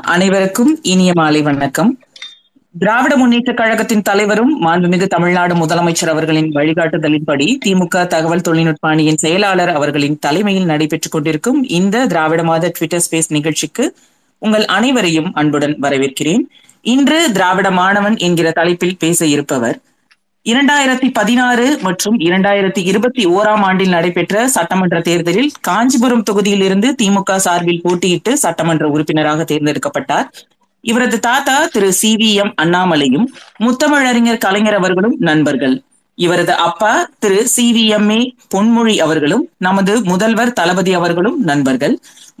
அனைவருக்கும் இனிய மாலை வணக்கம். திராவிட முன்னேற்ற கழகத்தின் தலைவரும் மாண்புமிகு தமிழ்நாடு முதலமைச்சர் அவர்களின் வழிகாட்டுதலின்படி திமுக தகவல் தொழில்நுட்ப அணியின் செயலாளர் அவர்களின் தலைமையில் நடைபெற்றுக் கொண்டிருக்கும் இந்த திராவிட மாத ட்விட்டர் ஸ்பேஸ் நிகழ்ச்சிக்கு உங்கள் அனைவரையும் அன்புடன் வரவேற்கிறேன். இன்று திராவிட மாணவன் என்கிற தலைப்பில் பேச இருப்பவர் இரண்டாயிரத்தி பதினாறு மற்றும் இரண்டாயிரத்தி இருபத்தி ஓராம் ஆண்டில் நடைபெற்ற சட்டமன்ற தேர்தலில் காஞ்சிபுரம் தொகுதியிலிருந்து திமுக சார்பில் போட்டியிட்டு சட்டமன்ற உறுப்பினராக தேர்ந்தெடுக்கப்பட்டார். இவரது தாத்தா திரு சி வி எம் அண்ணாமலையும் முத்தமிழறிஞர் கலைஞர் அவர்களும் நண்பர்கள். இவரது அப்பா திரு C V M A Ponmozhi அவர்களும் நமது முதல்வர் தளபதி அவர்களும் நண்பர்கள்.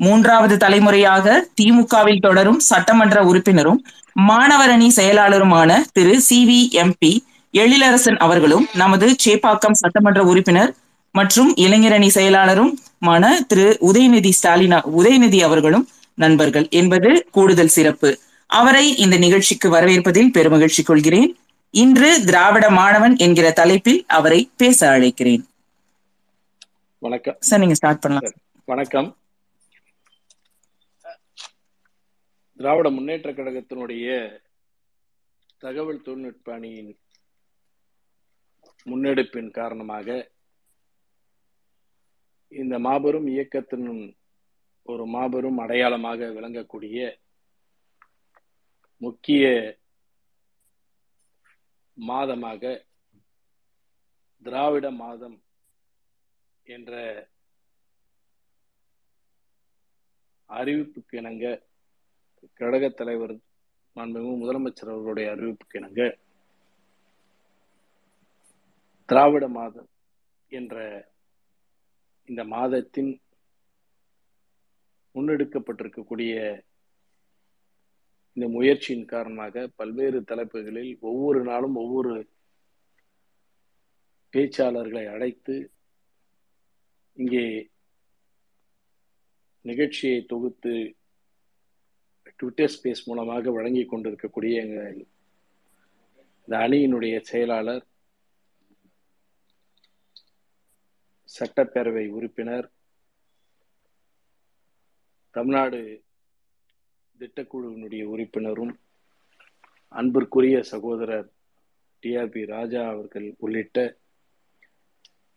மூன்றாவது தலைமுறையாக திமுகவில் தொடரும் சட்டமன்ற உறுப்பினரும் மாணவர் அணி செயலாளருமான திரு C V M P Ezhilarasan அவர்களும் நமது சேப்பாக்கம் சட்டமன்ற உறுப்பினர் மற்றும் இளைஞரணி செயலாளருமான திரு உதயநிதி ஸ்டாலின் உதயநிதி அவர்களும் நண்பர்கள் என்பது கூடுதல் சிறப்பு. அவரை இந்த நிகழ்ச்சிக்கு வரவேற்பதில் பெருமகிழ்ச்சி கொள்கிறேன். இன்று திராவிட மாணவன் என்கிற தலைப்பில் அவரை பேச அழைக்கிறேன். வணக்கம். சார் நீங்க ஸ்டார்ட் பண்ணலாம். வணக்கம். திராவிட முன்னேற்ற கழகத்தினுடைய தகவல் தொழில்நுட்ப அணியின் முன்னெடுப்பின் காரணமாக இந்த மாபெரும் இயக்கத்தின் ஒரு மாபெரும் அடையாளமாக விளங்கக்கூடிய முக்கிய மாதமாக திராவிட மாதம் என்ற அறிவிப்புக்கு இணங்க கழக தலைவர் மாண்புமிகு முதலமைச்சர் அவர்களுடைய அறிவிப்புக்கு இணங்க திராவிட மாதம் என்ற இந்த மாதத்தின் முன்னெடுக்கப்பட்டிருக்கக்கூடிய இந்த முயற்சியின் காரணமாக பல்வேறு தலைப்புகளில் ஒவ்வொரு நாளும் ஒவ்வொரு பேச்சாளர்களை அழைத்து இங்கே நிகழ்ச்சியை தொகுத்து ட்விட்டர் ஸ்பேஸ் மூலமாக வழங்கி கொண்டிருக்கக்கூடிய எங்கள் இந்த அணியினுடைய செயலாளர் சட்டப்பேரவை உறுப்பினர் தமிழ்நாடு திட்டக்குழுவினுடைய உறுப்பினரும் அன்பிற்குரிய சகோதரர் டிஆர்பி ராஜா அவர்கள் உள்ளிட்ட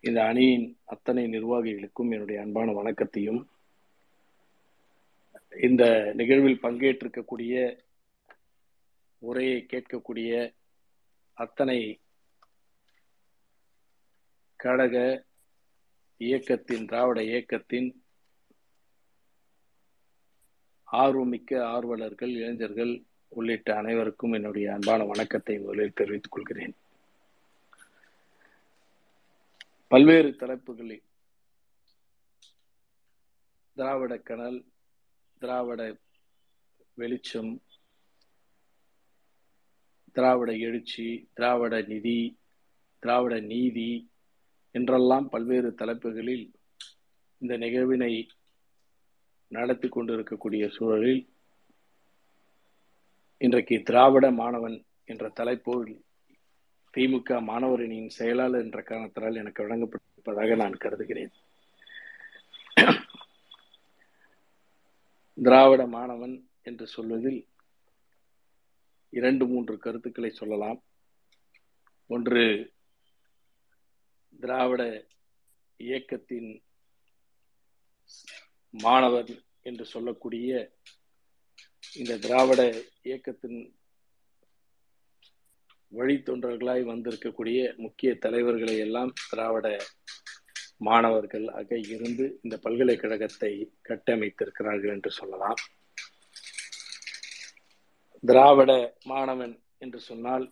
இந்த அணியின் அத்தனை நிர்வாகிகளுக்கும் என்னுடைய அன்பான வணக்கத்தையும் இந்த நிகழ்வில் பங்கேற்றிருக்கக்கூடிய உரையை கேட்கக்கூடிய அத்தனை கழக இயக்கத்தின் திராவிட இயக்கத்தின் ஆர்வமிக்க ஆர்வலர்கள் இளைஞர்கள் உள்ளிட்ட அனைவருக்கும் என்னுடைய அன்பான வணக்கத்தை முதலில் தெரிவித்துக் கொள்கிறேன். பல்வேறு தலைப்புகளில் திராவிட கனல் திராவிட வெளிச்சம் திராவிட எழுச்சி திராவிட நிதி திராவிட நீதி என்றெல்லாம் பல்வேறு தலைப்புகளில் இந்த நிகழ்வினை நடத்தி கொண்டிருக்கக்கூடிய சூழலில் இன்றைக்கு திராவிட மாணவன் என்ற தலைப்போல் திமுக மாணவரணியின் செயலாளர் என்ற காரணத்தினால் எனக்கு வழங்கப்பட்டிருப்பதாக நான் கருதுகிறேன். திராவிட மாணவன் என்று சொல்வதில் இரண்டு மூன்று கருத்துக்களை சொல்லலாம். ஒன்று திராவிட இயக்கத்தின் மாணவர் என்று சொல்லக்கூடிய இந்த திராவிட இயக்கத்தின் வழித்தொன்றர்களாய் வந்திருக்கக்கூடிய முக்கிய தலைவர்களை எல்லாம் திராவிட மாணவர்கள் ஆக இருந்து இந்த பல்கலைக்கழகத்தை கட்டமைத்திருக்கிறார்கள் என்று சொல்லலாம். திராவிட மாணவன் என்று சொன்னால்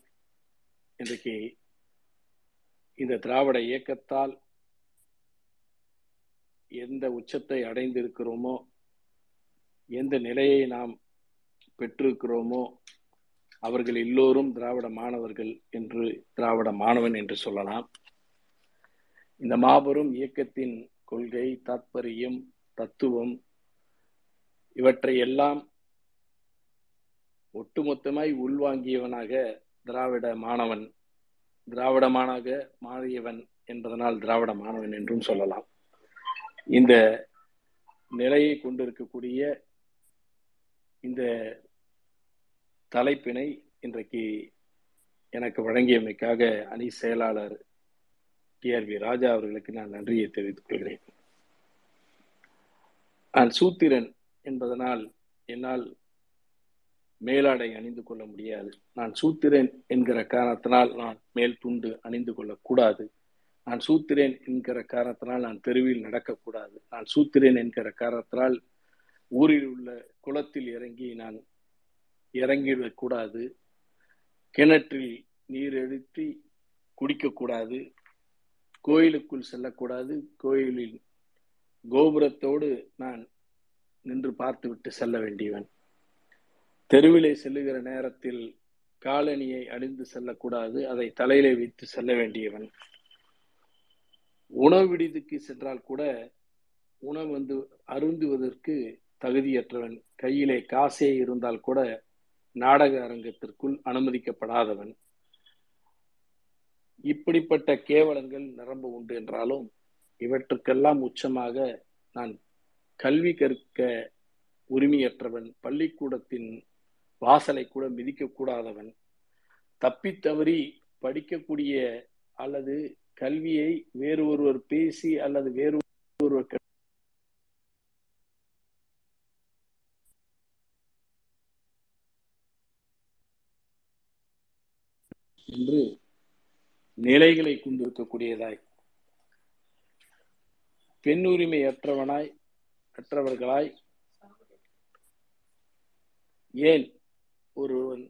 இன்றைக்கு இந்த திராவிட இயக்கத்தால் எந்த உச்சத்தை அடைந்திருக்கிறோமோ எந்த நிலையை நாம் பெற்றிருக்கிறோமோ அவர்கள் எல்லோரும் திராவிட மாணவர்கள் என்று திராவிட மாணவன் என்று சொல்லலாம். இந்த மாபெரும் இயக்கத்தின் கொள்கை தாத்பரியம் தத்துவம் இவற்றை எல்லாம் ஒட்டுமொத்தமாய் உள்வாங்கியவனாக திராவிட மாணவன் திராவிடமானாக மாறியவன் என்பதனால் திராவிட மாணவன் என்றும் சொல்லலாம். இந்த நிலையை கொண்டிருக்கக்கூடிய இந்த தலைப்பினை இன்றைக்கு எனக்கு வழங்கியமைக்காக அணி செயலாளர் டிஆர்பி ராஜா அவர்களுக்கு நான் நன்றியை தெரிவித்துக் கொள்கிறேன். நான் சூத்திரன் என்பதனால் என்னால் மேலாடை அணிந்து கொள்ள முடியாது. நான் சூத்திரன் என்கிற காரணத்தினால் நான் மேல் துண்டு அணிந்து கொள்ளக்கூடாது. நான் சூத்திரேன் என்கிற காரணத்தினால் நான் தெருவில் நடக்கக்கூடாது. நான் சூத்திரேன் என்கிற காரணத்தினால் ஊரில் உள்ள குளத்தில் இறங்கி நான் இறங்கிவிடக்கூடாது கிணற்றில் நீர் எழுத்தி குடிக்கக்கூடாது. கோயிலுக்குள் செல்லக்கூடாது. கோயிலில் கோபுரத்தோடு நான் நின்று பார்த்துவிட்டு செல்ல வேண்டியவன். தெருவிலே செல்லுகிற நேரத்தில் காலணியை அணிந்து செல்லக்கூடாது அதை தலையிலே வைத்து செல்ல வேண்டியவன். உணவு விடுதிக்கு சென்றால் கூட உணவு வந்து அருந்துவதற்கு தகுதியற்றவன். கையிலே காசே இருந்தால் கூட நாடக அரங்கத்திற்குள் அனுமதிக்கப்படாதவன். இப்படிப்பட்ட கேவலங்கள் நிரம்ப உண்டு என்றாலும் இவற்றுக்கெல்லாம் உச்சமாக நான் கல்வி கற்க உரிமையற்றவன். பள்ளிக்கூடத்தின் வாசலை கூட மிதிக்கக்கூடாதவன். தப்பித்தவறி படிக்கக்கூடிய அல்லது கல்வியை வேறு ஒருவர் பேசி அல்லது வேறு ஒருவர் என்று நிலைகளை கொண்டிருக்கக்கூடியதாய். பெண் உரிமை அற்றவனாய் அற்றவர்களாய். ஏன் ஒருவன்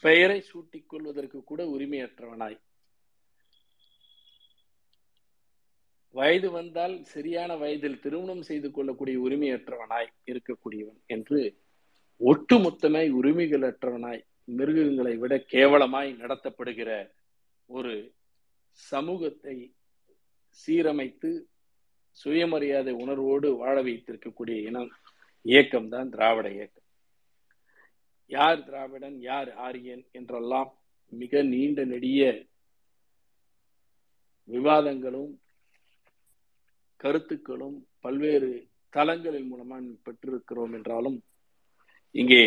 பெயரை சூட்டிக் கொள்வதற்கு கூட உரிமையற்றவனாய். வயது வந்தால் சரியான வயதில் திருமணம் செய்து கொள்ளக்கூடிய உரிமையற்றவனாய் இருக்கக்கூடியவன் என்று ஒட்டுமொத்தமாய் உரிமைகள் அற்றவனாய் மிருகங்களை விட கேவலமாய் நடத்தப்படுகிற ஒரு சமூகத்தை சீரமைத்து சுயமரியாதை உணர்வோடு வாழ வைத்திருக்கக்கூடிய இனம் இயக்கம்தான் திராவிட இயக்கம். யார் திராவிடன் யார் ஆரியன் என்றெல்லாம் மிக நீண்ட நெடிய விவாதங்களும் கருத்துக்களும் பல்வேறு தளங்களின் மூலமாக பெற்றிருக்கிறோம் என்றாலும் இங்கே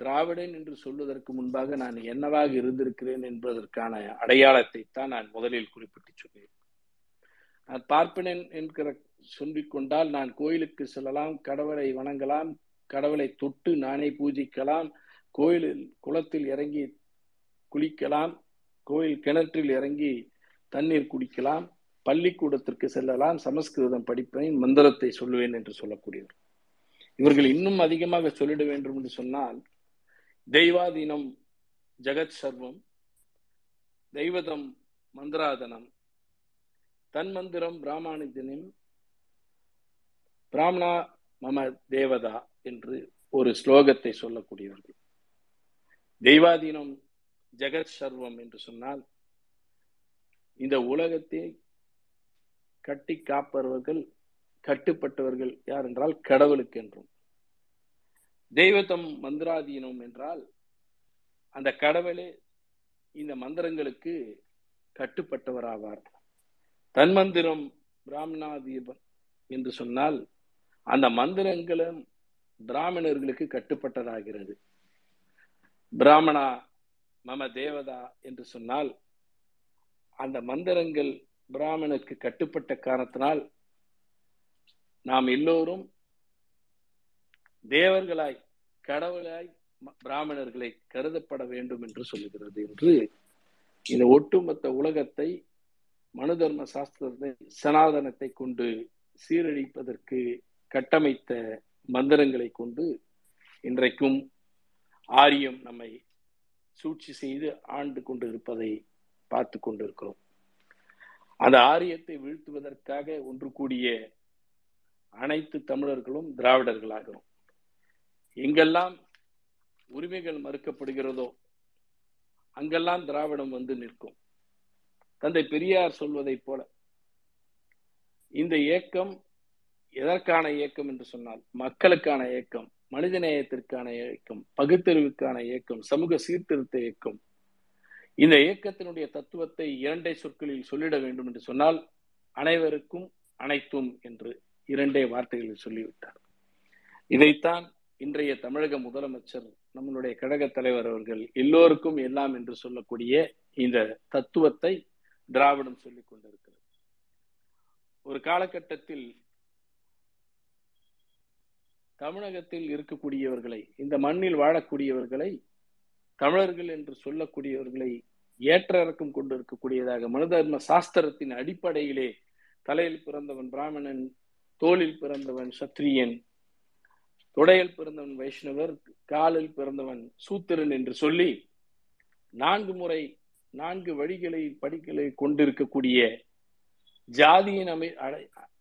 திராவிடன் என்று சொல்வதற்கு முன்பாக நான் என்னவாக இருந்திருக்கிறேன் என்பதற்கான அடையாளத்தை தான் நான் முதலில் குறிப்பிட்டு சொன்னேன். நான் பார்ப்பனன் என்கிற சொல்லிக்கொண்டால் நான் கோயிலுக்கு செல்லலாம் கடவுளை வணங்கலாம் கடவுளை தொட்டு நானே பூஜிக்கலாம் கோயிலில் குளத்தில் இறங்கி குளிக்கலாம் கோயில் கிணற்றில் இறங்கி தண்ணீர் குடிக்கலாம் பள்ளிக்கூடத்திற்கு செல்லலாம் சமஸ்கிருதம் படிப்பேன் மந்திரத்தை சொல்லுவேன் என்று சொல்லக்கூடியவர். இவர்கள் இன்னும் அதிகமாக சொல்லிட வேண்டும் என்று சொன்னால் தெய்வாதீனம் ஜெகத் சர்வம் தெய்வதம் மந்திராதனம் தன் மந்திரம் பிராமணிதனம் பிராமணா மம தேவதா என்று ஒரு ஸ்லோகத்தை சொல்லக்கூடியவர்கள். தெய்வாதீனம் ஜெகத் சர்வம் என்று சொன்னால் இந்த உலகத்தை கட்டி காப்பவர்கள் கட்டுப்பட்டவர்கள் யார் என்றால் கடவுளுக்கு என்றும் தெய்வத்தம் மந்திராதீனம் என்றால் அந்த கடவுளே இந்த மந்திரங்களுக்கு கட்டுப்பட்டவராவார். தன்மந்திரம் பிராமணாதீபம் என்று சொன்னால் அந்த மந்திரங்களும் பிராமணர்களுக்கு கட்டுப்பட்டதாகிறது. பிராமணா மம தேவதா என்று சொன்னால் அந்த மந்திரங்கள் பிராமணனுக்கு கட்டுப்பட்ட காரணத்தினால் நாம் எல்லோரும் தேவர்களாய் கடவுளாய் பிராமணர்களை கருதப்பட வேண்டும் என்று சொல்லுகிறது என்று இந்த ஒட்டுமொத்த உலகத்தை மனு தர்ம சாஸ்திரத்தை சனாதனத்தை கொண்டு சீரழிப்பதற்கு கட்டமைத்த மந்திரங்களை கொண்டு இன்றைக்கும் ஆரியம் நம்மை சூழ்ச்சி செய்து ஆண்டு கொண்டு இருப்பதை பார்த்து கொண்டிருக்கிறோம். அந்த ஆரியத்தை வீழ்த்துவதற்காக ஒன்று கூடிய அனைத்து தமிழர்களும் திராவிடர்களாகிறோம். எங்கெல்லாம் உரிமைகள் மறுக்கப்படுகிறதோ அங்கெல்லாம் திராவிடம் வந்து நிற்கும். தந்தை பெரியார் சொல்வதைப் போல இந்த இயக்கம் எதற்கான இயக்கம் என்று சொன்னால் மக்களுக்கான இயக்கம் மனிதநேயத்திற்கான இயக்கம் பகுத்தறிவுக்கான இயக்கம் சமூக சீர்திருத்த இயக்கம். இந்த இயக்கத்தினுடைய தத்துவத்தை இரண்டை சொற்களில் சொல்லிட வேண்டும் என்று சொன்னால் அனைவருக்கும் அனைத்தும் என்று இரண்டே வார்த்தைகளில் சொல்லிவிட்டார். இதைத்தான் இன்றைய தமிழக முதலமைச்சர் நம்மளுடைய கழக தலைவர் அவர்கள் எல்லோருக்கும் எல்லாம் என்று சொல்லக்கூடிய இந்த தத்துவத்தை திராவிடம் சொல்லிக் கொண்டிருக்கிறது ஒரு காலகட்டத்தில் தமிழகத்தில் இருக்கக்கூடியவர்களை இந்த மண்ணில் வாழக்கூடியவர்களை தமிழர்கள் என்று சொல்லக்கூடியவர்களை ஏற்ற இறக்கம் கொண்டு இருக்கக்கூடியதாக சாஸ்திரத்தின் அடிப்படையிலே தலையில் பிறந்தவன் பிராமணன் தோளில் பிறந்தவன் சத்திரியன் தொடையில் பிறந்தவன் வைஷ்ணவர் காலில் பிறந்தவன் சூத்திரன் என்று சொல்லி நான்கு முறை நான்கு வழிகளை படிகளை கொண்டிருக்கக்கூடிய ஜாதியின் அமை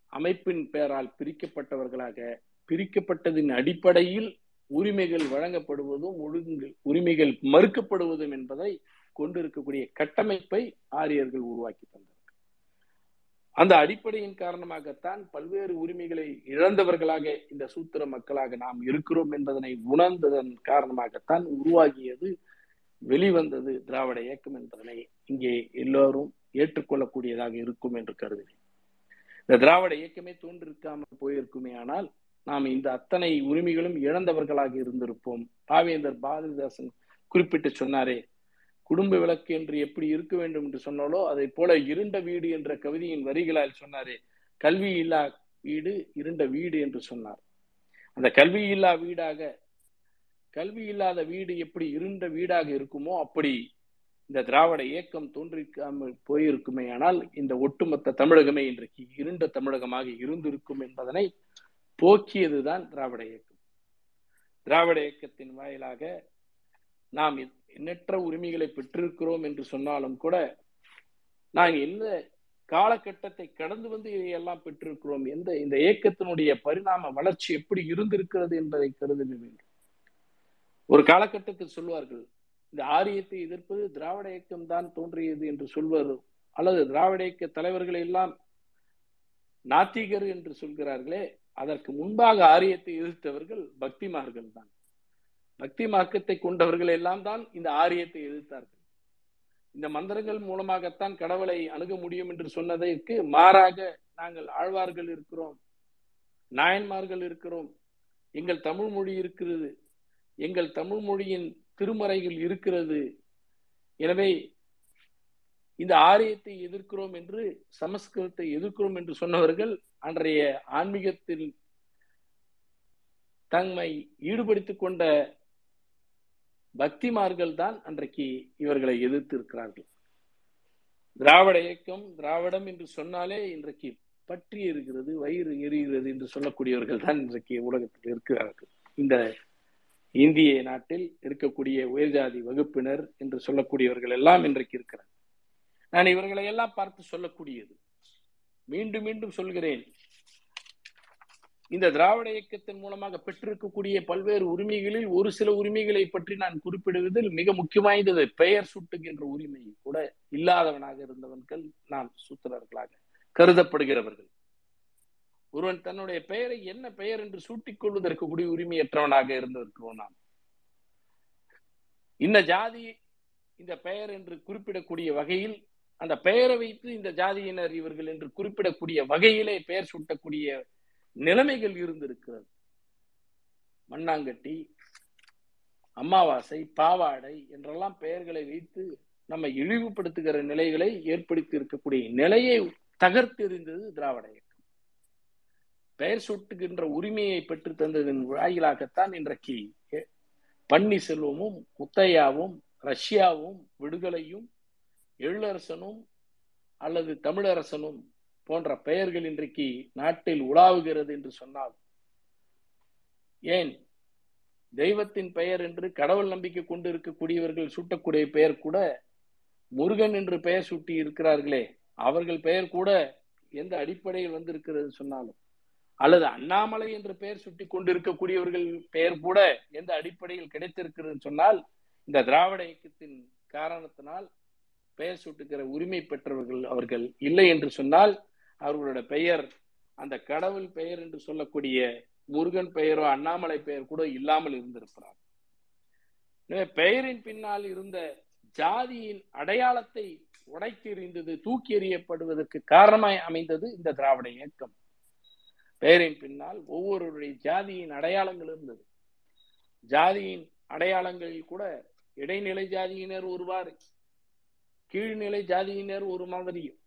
அமைப்பின் பெயரால் பிரிக்கப்பட்டவர்களாக பிரிக்கப்பட்டதின் அடிப்படையில் உரிமைகள் வழங்கப்படுவதும் ஒழுங்கு உரிமைகள் மறுக்கப்படுவதும் என்பதை கொண்டிருக்கக்கூடிய கட்டமைப்பை ஆரியர்கள் உருவாக்கி தந்தனர் அந்த அடிப்படையின் காரணமாகத்தான் பல்வேறு உரிமைகளை இழந்தவர்களாக இந்த சூத்திர மக்களாக நாம் இருக்கிறோம் என்பதனை உணர்ந்ததன் காரணமாகத்தான் உருவாகியது வெளிவந்தது திராவிட இயக்கம் என்பதனை இங்கே எல்லோரும் ஏற்றுக்கொள்ளக்கூடியதாக இருக்கும் என்று கருதுகிறேன். இந்த திராவிட இயக்கமே தோன்றிருக்காமல் போயிருக்குமே ஆனால் நாம் இந்த அத்தனை உரிமைகளும் இழந்தவர்களாக இருந்திருப்போம். பாவேந்தர் பாரதிதாசன் குறிப்பிட்டு சொன்னாரே குடும்ப விளக்கு என்று எப்படி இருக்க வேண்டும் என்று சொன்னாலோ அதை போல இருண்ட வீடு என்ற கவிதையின் வரிகளால் சொன்னாரே கல்வி இல்லா வீடு இருண்ட வீடு என்று சொன்னார். அந்த கல்வி இல்லா வீடாக கல்வி இல்லாத வீடு எப்படி இருண்ட வீடாக இருக்குமோ அப்படி இந்த திராவிட இயக்கம் தோன்றிருக்காமல் போயிருக்குமே ஆனால் இந்த ஒட்டுமொத்த தமிழகமே இன்றைக்கு இருண்ட தமிழகமாக இருந்திருக்கும் என்பதனை போக்கியதுதான் திராவிட இயக்கம். திராவிட இயக்கத்தின் வாயிலாக நாம் எண்ணற்ற உரிமைகளை பெற்றிருக்கிறோம் என்று சொன்னாலும் கூட நாங்கள் எந்த காலகட்டத்தை கடந்து வந்து இதையெல்லாம் பெற்றிருக்கிறோம் எந்த இந்த இயக்கத்தினுடைய பரிணாம வளர்ச்சி எப்படி இருந்திருக்கிறது என்பதை கருத வேண்டும். ஒரு காலகட்டத்தில் சொல்வார்கள் இந்த ஆரியத்தை எதிர்ப்பது திராவிட இயக்கம் தான் தோன்றியது என்று சொல்வது அல்லது திராவிட இயக்க தலைவர்கள் எல்லாம் நாத்திகர் என்று சொல்கிறார்களே அதற்கு முன்பாக ஆரியத்தை எதிர்த்தவர்கள் பக்திமார்கள் தான். பக்தி மார்க்கத்தை கொண்டவர்கள் எல்லாம் தான் இந்த ஆரியத்தை எதிர்த்தார்கள். இந்த மந்திரங்கள் மூலமாகத்தான் கடவுளை அணுக முடியும் என்று சொன்னதற்கு மாறாக நாங்கள் ஆழ்வார்கள் இருக்கிறோம் நாயன்மார்கள் இருக்கிறோம் எங்கள் தமிழ் மொழி இருக்கிறது எங்கள் தமிழ் மொழியின் திருமறைகள் இருக்கிறது. எனவே இந்த ஆரியத்தை எதிர்க்கிறோம் என்று சமஸ்கிருதத்தை எதிர்க்கிறோம் என்று சொன்னவர்கள் அன்றைய ஆன்மீகத்தில் தம்மை ஈடுபடுத்திக் கொண்ட பக்திமார்கள் தான் அன்றைக்கு இவர்களை எதிர்த்து இருக்கிறார்கள் திராவிட இயக்கம் திராவிடம் என்று சொன்னாலே இன்றைக்கு பற்றி இருக்கிறது வயிறு எரிகிறது என்று சொல்லக்கூடியவர்கள் தான் இன்றைக்கு உலகத்தில் இருக்கிறார்கள். இந்த இந்திய நாட்டில் இருக்கக்கூடிய உயர்ஜாதி வகுப்பினர் என்று சொல்லக்கூடியவர்கள் எல்லாம் இன்றைக்கு இருக்கிறார் நான் இவர்களை எல்லாம் பார்த்து சொல்லக்கூடியது. மீண்டும் மீண்டும் சொல்கிறேன் இந்த திராவிட இயக்கத்தின் மூலமாக பெற்றிருக்கக்கூடிய பல்வேறு உரிமைகளில் ஒரு சில உரிமைகளை பற்றி நான் குறிப்பிடுவதில் மிக முக்கியமானது பெயர் சுட்டுகின்ற உரிமை கூட இல்லாதவனாக இருந்தவன்கள் நாம் சூத்திரர்களாக கருதப்படுகிறவர்கள். ஒருவன் தன்னுடைய பெயரை என்ன பெயர் என்று சூட்டிக் கொள்வதற்கு கூடிய உரிமையற்றவனாக இருந்திருக்கிறோம் நாம். இந்த ஜாதி இந்த பெயர் என்று குறிப்பிடக்கூடிய வகையில் அந்த பெயரை வைத்து இந்த ஜாதியினர் இவர்கள் என்று குறிப்பிடக்கூடிய வகையிலே பெயர் சூட்டக்கூடிய நிலைமைகள் இருந்திருக்கிறது. மண்ணாங்கட்டி அமாவாசை பாவாடை என்றெல்லாம் பெயர்களை வைத்து நம்ம இழிவுபடுத்துகிற நிலைகளை ஏற்படுத்தி இருக்கக்கூடிய நிலையை தகர்த்தெறிந்தது திராவிட இயக்கம். பெயர் சுட்டுகின்ற உரிமையை பெற்று தந்ததன் வாயிலாகத்தான் இன்றைக்கு பன்னீர்செல்வமும் முத்தையாவும் ரஷ்யாவும் விடுதலையும் எள்ளரசனும் அல்லது தமிழரசனும் போன்ற பெயர்கள் இன்றைக்கு நாட்டில் உலாவுகிறது என்று சொன்னால் ஏன்? தெய்வத்தின் பெயர் என்று கடவுள் நம்பிக்கை கொண்டு இருக்கக்கூடியவர்கள் சூட்டக்கூடிய பெயர் கூட முருகன் என்று பெயர் சூட்டி இருக்கிறார்களே. அவர்கள் பெயர் கூட எந்த அடிப்படையில் வந்திருக்கிறது சொன்னாலும் அல்லது அண்ணாமலை என்று பெயர் சுட்டி கொண்டிருக்கக்கூடியவர்கள் பெயர் கூட எந்த அடிப்படையில் கிடைத்திருக்கிறது சொன்னால் இந்த திராவிட இயக்கத்தின் காரணத்தினால் பெயர் சூட்டுகிற உரிமை பெற்றவர்கள் அவர்கள் இல்லை என்று சொன்னால் அவர்களோட பெயர் அந்த கடவுள் பெயர் என்று சொல்லக்கூடிய முருகன் பெயரோ அண்ணாமலை பெயர் கூட இல்லாமல் இருந்திருக்கிறார். எனவே பெயரின் பின்னால் இருந்த ஜாதியின் அடையாளத்தை உடைத்து எறிந்தது தூக்கி எறியப்படுவதற்கு காரணமாய் அமைந்தது இந்த திராவிட இயக்கம். பெயரின் பின்னால் ஒவ்வொருவருடைய ஜாதியின் அடையாளங்கள் இருந்தது. ஜாதியின் அடையாளங்களில் கூட இடைநிலை ஜாதியினர் ஒருவாறு கீழ்நிலை ஜாதியினர் ஒரு மாதிரியும்.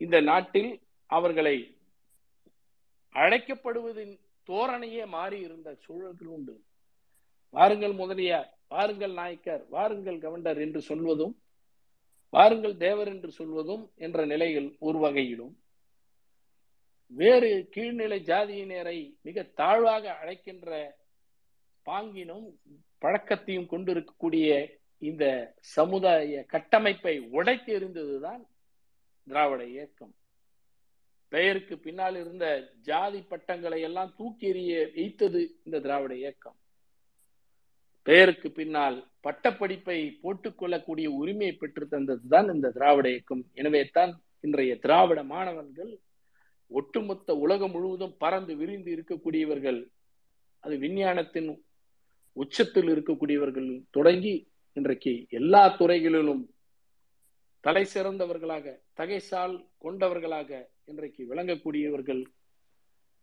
இந்த நாட்டில் அவர்களை அழைக்கப்படுவதின் தோரணையே மாறி இருந்த சூழல்கள் உண்டு. வாருங்கள் முதலியார் வாருங்கள் நாயக்கர் வாருங்கள் கவண்டர் என்று சொல்வதும் வாருங்கள் தேவர் என்று சொல்வதும் என்ற நிலையில் ஒரு வகையிலும் வேறு கீழ்நிலை ஜாதியினரை மிக தாழ்வாக அழைக்கின்ற பாங்கினும் பழக்கத்தையும் கொண்டிருக்கக்கூடிய இந்த சமுதாய கட்டமைப்பை உடைத்து எறிந்ததுதான் திராவிட இயக்கம். பெயருக்கு பின்னால் இருந்த ஜாதி பட்டங்களை எல்லாம் தூக்கி எறிய வைத்தது இந்த திராவிட இயக்கம். பெயருக்கு பின்னால் பட்டப்படிப்பை போட்டுக்கொள்ளக்கூடிய உரிமையை பெற்று தந்ததுதான் இந்த திராவிட இயக்கம். எனவே தான் இன்றைய திராவிட மாணவர்கள் ஒட்டுமொத்த உலகம் முழுவதும் பறந்து விரிந்து இருக்கக்கூடியவர்கள் அது விஞ்ஞானத்தின் உச்சத்தில் இருக்கக்கூடியவர்கள் தொடங்கி இன்றைக்கு எல்லா துறைகளிலும் தலை சிறந்தவர்களாக தகைசால் கொண்டவர்களாக இன்றைக்கு விளங்கக்கூடியவர்கள்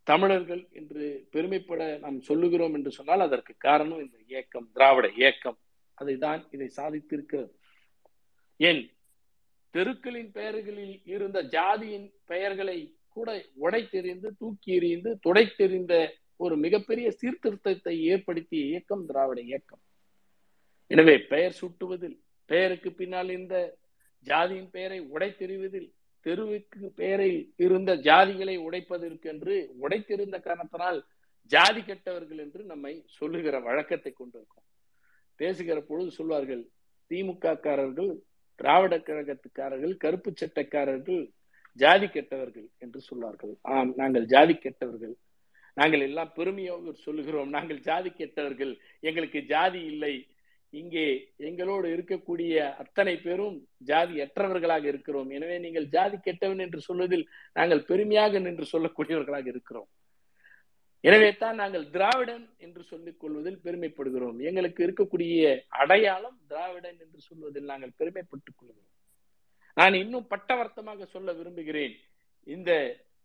தமிழர்கள் என்று பெருமைப்பட நாம் சொல்லுகிறோம் என்று சொன்னால் அதற்கு காரணம் இந்த இயக்கம் திராவிட இயக்கம். அதைதான் இதை சாதித்திருக்கிறது. ஏன்? தெருக்களின் பெயர்களில் இருந்த ஜாதியின் பெயர்களை கூட உடைத்தெறிந்து தூக்கி எறிந்து துடைத்தெறிந்த ஒரு மிகப்பெரிய சீர்திருத்தத்தை ஏற்படுத்திய இயக்கம் திராவிட இயக்கம். எனவே பெயர் சூட்டுவதில் பெயருக்கு பின்னால் இந்த ஜாதியின் பெயரை உடைத்தெறிவதில் தெருவுக்கு பெயரில் இருந்த ஜாதிகளை உடைப்பதற்கு என்று உடைத்திருந்த காரணத்தினால் ஜாதி கெட்டவர்கள் என்று நம்மை சொல்லுகிற வழக்கத்தை கொண்டிருக்கோம். பேசுகிற பொழுது சொல்வார்கள் திமுக காரர்கள் திராவிட கழகத்துக்காரர்கள் கருப்பு சட்டக்காரர்கள் ஜாதி கெட்டவர்கள் என்று சொல்வார்கள். ஆம் நாங்கள் ஜாதி கெட்டவர்கள். நாங்கள் எல்லாம் பெருமையாக சொல்லுகிறோம் நாங்கள் ஜாதி கெட்டவர்கள். எங்களுக்கு ஜாதி இல்லை. இங்கே எங்களோடு இருக்கக்கூடிய அத்தனை பேரும் ஜாதி அற்றவர்களாக இருக்கிறோம். எனவே நீங்கள் ஜாதி கெட்டவன் என்று சொல்வதில் நாங்கள் பெருமையாக நின்று சொல்லக்கூடியவர்களாக இருக்கிறோம். எனவே தான் நாங்கள் திராவிடன் என்று சொல்லிக் கொள்வதில் பெருமைப்படுகிறோம். எங்களுக்கு இருக்கக்கூடிய அடையாளம் திராவிடன் என்று சொல்வதில் நாங்கள் பெருமைப்பட்டுக் கொள்கிறோம். நான் இன்னும் பட்டவர்த்தமாக சொல்ல விரும்புகிறேன். இந்த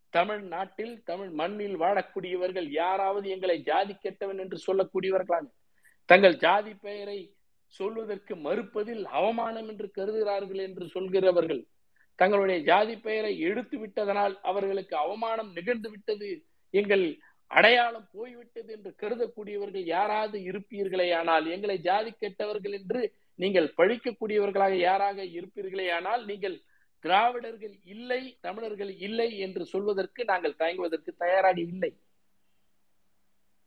தமிழ் நாட்டில் தமிழ் மண்ணில் வாழக்கூடியவர்கள் யாராவது எங்களை ஜாதி கெட்டவன் என்று சொல்லக்கூடியவர்களாக தங்கள் ஜாதி பெயரை சொல்வதற்கு மறுப்பதில் அவமானம் என்று கருதுகிறார்கள் என்று சொல்கிறவர்கள். தங்களுடைய ஜாதி பெயரை எடுத்து விட்டதனால் அவர்களுக்கு அவமானம் நிகழ்ந்து விட்டது. எங்கள் அடையாளம் போய்விட்டது என்று கருதக்கூடியவர்கள் யாராவது இருப்பீர்களே ஆனால் எங்களை ஜாதி கெட்டவர்கள் என்று நீங்கள் பழிக்கக்கூடியவர்களாக யாராக இருப்பீர்களே ஆனால் நீங்கள் திராவிடர்கள் இல்லை தமிழர்கள் இல்லை என்று சொல்வதற்கு நாங்கள் தயங்குவதற்கு தயாராக இல்லை.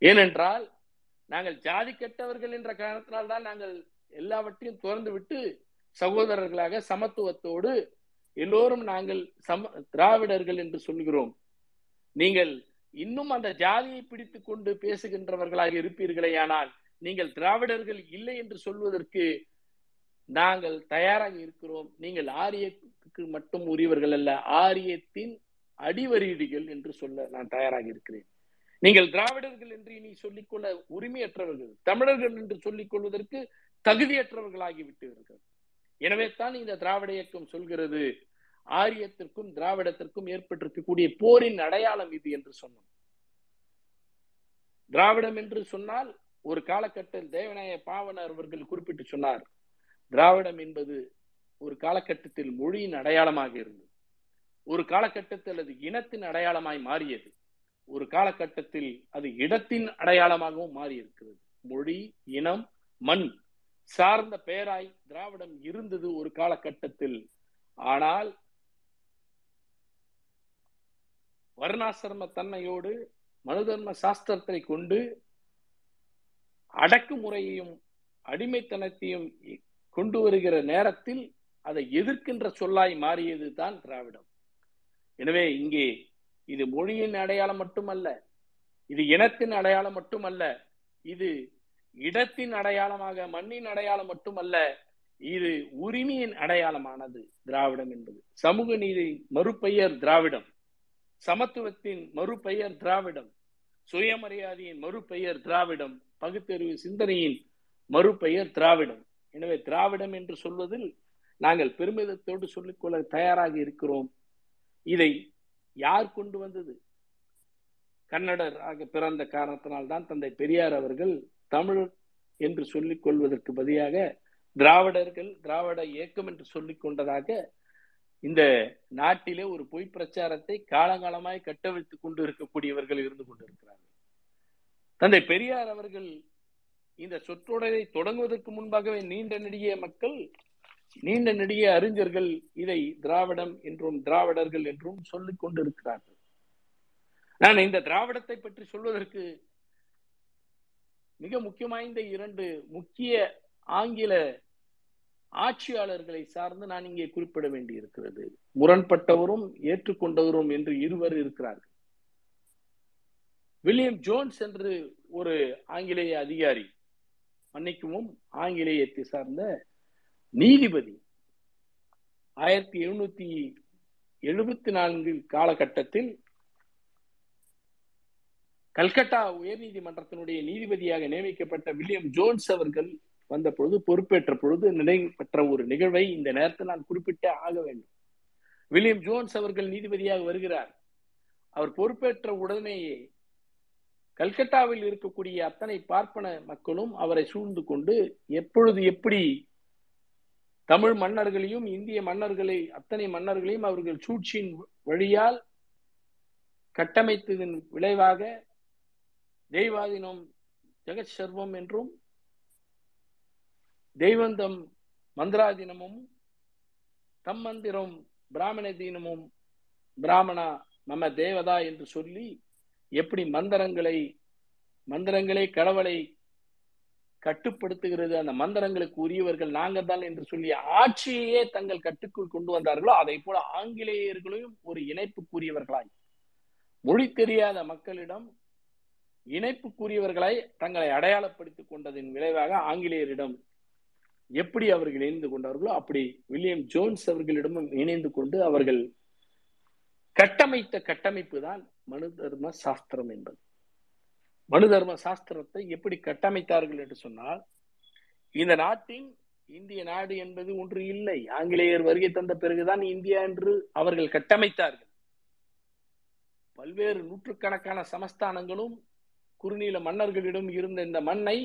ஏனென்றால் நாங்கள் ஜாதி கெட்டவர்கள் என்ற காரணத்தினால் தான் நாங்கள் எல்லாவற்றையும் திறந்து விட்டு சகோதரர்களாக சமத்துவத்தோடு எல்லோரும் நாங்கள் சம திராவிடர்கள் என்று சொல்கிறோம் நீங்கள் இன்னும் அந்த ஜாதியை பிடித்துக் கொண்டு பேசுகின்றவர்களாக இருப்பீர்களே ஆனால் நீங்கள் திராவிடர்கள் இல்லை என்று சொல்வதற்கு நாங்கள் தயாராக இருக்கிறோம். நீங்கள் ஆரியத்துக்கு மட்டும் உரியவர்கள் அல்ல ஆரியத்தின் அடிவரீடுகள் என்று சொல்ல நான் தயாராக இருக்கிறேன். நீங்கள் திராவிடர்கள் என்று இனி சொல்லிக்கொள்ள உரிமையற்றவர்கள் தமிழர்கள் என்று சொல்லிக் கொள்வதற்கு தகுதியற்றவர்களாகி விட்டீர்கள் எனவே தான் இந்த திராவிட இயக்கம் சொல்கிறது ஆரியத்திற்கும் திராவிடத்திற்கும் ஏற்பட்டிருக்கக்கூடிய போரின் அடையாளம் இது என்று சொன்னோம். திராவிடம் என்று சொன்னால் ஒரு காலகட்டத்தில் தேவநாய பாவனர் அவர்கள் குறிப்பிட்டு சொன்னார் திராவிடம் என்பது ஒரு காலகட்டத்தில் மொழியின் அடையாளமாக இருந்தது. ஒரு காலகட்டத்தில் அது இனத்தின் அடையாளமாய் மாறியது. ஒரு காலகட்டத்தில் அது இடத்தின் அடையாளமாகவும் மாறி இருக்கிறது மொழி இனம் மண் சார்ந்த பெயராய் திராவிடம் இருந்தது ஒரு காலகட்டத்தில். ஆனால் வர்ணாசிரம தன்மையோடு மனுதர்ம சாஸ்திரத்தை கொண்டு அடக்குமுறையையும் அடிமைத்தனத்தையும் கொண்டு வருகிற நேரத்தில் அதை எதிர்க்கின்ற சொல்லாய் மாறியது தான் திராவிடம். எனவே இங்கே இது மொழியின் அடையாளம் மட்டுமல்ல இது இனத்தின் அடையாளம் மட்டுமல்ல இது இடத்தின் அடையாளமாக மண்ணின் அடையாளம் மட்டுமல்ல இது உரிமையின் அடையாளமானது திராவிடம் என்பது. சமூக நீதி மறுபெயர் திராவிடம். சமத்துவத்தின் மறுபெயர் திராவிடம். சுயமரியாதையின் மறுபெயர் திராவிடம். பகுத்தறிவு சிந்தனையின் மறுபெயர் திராவிடம். எனவே திராவிடம் என்று சொல்வதில் நாங்கள் பெருமிதத்தோடு சொல்லிக்கொள்ள தயாராக இருக்கிறோம். இதை யார் கொண்டு வந்தது? கன்னடராக பிறந்த காரணத்தினால்தான் தந்தை பெரியார் அவர்கள் தமிழ் என்று சொல்லிக் கொள்வதற்கு பதிலாக திராவிடர்கள் திராவிட இயக்கம் என்று சொல்லிக் கொண்டதாக இந்த நாட்டிலே ஒரு பொய் பிரச்சாரத்தை காலங்காலமாய் கட்டவிழ்த்துக் கொண்டு இருக்கக்கூடியவர்கள் இருந்து கொண்டிருக்கிறார்கள். தந்தை பெரியார் அவர்கள் இந்த சொற்றொடரை தொடங்குவதற்கு முன்பாகவே நீண்ட நெடிய மக்கள் நீண்ட நெடிய அறிஞர்கள் இதை திராவிடம் என்றும் திராவிடர்கள் என்றும் சொல்லிக் கொண்டிருக்கிறார்கள். நான் இந்த திராவிடத்தை பற்றி சொல்வதற்கு மிக முக்கியமாய்ந்த இரண்டு முக்கிய ஆங்கில ஆட்சியாளர்களை சார்ந்து நான் இங்கே குறிப்பிட வேண்டி இருக்கிறது முரண்பட்டவரும் ஏற்றுக்கொண்டவரும் என்று இருவர் இருக்கிறார்கள். வில்லியம் ஜோன்ஸ் என்று ஒரு ஆங்கிலேய அதிகாரி மன்னிக்கவும் ஆங்கிலேயத்தை சார்ந்த நீதிபதி ஆயிரத்தி எழுநூத்தி எழுபத்தி நான்கு காலகட்டத்தில் கல்கட்டா உயர்நீதிமன்றத்தினுடைய நீதிபதியாக நியமிக்கப்பட்ட வில்லியம் ஜோன்ஸ் அவர்கள் வந்த பொழுது பொறுப்பேற்ற பொழுது நடைபெற்ற ஒரு நிகழ்வை இந்த நேரத்தில் நான் குறிப்பிட்டே ஆக வேண்டும். வில்லியம் ஜோன்ஸ் அவர்கள் நீதிபதியாக வருகிறார். அவர் பொறுப்பேற்ற உடனேயே கல்கட்டாவில் இருக்கக்கூடிய அத்தனை பார்ப்பன மக்களும் அவரை சூழ்ந்து கொண்டு எப்பொழுது எப்படி தமிழ் மன்னர்களையும் இந்திய மன்னர்களை அத்தனை மன்னர்களையும் அவர்கள் சூழ்ச்சியின் வழியால் கட்டமைத்ததன் விளைவாக தெய்வாதீனம் ஜெகத் சர்வம் என்றும் தெய்வந்தம் மந்திராதீனமும் தம்மந்திரம் பிராமண தீனமும் பிராமணா மம தேவதா என்று சொல்லி எப்படி மந்திரங்களை மந்திரங்களே கடவுளை கட்டுப்படுத்துகிறது அந்த மந்திரங்களுக்கு உரியவர்கள் நாங்கள் தான் என்று சொல்லி ஆட்சியையே தங்கள் கட்டுக்குள் கொண்டு வந்தார்களோ அதை போல ஆங்கிலேயர்களையும் ஒரு இணைப்புக்குரியவர்களாய். மொழி தெரியாத மக்களிடம் இணைப்புக்குரியவர்களை தங்களை அடையாளப்படுத்திக் கொண்டதின் விளைவாக ஆங்கிலேயரிடம் எப்படி அவர்கள் இணைந்து கொண்டார்களோ அப்படி வில்லியம் ஜோன்ஸ் அவர்களிடமும் இணைந்து கொண்டு அவர்கள் கட்டமைத்த கட்டமைப்பு தான் மனு தர்ம சாஸ்திரம் என்பது. மனு தர்ம சாஸ்திரத்தை எப்படி கட்டமைத்தார்கள் என்று சொன்னால் இந்த நாட்டின் இந்திய நாடு என்பது ஒன்று இல்லை. ஆங்கிலேயர் வருகை தந்த பிறகுதான் இந்தியா என்று அவர்கள் கட்டமைத்தார்கள். பல்வேறு நூற்றுக்கணக்கான சமஸ்தானங்களும் குறுநீல மன்னர்களிடம் இருந்த இந்த மண்ணை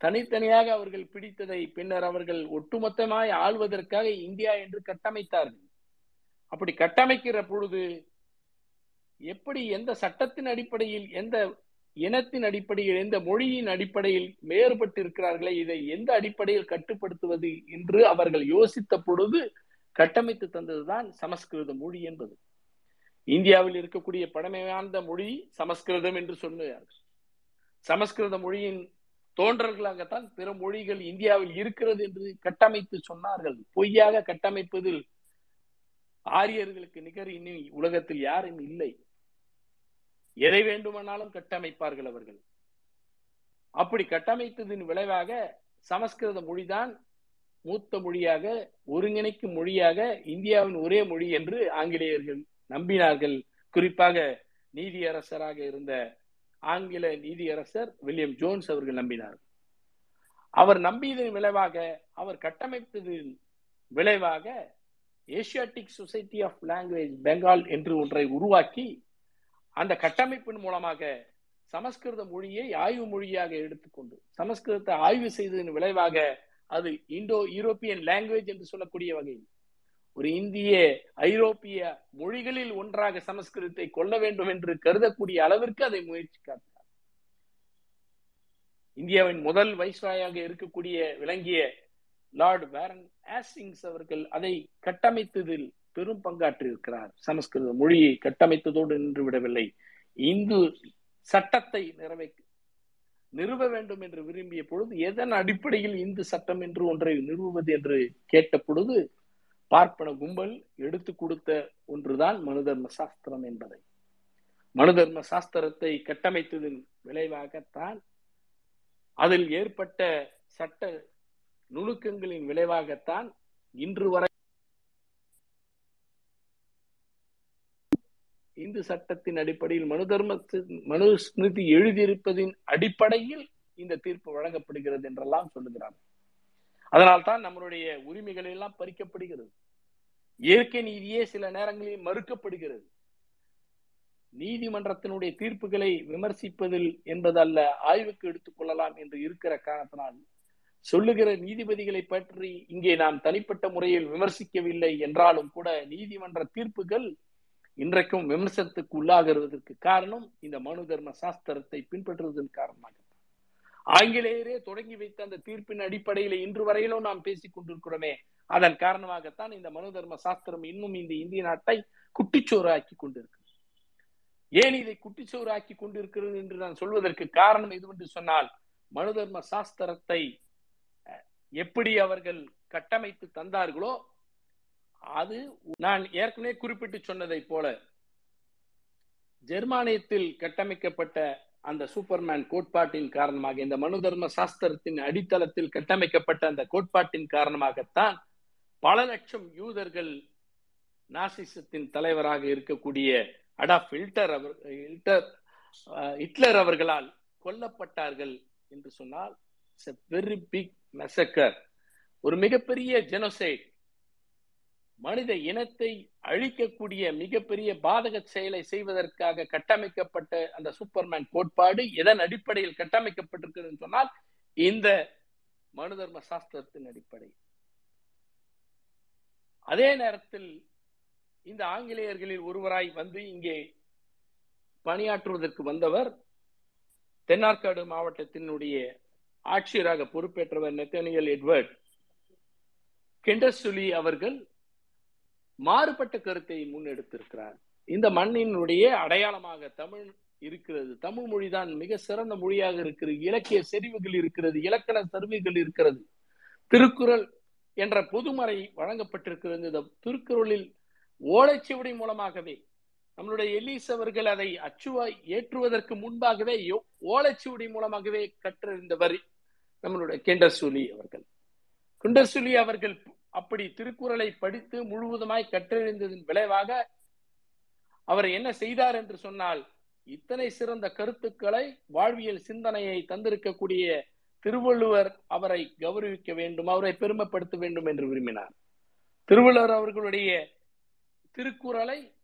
தனித்தனியாக அவர்கள் பிடித்ததை பின்னர் அவர்கள் ஒட்டுமொத்தமாய் ஆள்வதற்காக இந்தியா என்று கட்டமைத்தார்கள். அப்படி கட்டமைக்கிற பொழுது எப்படி எந்த சட்டத்தின் அடிப்படையில் எந்த இனத்தின் அடிப்படையில் எந்த மொழியின் அடிப்படையில் வேறுபட்டு இருக்கிறார்களே இதை எந்த அடிப்படையில் கட்டுப்படுத்துவது என்று அவர்கள் யோசித்த பொழுது கட்டமைத்து தந்ததுதான் சமஸ்கிருத மொழி என்பது. இந்தியாவில் இருக்கக்கூடிய பழமை மொழி சமஸ்கிருதம் என்று சொன்னார்கள் சமஸ்கிருத மொழியின் தோன்றர்களாகத்தான் பிற மொழிகள் இந்தியாவில் இருக்கிறது என்று கட்டமைத்து சொன்னார்கள். பொய்யாக கட்டமைப்பதில் ஆரியர்களுக்கு நிகர் இனி உலகத்தில் யாரும் இல்லை. எதை வேண்டுமானாலும் கட்டமைப்பார்கள் அவர்கள். அப்படி கட்டமைத்ததின் விளைவாக சமஸ்கிருத மொழிதான் மூத்த மொழியாக ஒருங்கிணைக்கும் மொழியாக இந்தியாவின் ஒரே மொழி என்று ஆங்கிலேயர்கள் நம்பினார்கள். குறிப்பாக நீதியரசராக இருந்த ஆங்கில நீதியரசர் வில்லியம் ஜோன்ஸ் அவர்கள் நம்பினார் அவர் நம்பியதன் விளைவாக அவர் கட்டமைத்ததின் விளைவாக Asiatic society of language Bengal என்று ஒன்றை உருவாக்கி அந்த கட்டமைப்பின் மூலமாக சமஸ்கிருத மொழியை ஆய்வு மொழியாக எடுத்துக்கொண்டு சமஸ்கிருதத்தை ஆய்வு செய்ததன் விளைவாக அது இந்தோ யூரோப்பியன் லாங்குவேஜ் என்று சொல்லக்கூடிய வகையில் ஒரு இந்திய ஐரோப்பிய மொழிகளில் ஒன்றாக சமஸ்கிருதத்தை கொள்ள வேண்டும் என்று கருதக்கூடிய அளவிற்கு அதை முயற்சி காட்டினார். இந்தியாவின் முதல் வைஸ்ராயாக இருக்கக்கூடிய விளங்கிய லார்ட் பேரன் ஆசிங்ஸ் அவர்கள் அதை கட்டமைத்ததில் பெரும் பங்காற்றியிருக்கிறார். சமஸ்கிருத மொழியை கட்டமைத்ததோடு நின்று விடவில்லை இந்து சட்டத்தை நிறைவே நிறுவ வேண்டும் என்று விரும்பிய பொழுது எதன் அடிப்படையில் இந்து சட்டம் என்று ஒன்றை நிறுவுவது என்று கேட்ட பொழுது பார்ப்பன கும்பல் எடுத்து கொடுத்த ஒன்றுதான் மனு தர்ம சாஸ்திரம் என்பதை. மனு தர்ம சாஸ்திரத்தை கட்டமைத்ததின் விளைவாகத்தான் அதில் ஏற்பட்ட சட்ட நுணுக்கங்களின் விளைவாகத்தான் இன்று வரை இந்து சட்டத்தின் அடிப்படையில் மனு தர்ம மனு ஸ்மிருதி எழுதியிருப்பதின் அடிப்படையில் இந்த தீர்ப்பு வழங்கப்படுகிறது என்றெல்லாம் சொல்லுகிறார் அதனால்தான் நம்மளுடைய உரிமைகள் எல்லாம் பறிக்கப்படுகிறது. இயற்கை நீதியே சில நேரங்களில் மறுக்கப்படுகிறது. நீதிமன்றத்தினுடைய தீர்ப்புகளை விமர்சிப்பதில் என்பதல்ல ஆய்வுக்கு எடுத்துக்கொள்ளலாம் என்று இருக்கிற காரணத்தினால் சொல்லுகிற நீதிபதிகளை பற்றி இங்கே நாம் தனிப்பட்ட முறையில் விமர்சிக்கவில்லை என்றாலும் கூட நீதிமன்ற தீர்ப்புகள் இன்றைக்கும் விமர்சனத்துக்கு உள்ளாகிறதுக்கு காரணம் இந்த மனு தர்ம சாஸ்திரத்தை பின்பற்றுவதன் காரணமாக. ஆங்கிலேயரே தொடங்கி வைத்த அந்த தீர்ப்பின் அடிப்படையில் இன்று வரையிலும் நாம் பேசிக் கொண்டிருக்கிறோமே அதன் காரணமாகத்தான் இந்த மனு தர்ம சாஸ்திரம் இன்னும் இந்த இந்திய நாட்டை குட்டிச்சோறு ஆக்கி கொண்டிருக்கு. ஏன் இதை குட்டிச்சோறு ஆக்கி கொண்டிருக்கிறது என்று நான் சொல்வதற்கு காரணம் எதுவென்று சொன்னால் மனு தர்ம சாஸ்திரத்தை எப்படி அவர்கள் கட்டமைத்து தந்தார்களோ அது நான் ஏற்கனவே குறிப்பிட்டு சொன்னதை போல ஜெர்மானியத்தில் கட்டமைக்கப்பட்ட அந்த சூப்பர்மேன் கோட்பாட்டின் காரணமாக இந்த மனு தர்ம சாஸ்திரத்தின் அடித்தளத்தில் கட்டமைக்கப்பட்ட அந்த கோட்பாட்டின் காரணமாகத்தான் பல லட்சம் யூதர்கள் நாசிசத்தின் தலைவராக இருக்கக்கூடிய அடாஃப் ஹில்டர் அவர் ஹில்டர் ஹிட்லர் அவர்களால் கொல்லப்பட்டார்கள் என்று சொன்னால் வெரி பிக் மெசக்கர் ஒரு மிகப்பெரிய ஜெனோசைட் மனித இனத்தை அழிக்கக்கூடிய மிகப்பெரிய பாதக செயலை செய்வதற்காக கட்டமைக்கப்பட்ட அந்த சூப்பர்மேன் கோட்பாடு எதன் அடிப்படையில் கட்டமைக்கப்பட்டிருக்கிறது சொன்னால் இந்த மனுதர்ம சாஸ்திரத்தின் அடிப்படை அதே நேரத்தில் இந்த ஆங்கிலேயர்களில் ஒருவராய் வந்து இங்கே பணியாற்றுவதற்கு வந்தவர் தென்னார்காடு மாவட்டத்தினுடைய ஆட்சியராக பொறுப்பேற்றவர் நெத்தனியல் எட்வர்ட். கெண்டசுலி அவர்கள் மாறுபட்ட கருத்தை முன்னெடுத்திருக்கிறார். இந்த மண்ணினுடைய அடையாளமாக தமிழ் இருக்கிறது. தமிழ் மொழிதான் மிக சிறந்த மொழியாக இருக்கிறது. இலக்கிய செறிவுகள் இருக்கிறது. இலக்கண செறிவுகள் இருக்கிறது. திருக்குறள் என்ற பொதுமறை வழங்கப்பட்டிருக்கிறது. இந்த திருக்குறளில் ஓலைச்சுவடி மூலமாகவே நம்மளுடைய எலீஸ் அவர்கள் அதை அச்சுவாய் ஏற்றுவதற்கு முன்பாகவே ஓலைச்சுவடி மூலமாகவே கற்றறிந்தவர் நம்மளுடைய கெண்டசூலி அவர்கள். குண்டசூலி அவர்கள் அப்படி திருக்குறளை படித்து முழுவதுமாய் கற்றறிந்ததன் விளைவாக அவர் என்ன செய்தார் என்று சொன்னால் இத்தனை சிறந்த கருத்துக்களை வாழ்வியல் சிந்தனையை தந்திருக்கக்கூடிய திருவள்ளுவர் அவரை கௌரவிக்க வேண்டும் அவரை பெருமைப்படுத்த வேண்டும் என்று விரும்பினார். திருவள்ளுவர் அவர்களுடைய திருக்குறளை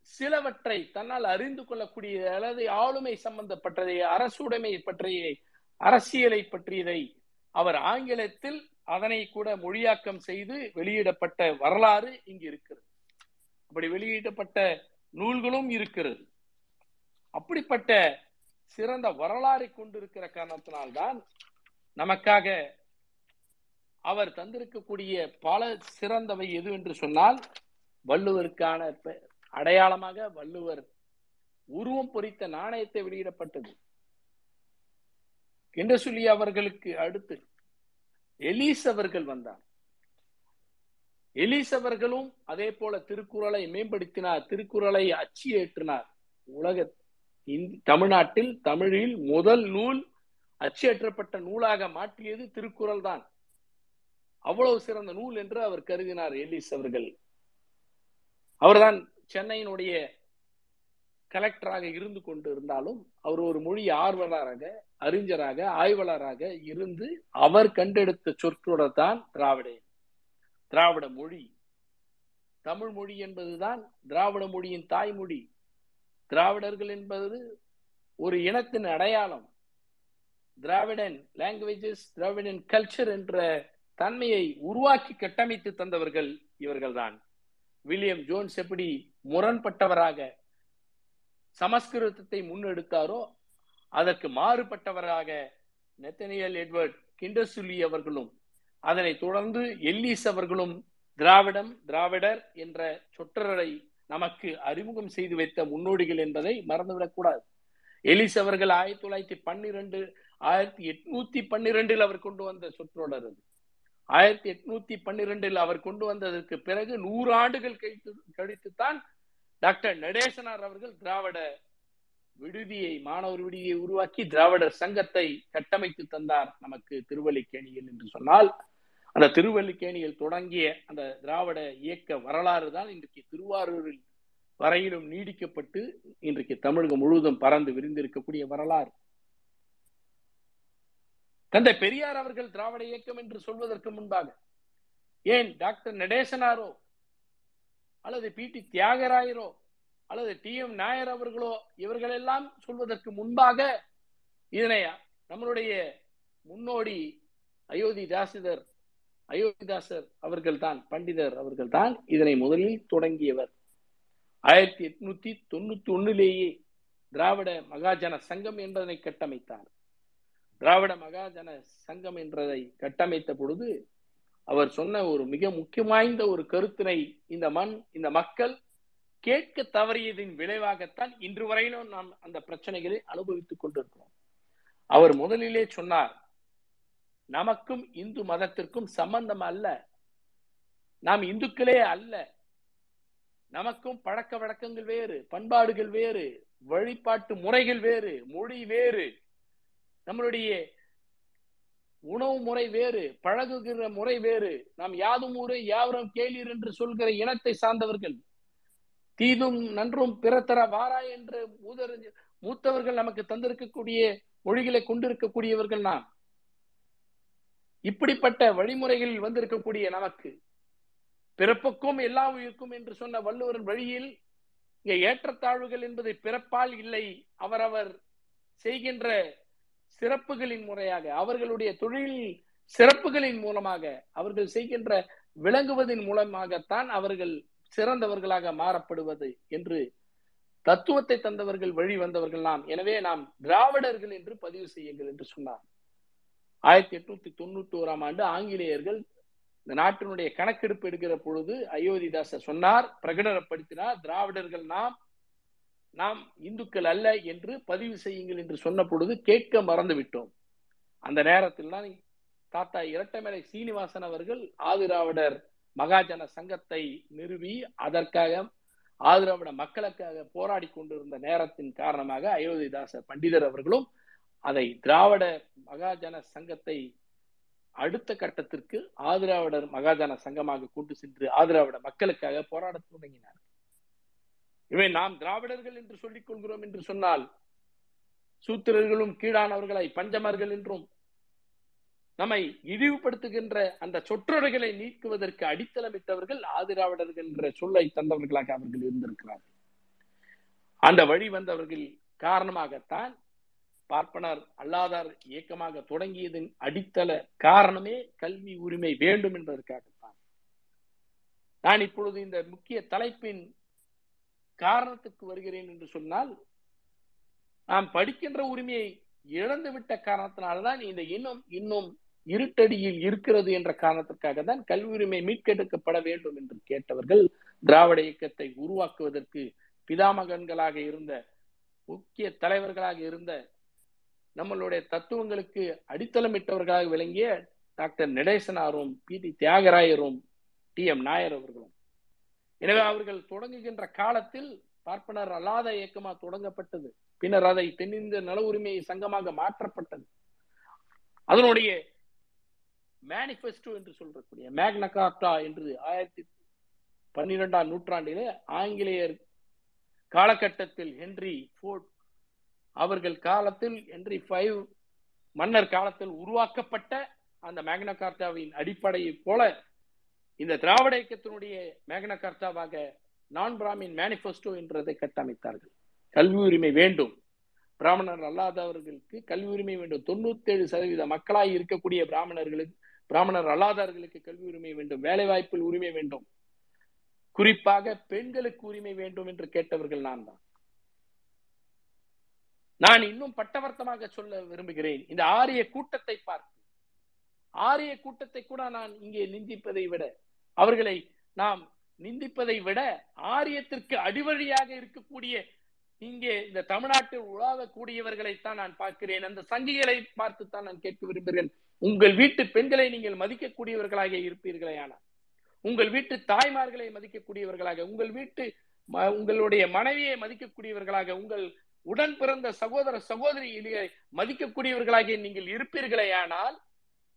சிலவற்றை தன்னால் அறிந்து கொள்ளக்கூடிய அல்லது ஆளுமை சம்பந்தப்பட்டதை அரசுடைமை பற்றிய அரசியலை பற்றியதை அவர் ஆங்கிலத்தில் அதனை கூட மொழியாக்கம் செய்து வெளியிடப்பட்ட வரலாறு இங்கு இருக்கிறது. அப்படி வெளியிடப்பட்ட நூல்களும் இருக்கிறது. அப்படிப்பட்ட சிறந்த வரலாறை கொண்டிருக்கிற காரணத்தினால்தான் நமக்காக அவர் தந்திருக்கக்கூடிய பல சிறந்தவை எது என்று சொன்னால் வள்ளுவருக்கான அடையாளமாக வள்ளுவர் உருவம் பொறித்த நாணயத்தை வெளியிடப்பட்டது. கிண்டசுலி அவர்களுக்கு அடுத்து எலீஸ் அவர்கள் வந்தார். எலீஸ் அவர்களும் அதே போல திருக்குறளை மேம்படுத்தினார் திருக்குறளை அச்சு ஏற்றினார். உலக தமிழ்நாட்டில் தமிழில் முதல் நூல் அச்சேற்றப்பட்ட நூலாக மாற்றியது திருக்குறள் தான். அவ்வளவு சிறந்த நூல் என்று அவர் கருதினார் எல்லிஸ் அவர்கள். அவர்தான் சென்னையினுடைய கலெக்டராக இருந்து கொண்டு இருந்தாலும் அவர் ஒரு மொழி ஆர்வலராக அறிஞராக ஆய்வாளராக இருந்து அவர் கண்டெடுத்த சொற்களோட தான் திராவிட. திராவிட மொழி. தமிழ் மொழி என்பதுதான் திராவிட மொழியின் தாய்மொழி. திராவிடர்கள் என்பது ஒரு இனத்தின் அடையாளம். திராவிடன் லாங்குவேஜஸ் திராவிடன் கல்ச்சர் என்ற தன்மையை உருவாக்கி கட்டமைத்து தந்தவர்கள் இவர்கள்தான். வில்லியம் ஜோன்ஸ் எப்படி முரண்பட்டவராக சமஸ்கிருதத்தை முன்னெடுத்தாரோ அதற்கு மாறுபட்டவராக நெத்தனியல் எட்வர்ட் கிண்டசுலி அவர்களும் அதனை தொடர்ந்து எல்லிஸ் அவர்களும் திராவிடம் திராவிடர் என்ற சொற்றரை நமக்கு அறிமுகம் செய்து வைத்த முன்னோடிகள் என்பதை மறந்துவிடக்கூடாது எலிஸ் அவர்கள் ஆயிரத்தி தொள்ளாயிரத்தி பன்னிரெண்டு ஆயிரத்தி எட்நூத்தி பன்னிரெண்டில் அவர் கொண்டு வந்த சொற்றொடர் அது. ஆயிரத்தி எட்நூத்தி பன்னிரெண்டில் அவர் கொண்டு வந்ததற்கு பிறகு நூறு ஆண்டுகள் கழித்து கழித்துத்தான் டாக்டர் நடேசனார் அவர்கள் திராவிட விடுதியை மாணவர் விடுதியை உருவாக்கி திராவிடர் சங்கத்தை கட்டமைத்து தந்தார் நமக்கு திருவல்லிக்கேணியில் என்று சொன்னால். அந்த திருவல்லிக்கேணியில் தொடங்கிய அந்த திராவிட இயக்க வரலாறு தான் இன்றைக்கு திருவாரூரில் வரையிலும் நீடிக்கப்பட்டு இன்றைக்கு தமிழகம் முழுவதும் பறந்து விரிந்திருக்கக்கூடிய வரலாறு. தந்தை பெரியார் அவர்கள் திராவிட இயக்கம் என்று சொல்வதற்கு முன்பாக ஏன் டாக்டர் நடேசனாரோ அல்லது பி டி தியாகராயரோ அல்லது டி எம் நாயர் அவர்களோ இவர்களெல்லாம் சொல்வதற்கு முன்பாக இதனை நம்மளுடைய முன்னோடி அயோத்தி தாசிதர் அயோத்திதாசர் அவர்கள் தான் பண்டிதர் அவர்கள் தான் இதனை முதலில் தொடங்கியவர். ஆயிரத்தி எட்நூத்தி தொண்ணூத்தி ஒண்ணுலேயே திராவிட மகாஜன சங்கம் என்பதனை கட்டமைத்தார். திராவிட மகாஜன சங்கம் என்றதை கட்டமைத்த பொழுது அவர் சொன்ன ஒரு மிக முக்கியம் வாய்ந்த ஒரு கருத்தினை இந்த மண் இந்த மக்கள் கேட்க தவறியதின் விளைவாகத்தான் இன்று வரையிலும் நாம் அந்த பிரச்சனைகளை அனுபவித்துக் கொண்டிருக்கிறோம். அவர் முதலிலே சொன்னார் நமக்கும் இந்து மதத்திற்கும் சம்பந்தம் அல்ல. நாம் இந்துக்களே அல்ல. நமக்கும் பழக்க வழக்கங்கள் வேறு பண்பாடுகள் வேறு வழிபாட்டு முறைகள் வேறு மொழி வேறு நம்மளுடைய உணவு முறை வேறு பழகுகிற முறை வேறு நாம் யாதும் ஊரே யாவரும் கேளீர் என்று சொல்கிற இனத்தை சார்ந்தவர்கள் தீதும் நன்றும் பிறத்தர வாரா என்று மூதர் மூத்தவர்கள் நமக்கு தந்திருக்கக்கூடிய மொழிகளை கொண்டிருக்கக்கூடியவர்கள் நாம். இப்படிப்பட்ட வழிமுறைகளில் வந்திருக்கக்கூடிய நமக்கு பிறப்புக்கும் எல்லா உயிருக்கும் என்று சொன்ன வள்ளுவரின் வழியில் இங்க ஏற்றத்தாழ்வுகள் என்பது பிறப்பால் இல்லை. அவரவர் செய்கின்ற சிறப்புகளின் முறையாக அவர்களுடைய தொழில் சிறப்புகளின் மூலமாக அவர்கள் செய்கின்ற விளங்குவதன் மூலமாகத்தான் அவர்கள் சிறந்தவர்களாக மாறப்படுவது என்று தத்துவத்தை தந்தவர்கள் வழி வந்தவர்கள் நாம். எனவே நாம் திராவிடர்கள் என்று பதிவு செய்யுங்கள் என்று சொன்னார். ஆயிரத்தி எட்நூத்தி தொண்ணூத்தி ஓராம் ஆண்டு ஆங்கிலேயர்கள் இந்த நாட்டினுடைய கணக்கெடுப்பு எடுக்கிற பொழுது அயோத்திதாசர் சொன்னார் பிரகடனப்படுத்தினார் திராவிடர்கள் நாம் நாம் இந்துக்கள் அல்ல என்று பதிவு செய்யுங்கள் என்று சொன்ன பொழுது கேட்க மறந்து விட்டோம். அந்த நேரத்தில் தான் தாத்தா இரட்டமலை சீனிவாசன் அவர்கள் ஆதிராவிடர் மகாஜன சங்கத்தை நிறுவி அதற்காக ஆதிராவிட மக்களுக்காக போராடி கொண்டிருந்த நேரத்தின் காரணமாக அயோத்திதாச பண்டிதர் அவர்களும் அதை திராவிட மகாஜன சங்கத்தை அடுத்த கட்டத்திற்கு ஆதிராவிடர் மகாஜன சங்கமாக கூட்டு சென்று ஆதிராவிட மக்களுக்காக போராட தொடங்கினார் இவை நாம் திராவிடர்கள் என்று சொல்லிக் கொள்கிறோம் என்று சொன்னால் சூத்திரர்களும் கீழானவர்களை பஞ்சமர்கள் என்றும் நம்மை இழிவுபடுத்துகின்ற அந்த சொற்றொடைகளை நீக்குவதற்கு அடித்தளமிட்டவர்கள் ஆதிராவிடர்கள் என்ற சொல்லை தந்தவர்களாக அவர்கள் இருந்திருக்கிறார்கள். அந்த வழி வந்தவர்கள் காரணமாகத்தான் பார்ப்பனர் அல்லாதார் இயக்கமாக தொடங்கியதன் அடித்தள காரணமே கல்வி உரிமை வேண்டும் என்பதற்காகத்தான். நான் இப்பொழுது இந்த முக்கிய தலைப்பின் காரணத்துக்கு வருகிறேன் என்று சொன்னால் நாம் படிக்கின்ற உரிமையை இழந்துவிட்ட காரணத்தினால்தான் இந்த இன்னும் இன்னும் இருட்டடியில் இருக்கிறது என்ற காரணத்திற்காக தான் கல்வி உரிமை மீட்கெடுக்கப்பட வேண்டும் என்று கேட்டவர்கள் திராவிட இயக்கத்தை உருவாக்குவதற்கு பிதாமகன்களாக இருந்த முக்கிய தலைவர்களாக இருந்த நம்மளுடைய தத்துவங்களுக்கு அடித்தளமிட்டவர்களாக விளங்கிய டாக்டர் நடேசனாரும் பி. டி. தியாகராயரும் டி. எம். நாயர் அவர்களும். எனவே அவர்கள் தொடங்குகின்ற காலத்தில் பார்ப்பனர் அல்லாத இயக்கமாக தொடங்கப்பட்டது. பின்னர் அதை தென்னிந்திய நல உரிமை சங்கமாக மாற்றப்பட்டது. அதனுடைய மேனிஃபெஸ்டோ என்று சொல்றக்கூடிய மேக்னகார்டா என்று ஆயிரத்தி பன்னிரெண்டாம் நூற்றாண்டிலே ஆங்கிலேயர் காலகட்டத்தில் ஹென்றி ஃபோர்ட் அவர்கள் காலத்தில் ஹென்றி ஃபைவ் மன்னர் காலத்தில் உருவாக்கப்பட்ட அந்த மேக்னா கார்டாவின் அடிப்படையை போல இந்த திராவிட இயக்கத்தினுடைய மேக்னா கார்டாவாக நான் பிராமின் மேனிஃபெஸ்டோ என்றதை கட்டமைத்தார்கள். கல்வி உரிமை வேண்டும். பிராமணர் அல்லாதவர்களுக்கு கல்வி உரிமை வேண்டும். தொண்ணூத்தி ஏழு சதவீத மக்களாய் இருக்கக்கூடிய பிராமணர்களுக்கு பிராமணர் அல்லாதவர்களுக்கு கல்வி உரிமை வேண்டும். வேலை வாய்ப்பில் உரிமை வேண்டும். குறிப்பாக பெண்களுக்கு உரிமை வேண்டும் என்று கேட்டவர்கள் நான் தான் நான் இன்னும் பட்டவர்த்தமாக சொல்ல விரும்புகிறேன். இந்த ஆரிய கூட்டத்தை பார்த்து. ஆரிய கூட்டத்தை கூட நான் இங்கே நிந்திப்பதை விட அவர்களை நாம் நிந்திப்பதை விட ஆரியத்திற்கு அடிவழியாக இருக்கக்கூடிய இங்கே இந்த தமிழ்நாட்டில் உலாவக்கூடியவர்களைத்தான் நான் பார்க்கிறேன். அந்த சங்கிகளை பார்த்து தான் நான் கேட்க விரும்புகிறேன். உங்கள் வீட்டு பெண்களை நீங்கள் மதிக்கக்கூடியவர்களாக இருப்பீர்களே ஆனால் உங்கள் வீட்டு தாய்மார்களை மதிக்கக்கூடியவர்களாக உங்கள் வீட்டு உங்களுடைய மனைவியை மதிக்கக்கூடியவர்களாக உங்கள் உடன் பிறந்த சகோதர சகோதரியிலேயே மதிக்கக்கூடியவர்களாக நீங்கள் இருப்பீர்களே ஆனால்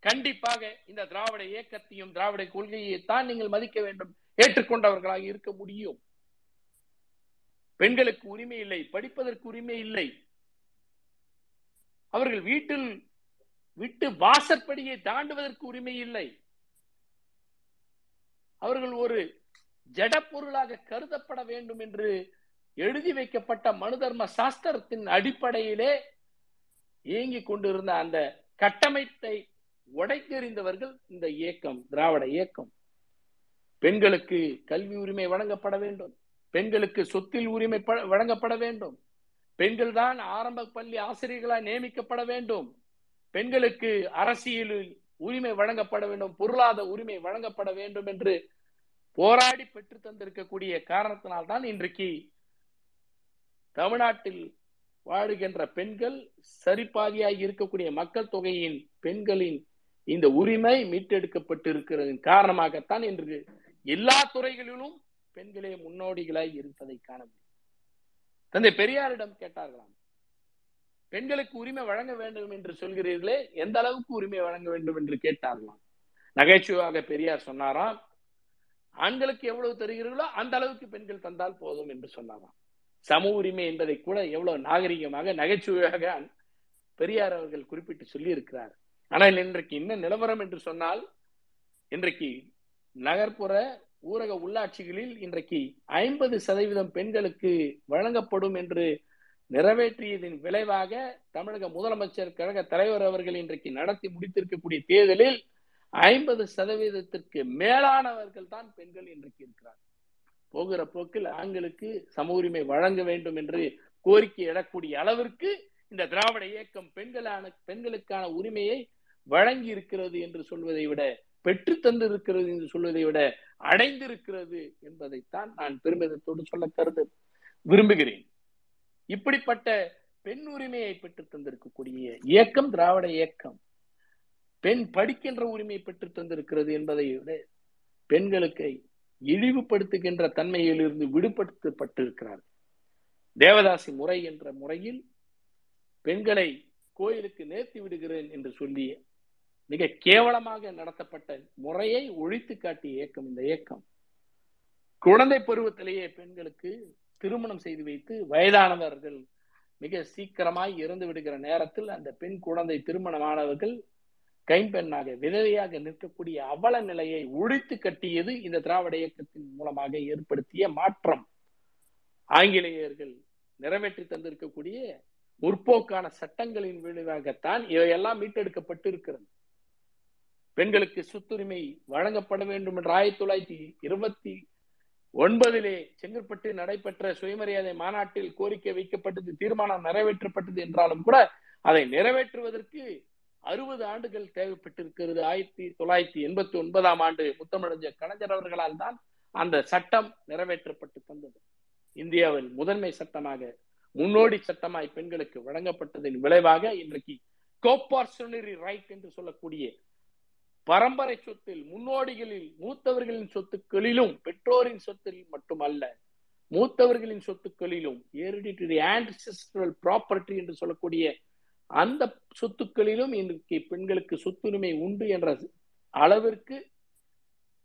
கண்டிப்பாக இந்த திராவிட இயக்கத்தையும் திராவிட கொள்கையை தான் நீங்கள் மதிக்க வேண்டும் ஏற்றுக்கொண்டவர்களாக இருக்க முடியும். பெண்களுக்கு உரிமை இல்லை படிப்பதற்கு உரிமை இல்லை. அவர்கள் வீட்டில் விட்டு வாசற்படியை தாண்டுவதற்கு உரிமை இல்லை. அவர்கள் ஒரு ஜட பொருளாக கருதப்பட வேண்டும் என்று எழுதி வைக்கப்பட்ட மனு தர்ம சாஸ்திரத்தின் அடிப்படையிலே இயங்கி கொண்டிருந்த அந்த கட்டமைப்பை உடைத்தெறிந்தவர்கள் இந்த இயக்கம் திராவிட இயக்கம். பெண்களுக்கு கல்வி உரிமை வழங்கப்பட வேண்டும். பெண்களுக்கு சொத்தில் உரிமை வழங்கப்பட வேண்டும். பெண்கள் தான் ஆரம்ப பள்ளி ஆசிரியர்களாக நியமிக்கப்பட வேண்டும். பெண்களுக்கு அரசியலில் உரிமை வழங்கப்பட வேண்டும். பொருளாதார உரிமை வழங்கப்பட வேண்டும் என்று போராடி பெற்று தந்திருக்கக்கூடிய காரணத்தினால்தான் இன்றைக்கு தமிழ்நாட்டில் வாழுகின்ற பெண்கள் சரிபாதியாக இருக்கக்கூடிய மக்கள் தொகையின் பெண்களின் இந்த உரிமை மீட்டெடுக்கப்பட்டிருக்கிறதன் காரணமாகத்தான் இன்று எல்லா துறைகளிலும் பெண்களே முன்னோடிகளாய் இருப்பதை காண முடியும். தந்தை பெரியாரிடம் கேட்டார்களாம் பெண்களுக்கு உரிமை வழங்க வேண்டும் என்று சொல்கிறீர்களே எந்த அளவுக்கு உரிமை வழங்க வேண்டும் என்று கேட்டார்களாம்? நகைச்சுவாக பெரியார் சொன்னாராம் ஆண்களுக்கு எவ்வளவு தருகிறீர்களோ அந்த அளவுக்கு பெண்கள் தந்தால் போதும் என்று சொன்னாராம். சம உரிமை என்பதை கூட எவ்வளவு நாகரிகமாக நகைச்சுவையாக பெரியார் அவர்கள் குறிப்பிட்டு சொல்லி இருக்கிறார் ஆனால் இன்றைக்கு என்ன நிலவரம் என்று சொன்னால் இன்றைக்கு நகர்ப்புற ஊரக உள்ளாட்சிகளில் இன்றைக்கு ஐம்பது சதவீதம் பெண்களுக்கு வழங்கப்படும் என்று நிறைவேற்றியதன் விளைவாக தமிழக முதலமைச்சர் கழக தலைவர் அவர்கள் இன்றைக்கு நடத்தி முடித்திருக்கக்கூடிய தேர்தலில் ஐம்பது சதவீதத்திற்கு மேலானவர்கள் தான் பெண்கள் இன்றைக்கு இருக்கிறார் போகிற போக்கில் ஆண்களுக்கு சம உரிமை வழங்க வேண்டும் என்று கோரிக்கை எழக்கூடிய அளவிற்கு இந்த திராவிட இயக்கம் பெண்களான பெண்களுக்கான உரிமையை வழங்கி இருக்கிறது என்று சொல்வதை விட பெற்று தந்திருக்கிறது என்று சொல்வதை விட அடைந்திருக்கிறது என்பதைத்தான் நான் பெருமிதத்தோடு சொல்ல கருது விரும்புகிறேன். இப்படிப்பட்ட பெண் உரிமையை பெற்று தந்திருக்கக்கூடிய இயக்கம் திராவிட இயக்கம் பெண் படிக்கின்ற உரிமையை பெற்று தந்திருக்கிறது என்பதை விட பெண்களுக்கு இழிவுபடுத்துகின்ற தன்மையிலிருந்து விடுபடுத்தப்பட்டிருக்கிறார் தேவதாசி முறை என்ற முறையில் பெண்களை கோயிலுக்கு நேர்த்தி விடுகிறேன் என்று சொல்லி மிக கேவலமாக நடத்தப்பட்ட முறையை ஒழித்து காட்டிய இயக்கம் இந்த இயக்கம். குழந்தை பருவத்திலேயே பெண்களுக்கு திருமணம் செய்து வைத்து வயதானவர்கள் மிக சீக்கிரமாய் இறந்து விடுகிற நேரத்தில் அந்த பெண் குழந்தை திருமணமானவர்கள் கைம்பெண்ணாக விதவையாக நிற்கக்கூடிய அவல நிலையை ஒழித்து கட்டியது இந்த திராவிட இயக்கத்தின் மூலமாக ஏற்படுத்திய மாற்றம். ஆங்கிலேயர்கள் நிறைவேற்றி தந்திருக்கக்கூடிய முற்போக்கான சட்டங்களின் விளைவாகத்தான் இவையெல்லாம் மீட்டெடுக்கப்பட்டு இருக்கிறது பெண்களுக்கு சொத்துரிமை வழங்கப்பட வேண்டும் என்று ஆயிரத்தி தொள்ளாயிரத்தி இருபத்தி ஒன்பதிலே செங்கற்பட்டு நடைபெற்ற சுயமரியாதை மாநாட்டில் கோரிக்கை வைக்கப்பட்டது தீர்மானம் நிறைவேற்றப்பட்டது என்றாலும் கூட அதை நிறைவேற்றுவதற்கு அறுபது ஆண்டுகள் தேவைப்பட்டிருக்கிறது. ஆயிரத்தி தொள்ளாயிரத்தி எண்பத்தி ஒன்பதாம் ஆண்டு முத்தமிழஞ்ச கலைஞர் அவர்களால் தான் அந்த சட்டம் நிறைவேற்றப்பட்டு தந்தது. இந்தியாவில் முதன்மை சட்டமாக முன்னோடி சட்டமாய் பெண்களுக்கு வழங்கப்பட்டதன் விளைவாக இன்றைக்கு கோபார்சனரி ரைட் என்று சொல்லக்கூடிய பரம்பரை சொத்தில் முன்னோடிகளில் மூத்தவர்களின் சொத்துக்களிலும் பெற்றோரின் சொத்தில் மட்டுமல்ல மூத்தவர்களின் சொத்துக்களிலும் ஏரிடிட்டரி ஆன்சிஸ்ட்ரல் ப்ராப்பர்ட்டி என்று சொல்லக்கூடிய அந்த சொத்துக்களிலும் இன்றைக்கு பெண்களுக்கு சொத்துரிமை உண்டு என்ற அளவிற்கு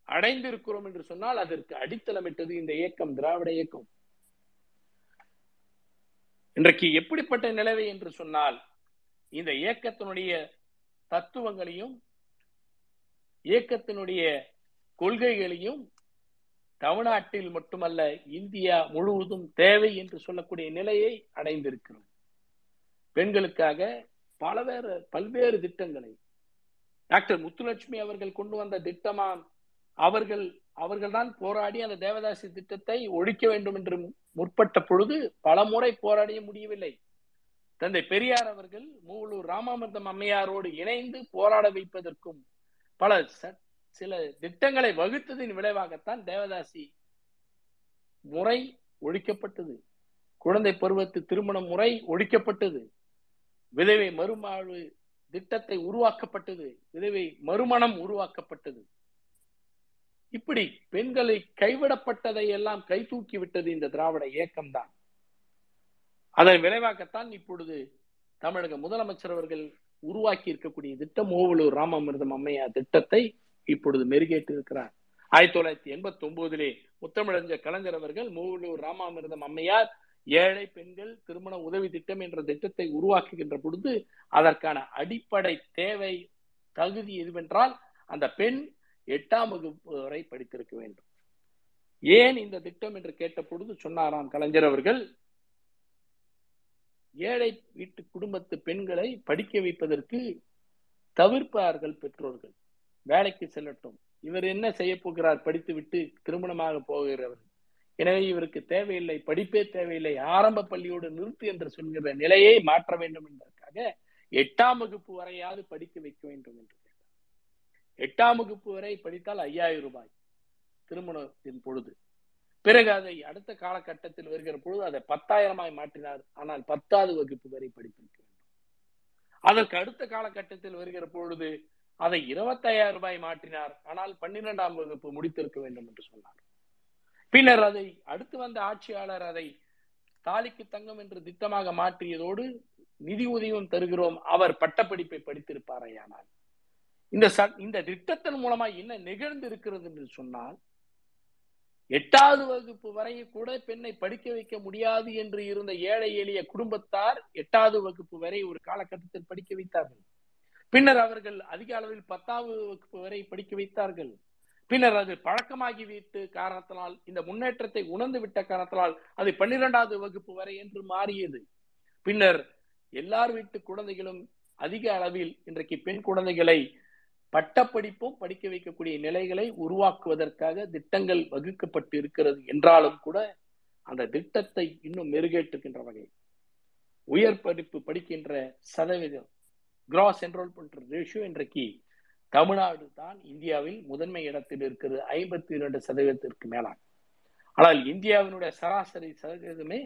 அடைந்திருக்கிறோம் என்று சொன்னால் அதற்கு அடித்தளமிட்டது இந்த இயக்கம் திராவிட இயக்கம். இன்றைக்கு எப்படிப்பட்ட நிலவை என்று சொன்னால் இந்த இயக்கத்தினுடைய தத்துவங்களையும் இயக்கத்தினுடைய கொள்கைகளையும் தமிழ்நாட்டில் மட்டுமல்ல இந்தியா முழுவதும் தேவை என்று சொல்லக்கூடிய நிலையை அடைந்திருக்கிறோம். பெண்களுக்காக பலவேறு பல்வேறு திட்டங்களை டாக்டர் முத்துலட்சுமி அவர்கள் கொண்டு வந்த திட்டமாம். அவர்கள் அவர்கள் தான் போராடி அந்த தேவதாசி திட்டத்தை ஒழிக்க வேண்டும் என்று முற்பட்ட பொழுது பல முறை போராடிய முடியவில்லை. தந்தை பெரியார் அவர்கள் மூவலூர் ராமாமிர்தம் அம்மையாரோடு இணைந்து போராட வைப்பதற்கும் பல சில திட்டங்களை வகுத்ததின் விளைவாகத்தான் தேவதாசி முறை ஒழிக்கப்பட்டது. குழந்தை பருவத்து திருமண முறை ஒழிக்கப்பட்டது. விதவை மறுமாழ்வு திட்டத்தை உருவாக்கப்பட்டது. விதவை மறுமணம் உருவாக்கப்பட்டது. இப்படி பெண்களை கைவிடப்பட்டதை எல்லாம் கை தூக்கி விட்டது இந்த திராவிட இயக்கம் தான் அதன் விளைவாகத்தான் இப்பொழுது தமிழக முதலமைச்சர் அவர்கள் உருவாக்கி இருக்கக்கூடிய திட்டம் ஓவலூர் ராமாமிர்தம் அம்மையா திட்டத்தை இப்பொழுது மெருகேட்டு இருக்கிறார். ஆயிரத்தி தொள்ளாயிரத்தி எண்பத்தி ஒன்பதிலே முத்தமிழஞ்ச கலைஞர் அவர்கள் மூவலூர் ராமாமிர்தம் அம்மையார் ஏழை பெண்கள் திருமண உதவி திட்டம் என்ற திட்டத்தை உருவாக்குகின்ற பொழுது அதற்கான அடிப்படை தேவை தகுதி எதுவென்றால் அந்த பெண் எட்டாம் வகுப்பு வரை படித்திருக்க வேண்டும். ஏன் இந்த திட்டம் என்று கேட்ட பொழுது சொன்னாராம் கலைஞர் அவர்கள் ஏழை வீட்டு குடும்பத்து பெண்களை படிக்க வைப்பதற்கு தவிர்ப்பார்கள் பெற்றோர்கள். வேலைக்கு செல்லட்டும். இவர் என்ன செய்ய போகிறார்? படித்துவிட்டு திருமணமாக போகிறவர் எனவே இவருக்கு தேவையில்லை படிப்பே தேவையில்லை ஆரம்ப பள்ளியோடு நிறுத்து என்று சொல்கிற நிலையை மாற்ற வேண்டும் என்பதற்காக எட்டாம் வகுப்பு வரையாவது படிக்க வைக்க வேண்டும் என்று கேட்டார். எட்டாம் வகுப்பு வரை படித்தால் ஐயாயிரம் ரூபாய் திருமணத்தின் பொழுது. பிறகு அதை அடுத்த காலகட்டத்தில் வருகிற பொழுது அதை பத்தாயிரமாய் மாற்றினார். ஆனால் பத்தாவது வகுப்பு வரை படித்திருக்க வேண்டும். அதற்கு அடுத்த காலகட்டத்தில் வருகிற பொழுது அதை இருபத்தையாயிரம் ரூபாய் மாற்றினார். ஆனால் பன்னிரெண்டாம் வகுப்பு முடித்திருக்க வேண்டும் என்று சொன்னார். பின்னர் அதை அடுத்து வந்த ஆட்சியாளர் அதை தாலிக்கு தங்கம் என்று திட்டமாக மாற்றியதோடு நிதி உதவியும் தருகிறோம். அவர் பட்டப்படிப்பை படித்திருப்பாரையானால் இந்த இந்த திட்டத்தின் மூலமா என்ன நிகழ்ந்து இருக்கிறது என்று சொன்னால் எட்டாவது வகுப்பு வரை கூட பெண்ணை படிக்க வைக்க முடியாது என்று இருந்த ஏழை எளிய குடும்பத்தார் எட்டாவது வகுப்பு வரை ஒரு காலகட்டத்தில் படிக்க வைத்தார்கள். பின்னர் அவர்கள் அதிக அளவில் பத்தாவது வகுப்பு வரை படிக்க வைத்தார்கள். பின்னர் அது பழக்கமாகி விட்டு காரணத்தினால் இந்த முன்னேற்றத்தை உணர்ந்து விட்ட காரணத்தினால் அது பன்னிரெண்டாவது வகுப்பு வரை என்று மாறியது. பின்னர் எல்லார் வீட்டு குழந்தைகளும் அதிக அளவில் இன்றைக்கு பெண் குழந்தைகளை பட்டப்படிப்பும் படிக்க வைக்கக்கூடிய நிலைகளை உருவாக்குவதற்காக திட்டங்கள் வகுக்கப்பட்டு இருக்கிறது என்றாலும் கூட அந்த திட்டத்தை இன்னும் மெருகேற்றுகின்ற வகை. உயர் படிப்பு படிக்கின்ற சதவீதம் கிராஸ் என்ரோல்மெண்ட் ரேஷியோ இன்றைக்கு தமிழ்நாடு தான் இந்தியாவில் முதன்மை இடத்தில் இருக்கிறது. ஐம்பத்தி இரண்டு சதவீதத்திற்கு மேலாக ஆனால் இந்தியாவினுடைய சராசரி சதவீதமே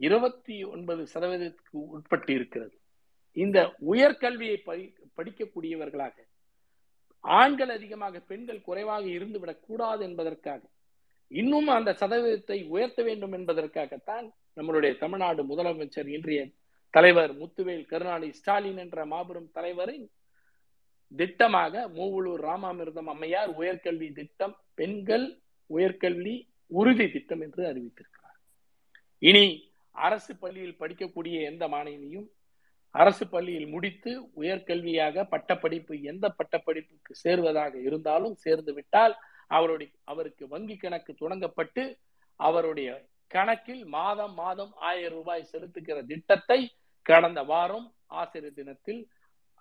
இருபத்தி ஒன்பது சதவீதத்துக்கு உட்பட்டு இருக்கிறது. இந்த உயர்கல்வியை படி படிக்கக்கூடியவர்களாக ஆண்கள் அதிகமாக பெண்கள் குறைவாக இருந்துவிடக் கூடாது என்பதற்காக இன்னும் அந்த சதவீதத்தை உயர்த்த வேண்டும் என்பதற்காகத்தான் நம்மளுடைய தமிழ்நாடு முதலமைச்சர் இன்றைய தலைவர் முத்துவேல் கருணாநிதி ஸ்டாலின் என்ற மாபெரும் தலைவரின் திட்டமாக மூவலூர் ராமாமிர்தம் அம்மையார் உயர்கல்வி திட்டம் பெண்கள் உயர்கல்வி உறுதி திட்டம் என்று அறிவித்திருக்கிறார். இனி அரசு பள்ளியில் படிக்கக்கூடிய எந்த மாணவியும் அரசு பள்ளியில் முடித்து உயர்கல்வியாக பட்டப்படிப்பு எந்த பட்டப்படிப்புக்கு சேர்வதாக இருந்தாலும் சேர்ந்து விட்டால் அவருடைய அவருக்கு வங்கி கணக்கு தொடங்கப்பட்டு அவருடைய கணக்கில் மாதம் மாதம் ஆயிரம் ரூபாய் செலுத்துகிற திட்டத்தை கடந்த வாரம் ஆசிரியர் தினத்தில்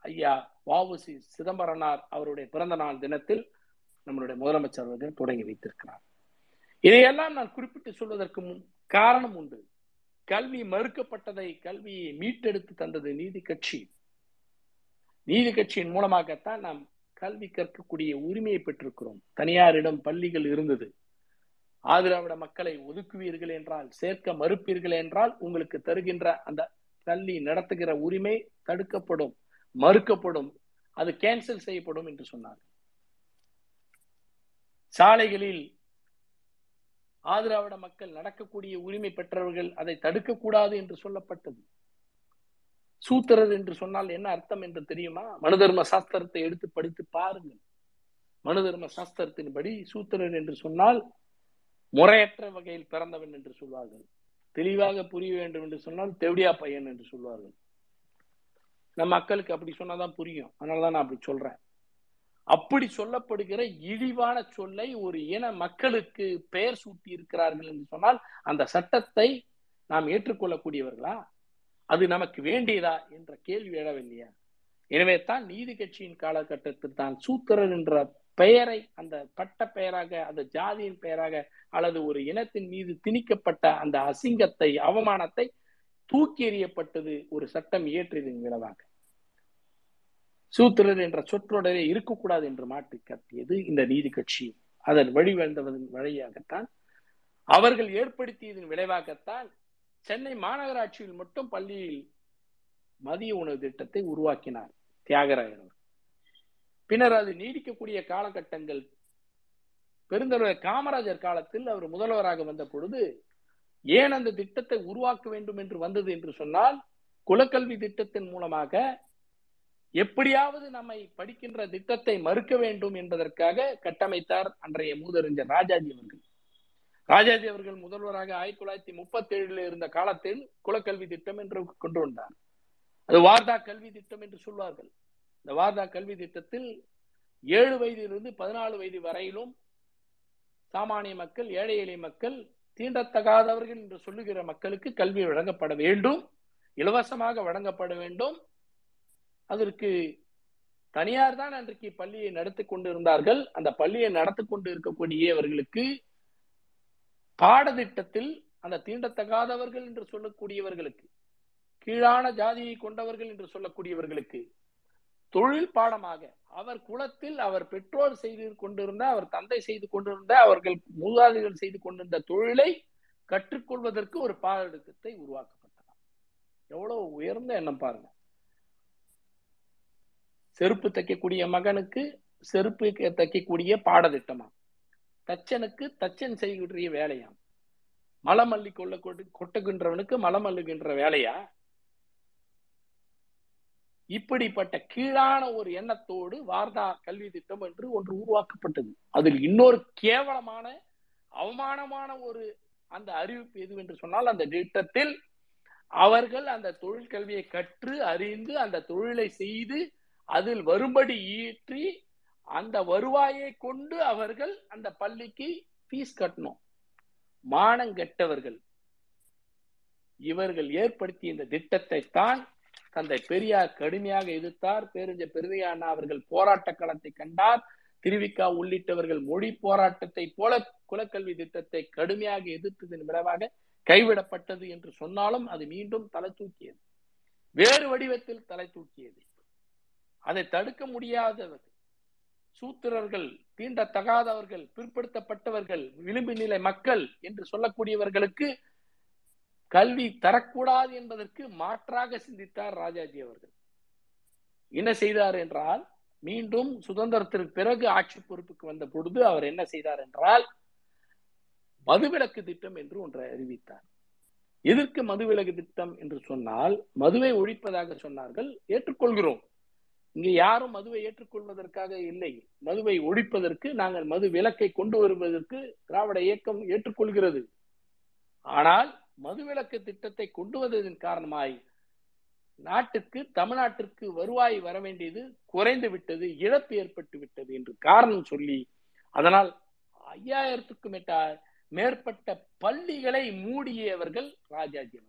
ஐயா வாவுசி சிதம்பரனார் அவருடைய பிறந்த நாள் தினத்தில் நம்மளுடைய முதலமைச்சர் அவர்கள் தொடங்கி வைத்திருக்கிறார். இதையெல்லாம் நான் குறிப்பிட்டு சொல்வதற்கு முன் காரணம் உண்டு. கல்வி மறுக்கப்பட்டதை கல்வியை மீட்டெடுத்து தந்தது நீதி கட்சி. நீதி கட்சியின் மூலமாகத்தான் நாம் கல்வி கற்கக்கூடிய உரிமையை பெற்றிருக்கிறோம். தனியாரிடம் பள்ளிகள் இருந்தது. ஆதிராவிட மக்களை ஒதுக்குவீர்கள் என்றால் சேர்க்க மறுப்பீர்கள் என்றால் உங்களுக்கு தருகின்ற அந்த கல்வி நடத்துகிற உரிமை தடுக்கப்படும். மறுக்கப்படும். அது கேன்சல் செய்யப்படும் என்று சொன்னார் சாலைகளில் ஆதிராவிட மக்கள் நடக்கக்கூடிய உரிமை பெற்றவர்கள் அதை தடுக்கக்கூடாது என்று சொல்லப்பட்டது. சூத்திரர் என்று சொன்னால் என்ன அர்த்தம் என்று தெரியுமா? மனுதர்ம சாஸ்திரத்தை எடுத்து படித்து பாருங்கள். மனுதர்ம சாஸ்திரத்தின்படி சூத்திரர் என்று சொன்னால் முறையற்ற வகையில் பிறந்தவன் என்று சொல்வார்கள். தெளிவாக புரிய வேண்டும் என்று சொன்னால் தெவடியா பையன் என்று சொல்வார்கள். நம்ம மக்களுக்கு அப்படி சொன்னாதான் புரியும். அதனாலதான் நான் அப்படி சொல்றேன். அப்படி சொல்லப்படுகிற இழிவான சொல்லை ஒரு இன மக்களுக்கு பெயர் சூட்டி இருக்கிறார்கள் என்று சொன்னால் அந்த சட்டத்தை நாம் ஏற்றுக்கொள்ளக்கூடியவர்களா? அது நமக்கு வேண்டியதா என்ற கேள்வி எழவில்லையா? எனவே தான் நீதி கட்சியின் காலகட்டத்தில் தான் சூத்திரர் என்ற பெயரை அந்த பட்ட பெயராக அந்த ஜாதியின் பெயராக அல்லது ஒரு இனத்தின் மீது திணிக்கப்பட்ட அந்த அசிங்கத்தை அவமானத்தை தூக்கி எறியப்பட்டது ஒரு சட்டம் இயற்றியதன் விளைவாக. சூத்திரர் என்ற சொற்றொடரே இருக்கக்கூடாது என்று மாற்றி கட்டியது இந்த நீதி கட்சி. அதன் வழிவந்தவதன் வழியாகத்தான் அவர்கள் ஏற்படுத்தியதன் விளைவாகத்தான் சென்னை மாநகராட்சியில் மட்டும் பள்ளியில் மதிய உணவு திட்டத்தை உருவாக்கினார் தியாகராயர் பின்னர் அது நீடிக்கக்கூடிய காலகட்டங்கள் பெருந்தலைவர் காமராஜர் காலத்தில் அவர் முதல்வராக வந்த பொழுது ஏன் அந்த திட்டத்தை உருவாக்க வேண்டும் என்று வந்தது என்று சொன்னால் குலக்கல்வி திட்டத்தின் மூலமாக எப்படியாவது நம்மை படிக்கின்ற திட்டத்தை மறுக்க வேண்டும் என்பதற்காக கட்டமைத்தார் அன்றைய மூதறிஞர் ராஜாஜி அவர்கள். ராஜாஜி அவர்கள் முதல்வராக ஆயிரத்தி தொள்ளாயிரத்தி முப்பத்தி ஏழுல இருந்த காலத்தில் குலக்கல்வி திட்டம் என்று கொண்டு வந்தார். அது வார்தா கல்வி திட்டம் என்று சொல்வார்கள். இந்த வார்தா கல்வி திட்டத்தில் ஏழு வயதிலிருந்து பதினாலு வயது வரையிலும் சாமானிய மக்கள் ஏழை எளிய மக்கள் தீண்டத்தகாதவர்கள் என்று சொல்லுகிற மக்களுக்கு கல்வி வழங்கப்பட வேண்டும் இலவசமாக வழங்கப்பட வேண்டும். அதற்கு தனியார் தான் அன்றைக்கு பள்ளியை நடத்தி கொண்டிருந்தார்கள். அந்த பள்ளியை நடத்தி கொண்டு இருக்கக்கூடியவர்களுக்கு பாடத்திட்டத்தில் அந்த தீண்டத்தகாதவர்கள் என்று சொல்லக்கூடியவர்களுக்கு கீழான ஜாதியை கொண்டவர்கள் என்று சொல்லக்கூடியவர்களுக்கு தொழில் பாடமாக. அவர் குலத்தில் அவர் பெற்றோர் செய்து கொண்டிருந்த அவர் தந்தை செய்து கொண்டிருந்த அவர்கள் மூதாதைகள் செய்து கொண்டிருந்த தொழிலை கற்றுக்கொள்வதற்கு ஒரு பாடத்திட்டத்தை உருவாக்கப்பட்டது எவ்வளவு உயர்ந்த எண்ணம் பாருங்க. செருப்பு தைக்கக்கூடிய மகனுக்கு செருப்பு தைக்கக்கூடிய பாடத்திட்டமா தச்சனுக்கு தச்சன் செய்கின்ற வேலையாம். மலம் அள்ளி கொள்ள கொட்டுகின்றவனுக்கு மலம் அள்ளுகின்ற வேலையா? இப்படிப்பட்ட கீழான ஒரு எண்ணத்தோடு வார்தா கல்வி திட்டம் என்று ஒன்று உருவாக்கப்பட்டது. அதில் இன்னொரு கேவலமான அவமானமான ஒரு அந்த அறிவிப்பு எது என்று சொன்னால் அந்த திட்டத்தில் அவர்கள் அந்த தொழில் கல்வியை கற்று அறிந்து அந்த தொழிலை செய்து அதில் வரும்படி ஈற்றி அந்த வருவாயை கொண்டு அவர்கள் அந்த பள்ளிக்கு ஃபீஸ் கட்டணும். மானங்கெட்டவர்கள் இவர்கள் ஏற்படுத்திய இந்த திட்டத்தை தான் தந்தை பெரியார் கடுமையாக எதிர்த்தார். பேருஞ்ச பெருதையா அவர்கள் போராட்ட களத்தை கண்டார். திருவிக்கா உள்ளிட்டவர்கள் மொழி போராட்டத்தை போல குலக்கல்வி திட்டத்தை கடுமையாக எதிர்த்ததன் விளைவாக கைவிடப்பட்டது என்று சொன்னாலும் அது மீண்டும் தலை தூக்கியது. வேறு வடிவத்தில் தலை தூக்கியது. அதை தடுக்க முடியாதவர்கள் சூத்திரர்கள் தீண்டத்தகாதவர்கள் பிற்படுத்தப்பட்டவர்கள் விளிம்பு நிலை மக்கள் என்று சொல்லக்கூடியவர்களுக்கு கல்வி தரக்கூடாது என்பதற்கு மாற்றாக சிந்தித்தார் ராஜாஜி அவர்கள். என்ன செய்தார் என்றால் மீண்டும் சுதந்திரத்திற்கு பிறகு ஆட்சி பொறுப்புக்கு வந்த பொழுது அவர் என்ன செய்தார் என்றால் மதுவிலக்கு திட்டம் என்று ஒன்றை அறிவித்தார். எதற்கு மதுவிலக்கு திட்டம் என்று சொன்னால் மதுவை ஒழிப்பதாக சொன்னார்கள் ஏற்றுக்கொள்கிறோம். இங்கே யாரும் மதுவை ஏற்றுக்கொள்வதற்காக இல்லை. மதுவை ஒழிப்பதற்கு நாங்கள் மது விலக்கை கொண்டு வருவதற்கு திராவிட இயக்கம் ஏற்றுக்கொள்கிறது. ஆனால் மதுவிலக்கு திட்டத்தை கொண்டு வந்ததன் காரணமாய் நாட்டுக்கு தமிழ்நாட்டிற்கு வருவாய் வர வேண்டியது குறைந்து விட்டது இழப்பு ஏற்பட்டு விட்டது என்று காரணம் சொல்லி அதனால் ஐயாயிரத்துக்கும் மேற்பட்ட பள்ளிகளை மூடியவர்கள் ராஜாஜி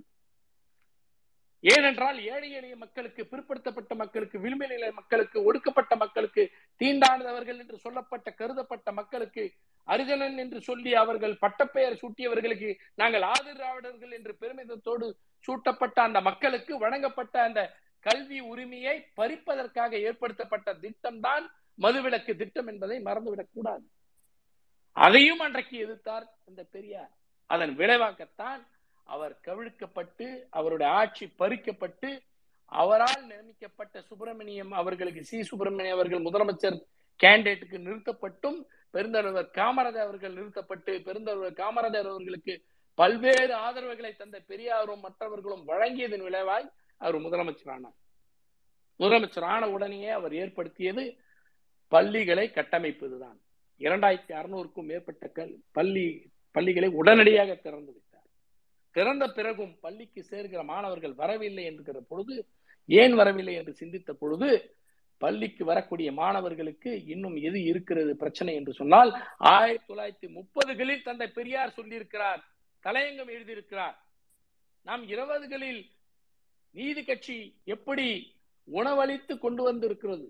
ஏனென்றால் ஏழை எளிய மக்களுக்கு பிற்படுத்தப்பட்ட மக்களுக்கு விளிம்பு நிலை மக்களுக்கு ஒடுக்கப்பட்ட மக்களுக்கு தீண்டானவர்கள் என்று சொல்லப்பட்ட கருதப்பட்ட மக்களுக்கு அரிஜனன் என்று சொல்லி அவர்கள் பட்டப்பெயர் சூட்டியவர்களுக்கு நாங்கள் ஆதிராவிடர்கள் என்று பெருமிதத்தோடு சூட்டப்பட்ட அந்த மக்களுக்கு வழங்கப்பட்ட அந்த கல்வி உரிமையை பறிப்பதற்காக ஏற்படுத்தப்பட்ட திட்டம் தான் மதுவிலக்கு திட்டம் என்பதை மறந்துவிடக் கூடாது. அதையும் அன்றைக்கு எதிர்த்தார் இந்த பெரியார். அதன் விளைவாகத்தான் அவர் கவிழ்க்கப்பட்டு அவருடைய ஆட்சி பறிக்கப்பட்டு அவரால் நியமிக்கப்பட்ட சுப்பிரமணியம் அவர்களுக்கு சி. சுப்பிரமணியம் அவர்கள் முதலமைச்சர் கேண்டிடேட்டுக்கு நிறுத்தப்பட்டும். பெருந்தலைவர் காமராஜர் அவர்கள் நிறுத்தப்பட்டு பெருந்தலைவர் காமராஜர் அவர்களுக்கு பல்வேறு ஆதரவுகளை தந்த பெரியாரும் மற்றவர்களும் வழங்கியதன் விளைவாய் அவர் முதலமைச்சர் முதலமைச்சரான முதலமைச்சர் ஆன உடனேயே அவர் ஏற்படுத்தியது பள்ளிகளை கட்டமைப்பதுதான். இரண்டாயிரத்தி அறுநூறுக்கும் மேற்பட்ட கல் பள்ளி பள்ளிகளை உடனடியாக திறந்து விட்டார். திறந்த பிறகும் பள்ளிக்கு சேர்கிற மாணவர்கள் வரவில்லை என்கிற பொழுது ஏன் வரவில்லை என்று சிந்தித்த பொழுது பள்ளிக்கு வரக்கூடிய மாணவர்களுக்கு இன்னும் எது இருக்கிறது பிரச்சனை என்று சொன்னால் ஆயிரத்தி தொள்ளாயிரத்தி முப்பதுகளில் தந்தை பெரியார் சொல்லியிருக்கிறார் தலையங்கம் எழுதியிருக்கிறார். நாம் இருபதுகளில் நீதி கட்சி எப்படி உணவளித்து கொண்டு வந்திருக்கிறது?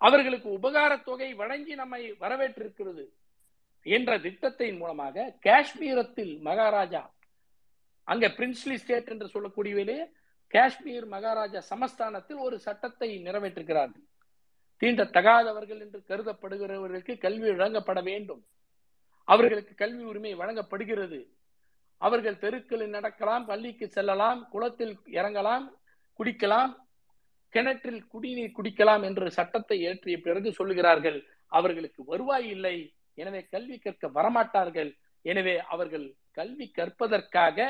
அவர்களுக்கு உபகார தொகை வழங்கி நம்மை வரவேற்றிருக்கிறது என்ற திட்டத்தின் மூலமாக காஷ்மீரத்தில் மகாராஜா அங்க பிரின்ஸ்லி ஸ்டேட் என்று சொல்லக்கூடியவிலே காஷ்மீர் மகாராஜா சமஸ்தானத்தில் ஒரு சட்டத்தை நிறைவேற்றுகிறார்கள் தீண்ட தகாதவர்கள் என்று கருதப்படுகிறவர்களுக்கு கல்வி வழங்கப்பட வேண்டும். அவர்களுக்கு கல்வி உரிமை வழங்கப்படுகிறது. அவர்கள் தெருக்களில் நடக்கலாம் பள்ளிக்கு செல்லலாம் குளத்தில் இறங்கலாம் குடிக்கலாம் கிணற்றில் குடிநீர் குடிக்கலாம் என்று சட்டத்தை ஏற்றிய பிறகு சொல்லுகிறார்கள் அவர்களுக்கு வருவாய் இல்லை. எனவே கல்வி கற்க வரமாட்டார்கள். எனவே அவர்கள் கல்வி கற்பதற்காக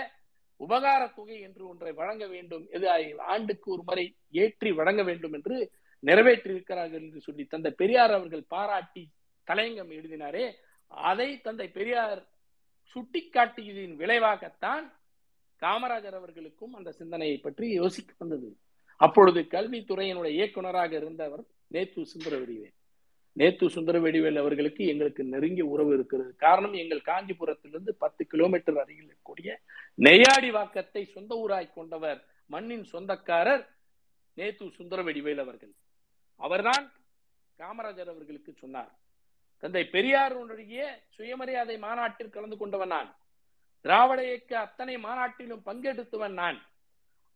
உபகார தொகை என்று ஒன்றை வழங்க வேண்டும். எது ஆண்டுக்கு ஒரு முறை ஏற்றி வழங்க வேண்டும் என்று நிறைவேற்றி இருக்கிறார்கள் என்று சொல்லி தந்தை பெரியார் அவர்கள் பாராட்டி தலையங்கம் எழுதினாரே அதை தந்தை பெரியார் சுட்டிக்காட்டியதின் விளைவாகத்தான் காமராஜர் அவர்களுக்கும் அந்த சிந்தனையை பற்றி யோசிக்க வந்தது. அப்பொழுது கல்வித்துறையினுடைய இயக்குநராக இருந்தவர் நேத்து சுந்தரவடிவேல். நேத்து சுந்தரவடிவேல் அவர்களுக்கு எங்களுக்கு நெருங்கிய உறவு இருக்கிறது. காரணம் எங்கள் காஞ்சிபுரத்திலிருந்து பத்து கிலோமீட்டர் அருகில் இருக்கக்கூடிய நெய்யாடி வாக்கத்தை சொந்த ஊராய் கொண்டவர் மண்ணின் சொந்தக்காரர் நேத்து சுந்தரவடிவேல் அவர்கள். அவர்தான் காமராஜர் அவர்களுக்கு சொன்னார். தந்தை பெரியாருடைய சுயமரியாதை மாநாட்டில் கலந்து கொண்டவன் நான். திராவிட இயக்க அத்தனை மாநாட்டிலும் பங்கெடுத்தவன் நான்.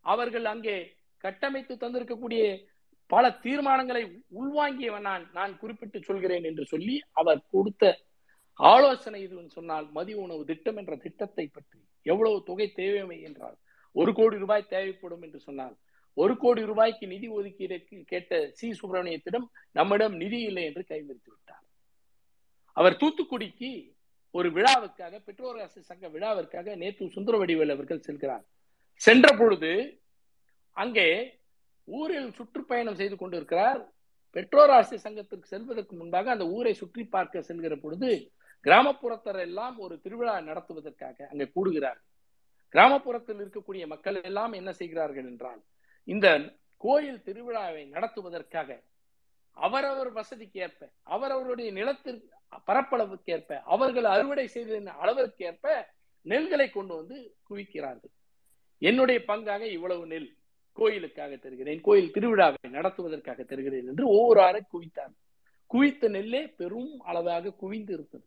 அவர்கள் அங்கே கட்டமைத்து தந்திருக்கக்கூடிய பல தீர்மானங்களை உள்வாங்கியவன் நான். நான் குறிப்பிட்டு சொல்கிறேன் என்று சொல்லி அவர் கொடுத்த ஆலோசனை இது சொன்னால் மதிய உணவு திட்டம் என்ற திட்டத்தை பற்றி. எவ்வளவு தொகை தேவை என்றால் ஒரு கோடி ரூபாய் தேவைப்படும் என்று சொன்னால் ஒரு கோடி ரூபாய்க்கு நிதி ஒதுக்கீடு கேட்ட சி சுப்பிரமணியத்திடம் நம்மிடம் நிதி இல்லை என்று கைவிரித்து விட்டார். அவர் தூத்துக்குடிக்கு ஒரு விழாவுக்காக பெற்றோர் அரசு சங்க விழாவிற்காக நேற்று சுந்தரவடிவேல் அவர்கள் செல்கிறார். சென்ற பொழுது அங்கே ஊரில் சுற்றுப்பயணம் செய்து கொண்டிருக்கிறார். பெற்றோர் அரசு சங்கத்திற்கு செல்வதற்கு முன்பாக அந்த ஊரை சுற்றி பார்க்க செல்கிற பொழுது கிராமப்புறத்தர் எல்லாம் ஒரு திருவிழா நடத்துவதற்காக அங்கே கூடுகிறார் கிராமப்புறத்தில் இருக்கக்கூடிய மக்கள் எல்லாம் என்ன செய்கிறார்கள் என்றால் இந்த கோயில் திருவிழாவை நடத்துவதற்காக அவரவர் வசதிக்கு ஏற்ப அவரவருடைய நிலத்திற்கு பரப்பளவுக்கு ஏற்ப அவர்கள் அறுவடை செய்த அளவிற்கு ஏற்ப நெல்களை கொண்டு வந்து குவிக்கிறார்கள். என்னுடைய பங்காக இவ்வளவு நெல் கோயிலுக்காக தருகிறேன் கோயில் திருவிழாவை நடத்துவதற்காக தருகிறேன் என்று ஒவ்வொரு ஆறை குவித்தார் குவித்த நெல்லே பெரும் அளவாக குவிந்து இருந்தது.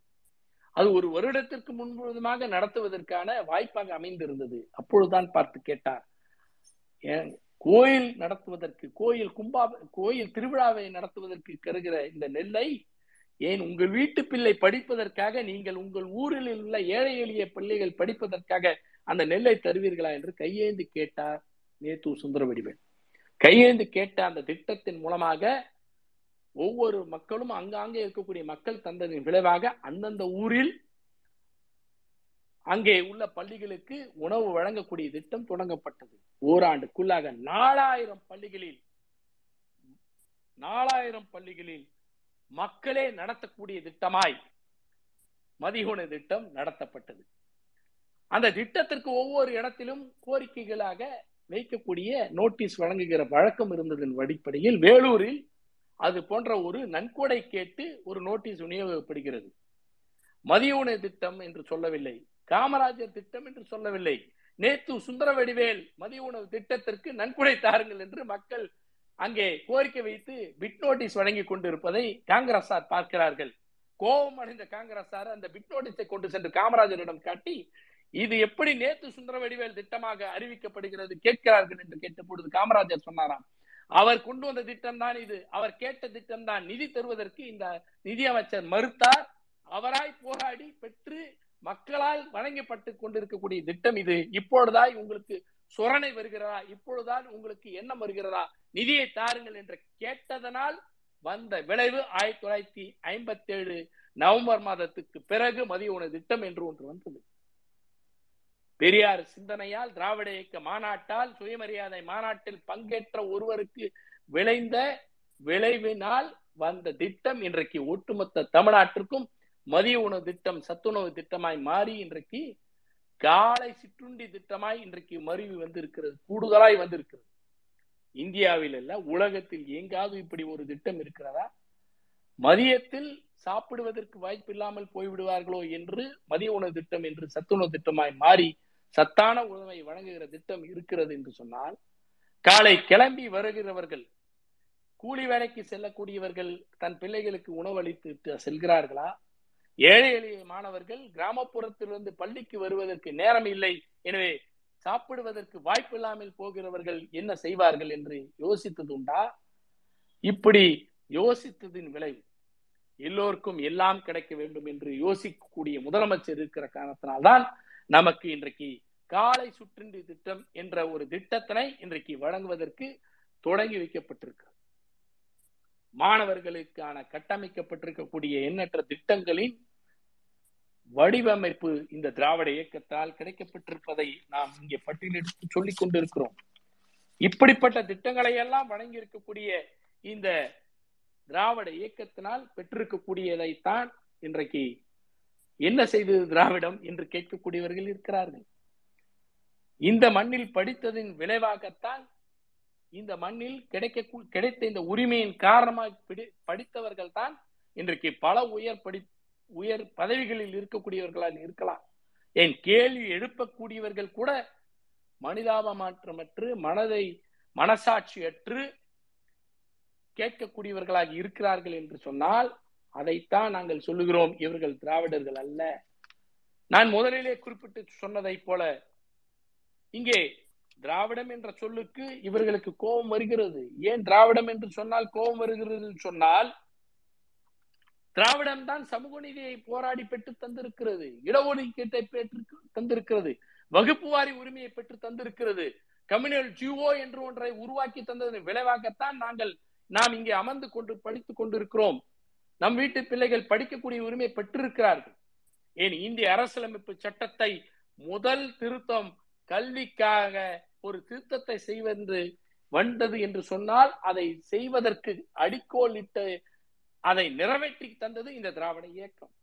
அது ஒரு வருடத்திற்கு முன்புமாக நடத்துவதற்கான வாய்ப்பாக அமைந்திருந்தது. அப்பொழுதுதான் பார்த்து கேட்டார் கோயில் நடத்துவதற்கு கோயில் கும்பா கோயில் திருவிழாவை நடத்துவதற்கு கருகிற இந்த நெல்லை ஏன் உங்கள் வீட்டு பிள்ளை படிப்பதற்காக நீங்கள் உங்கள் ஊரில் உள்ள ஏழை எளிய பிள்ளைகள் படிப்பதற்காக அந்த நெல்லை தருவீர்களா என்று கையேந்து கேட்டார் நேத்து சுந்தரவடிவேல். கையேந்து கேட்ட அந்த திட்டத்தின் மூலமாக ஒவ்வொரு மக்களும் அங்காங்கே இருக்கக்கூடிய மக்கள் தந்ததின் விளைவாக அந்தந்த ஊரில் அங்கே உள்ள பள்ளிகளுக்கு உணவு வழங்கக்கூடிய திட்டம் தொடங்கப்பட்டது. ஓராண்டுக்குள்ளாக நாலாயிரம் பள்ளிகளில் நாலாயிரம் பள்ளிகளில் மக்களே நடத்தக்கூடிய திட்டமாய் மதிகுண திட்டம் நடத்தப்பட்டது. அந்த திட்டத்திற்கு ஒவ்வொரு இடத்திலும் கோரிக்கைகளாக வைக்கக்கூடிய நோட்டீஸ் வழங்குகிற வழக்கம் இருந்ததன் அடிப்படையில் வேலூரில் அது போன்ற ஒரு நன்கொடை கேட்டு ஒரு நோட்டீஸ் விநியோகப்படுகிறது. மதிய உணவு திட்டம் என்று சொல்லவில்லை. காமராஜர் திட்டம் என்று சொல்லவில்லை. நேத்து சுந்தர வடிவேல் மதிய உணவு திட்டத்திற்கு நன்கொடை தாருங்கள் என்று மக்கள் அங்கே கோரிக்கை வைத்து பிட் நோட்டீஸ் வழங்கி கொண்டிருப்பதை காங்கிரசார் பார்க்கிறார்கள். கோபம் அடைந்த காங்கிரசார் அந்த பிட் நோட்டீஸை கொண்டு சென்று காமராஜரிடம் காட்டி இது எப்படி நேத்து சுந்தர வடிவேல் திட்டமாக அறிவிக்கப்படுகிறது? கேட்கிறார்கள் என்று கேட்ட பொழுது காமராஜர் சொன்னாராம் அவர் கொண்டு வந்த திட்டம் தான் இது. அவர் கேட்ட திட்டம் தான் நிதி தருவதற்கு இந்த நிதி அமைச்சர் மறுத்தார். அவராய் போராடி பெற்று மக்களால் வழங்கப்பட்டு கொண்டிருக்கக்கூடிய திட்டம் இது. இப்பொழுதாய் உங்களுக்கு சொரணை வருகிறதா? இப்பொழுதான் உங்களுக்கு எண்ணம் வருகிறதா? நிதியை தாருங்கள் என்று கேட்டதனால் வந்த விளைவு ஆயிரத்தி தொள்ளாயிரத்தி ஐம்பத்தி ஏழு நவம்பர் மாதத்துக்கு பிறகு மதிய உணவு திட்டம் என்று ஒன்று வந்தது. பெரியார் சிந்தனையால் திராவிட இயக்க மாநாட்டால் சுயமரியாதை மாநாட்டில் பங்கேற்ற ஒருவருக்கு விளைந்த விளைவினால் வந்த திட்டம் இன்றைக்கு ஒட்டுமொத்த தமிழ்நாட்டிற்கும் மதிய உணவு திட்டம் சத்துணவு திட்டமாய் மாறி இன்றைக்கு காலை சிற்றுண்டி திட்டமாய் இன்றைக்கு மருவி வந்திருக்கிறது கூடுதலாய் வந்திருக்கிறது. இந்தியாவில் அல்ல உலகத்தில் எங்காவது இப்படி ஒரு திட்டம் இருக்கிறதா? மதியத்தில் சாப்பிடுவதற்கு வாய்ப்பு இல்லாமல் போய்விடுவார்களோ என்று மதிய உணவு திட்டம் என்று சத்துணவு திட்டமாய் மாறி சத்தான உணவை வழங்குகிற திட்டம் இருக்கிறது என்று சொன்னால் காலை கிளம்பி வருகிறவர்கள் கூலி வேலைக்கு செல்லக்கூடியவர்கள் தன் பிள்ளைகளுக்கு உணவளித்து செல்கிறார்களா? ஏழை எளிய மாணவர்கள் கிராமப்புறத்திலிருந்து பள்ளிக்கு வருவதற்கு நேரம் இல்லை. எனவே சாப்பிடுவதற்கு வாய்ப்பு இல்லாமல் போகிறவர்கள் என்ன செய்வார்கள் என்று யோசித்தது உண்டா இப்படி யோசித்ததின் விளைவு எல்லோருக்கும் எல்லாம் கிடைக்க வேண்டும் என்று யோசிக்கக்கூடிய முதலமைச்சர் இருக்கிற காரணத்தினால்தான் நமக்கு இன்றைக்கு காலை சுற்றின்றி திட்டம் என்ற ஒரு திட்டத்தினை இன்றைக்கு வழங்குவதற்கு தொடங்கி வைக்கப்பட்டிருக்கிறது மாணவர்களுக்கான கட்டமைக்கப்பட்டிருக்கக்கூடிய எண்ணற்ற திட்டங்களின் வடிவமைப்பு இந்த திராவிட இயக்கத்தால் கிடைக்கப்பட்டிருப்பதை நாம் இங்கே பட்டியலிட்டு சொல்லிக் கொண்டிருக்கிறோம். இப்படிப்பட்ட திட்டங்களை எல்லாம் வழங்கி இருக்கக்கூடிய இந்த திராவிட இயக்கத்தினால் பெற்றிருக்கக்கூடியதைத்தான் இன்றைக்கு என்ன செய்தது திராவிடம் என்று கேட்கக்கூடியவர்கள் இருக்கிறார்கள். இந்த மண்ணில் படித்ததின் விளைவாகத்தான் இந்த மண்ணில் கிடைக்க கிடைத்த இந்த உரிமையின் காரணமாக படித்தவர்கள் தான் இன்றைக்கு பல உயர் படி உயர் பதவிகளில் இருக்கக்கூடியவர்களால் இருக்கலாம். என் கேள்வி எழுப்பக்கூடியவர்கள் கூட மனிதாபமாற்றமற்று மனதை மனசாட்சியற்று கேட்கக்கூடியவர்களாக இருக்கிறார்கள் என்று சொன்னால் அதைத்தான் நாங்கள் சொல்லுகிறோம் இவர்கள் திராவிடர்கள் அல்ல. நான் முதலிலே குறிப்பிட்டு சொன்னதை போல இங்கே திராவிடம் என்ற சொல்லுக்கு இவர்களுக்கு கோபம் வருகிறது. ஏன் திராவிடம் என்று சொன்னால் கோபம் வருகிறது சொன்னால் திராவிடம் தான் சமூக நீதியை போராடி பெற்று தந்திருக்கிறது இடஒதுக்கீட்டை பெற்று தந்திருக்கிறது வகுப்பு வாரி உரிமையை பெற்று தந்திருக்கிறது. கம்யூனல் ஜிஓ என்று ஒன்றை உருவாக்கி தந்ததன் விளைவாகத்தான் நாங்கள் நாம் இங்கே அமர்ந்து கொண்டு படித்துக் கொண்டிருக்கிறோம். நம் வீட்டு பிள்ளைகள் படிக்கக்கூடிய உரிமை பெற்றிருக்கிறார்கள். ஏன் இந்திய அரசியலமைப்பு சட்டத்தை முதல் திருத்தம் கல்விக்காக ஒரு திருத்தத்தை செய்வென்று வந்தது என்று சொன்னால் அதை செய்வதற்கு அடிக்கோலிட்டு அதை நிறைவேற்றி தந்தது இந்த திராவிட இயக்கம்.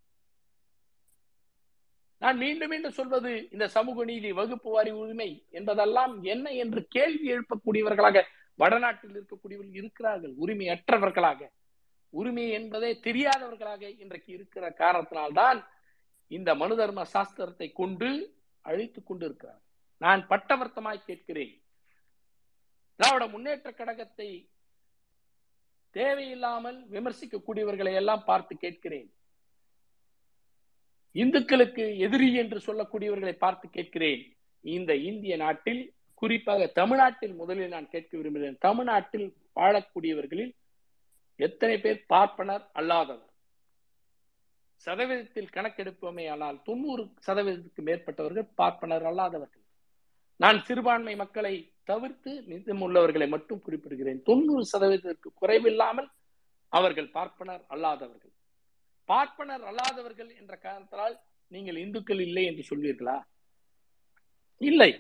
நான் மீண்டும் மீண்டும் சொல்வது இந்த சமூக நீதி வகுப்பு வாரி உரிமை என்பதெல்லாம் என்ன என்று கேள்வி எழுப்பக்கூடியவர்களாக வடநாட்டில் இருக்கக்கூடியவர்கள் இருக்கிறார்கள் உரிமையற்றவர்களாக. உரிமை என்பதே தெரியாதவர்களாக இன்றைக்கு இருக்கிற காரணத்தினால்தான் இந்த மனு தர்ம சாஸ்திரத்தை கொண்டு அழித்துக் கொண்டிருக்கிறார்கள். நான் பட்டவர்த்தமாய் கேட்கிறேன். திராவிட முன்னேற்ற கழகத்தை தேவையில்லாமல் விமர்சிக்கக்கூடியவர்களை எல்லாம் பார்த்து கேட்கிறேன். இந்துக்களுக்கு எதிரி என்று சொல்லக்கூடியவர்களை பார்த்து கேட்கிறேன். இந்த இந்திய நாட்டில் குறிப்பாக தமிழ்நாட்டில் முதலில் நான் கேட்க விரும்புகிறேன். தமிழ்நாட்டில் வாழக்கூடியவர்களில் எத்தனை பேர் பார்ப்பனர் அல்லாதவர்? சதவீதத்தில் கணக்கெடுப்போமே ஆனால் தொண்ணூறு சதவீதத்துக்கு மேற்பட்டவர்கள் பார்ப்பனர் அல்லாதவர்கள். நான் சிறுபான்மை மக்களை தவிர்த்து மிதம் உள்ளவர்களை மட்டும் குறிப்பிடுகிறேன். தொண்ணூறு சதவீதத்திற்கு குறைவில்லாமல் அவர்கள் பார்ப்பனர் அல்லாதவர்கள். பார்ப்பனர் அல்லாதவர்கள் என்ற காரணத்தால் நீங்கள் இந்துக்கள் இல்லை என்று சொல்வீர்களா? இல்லை.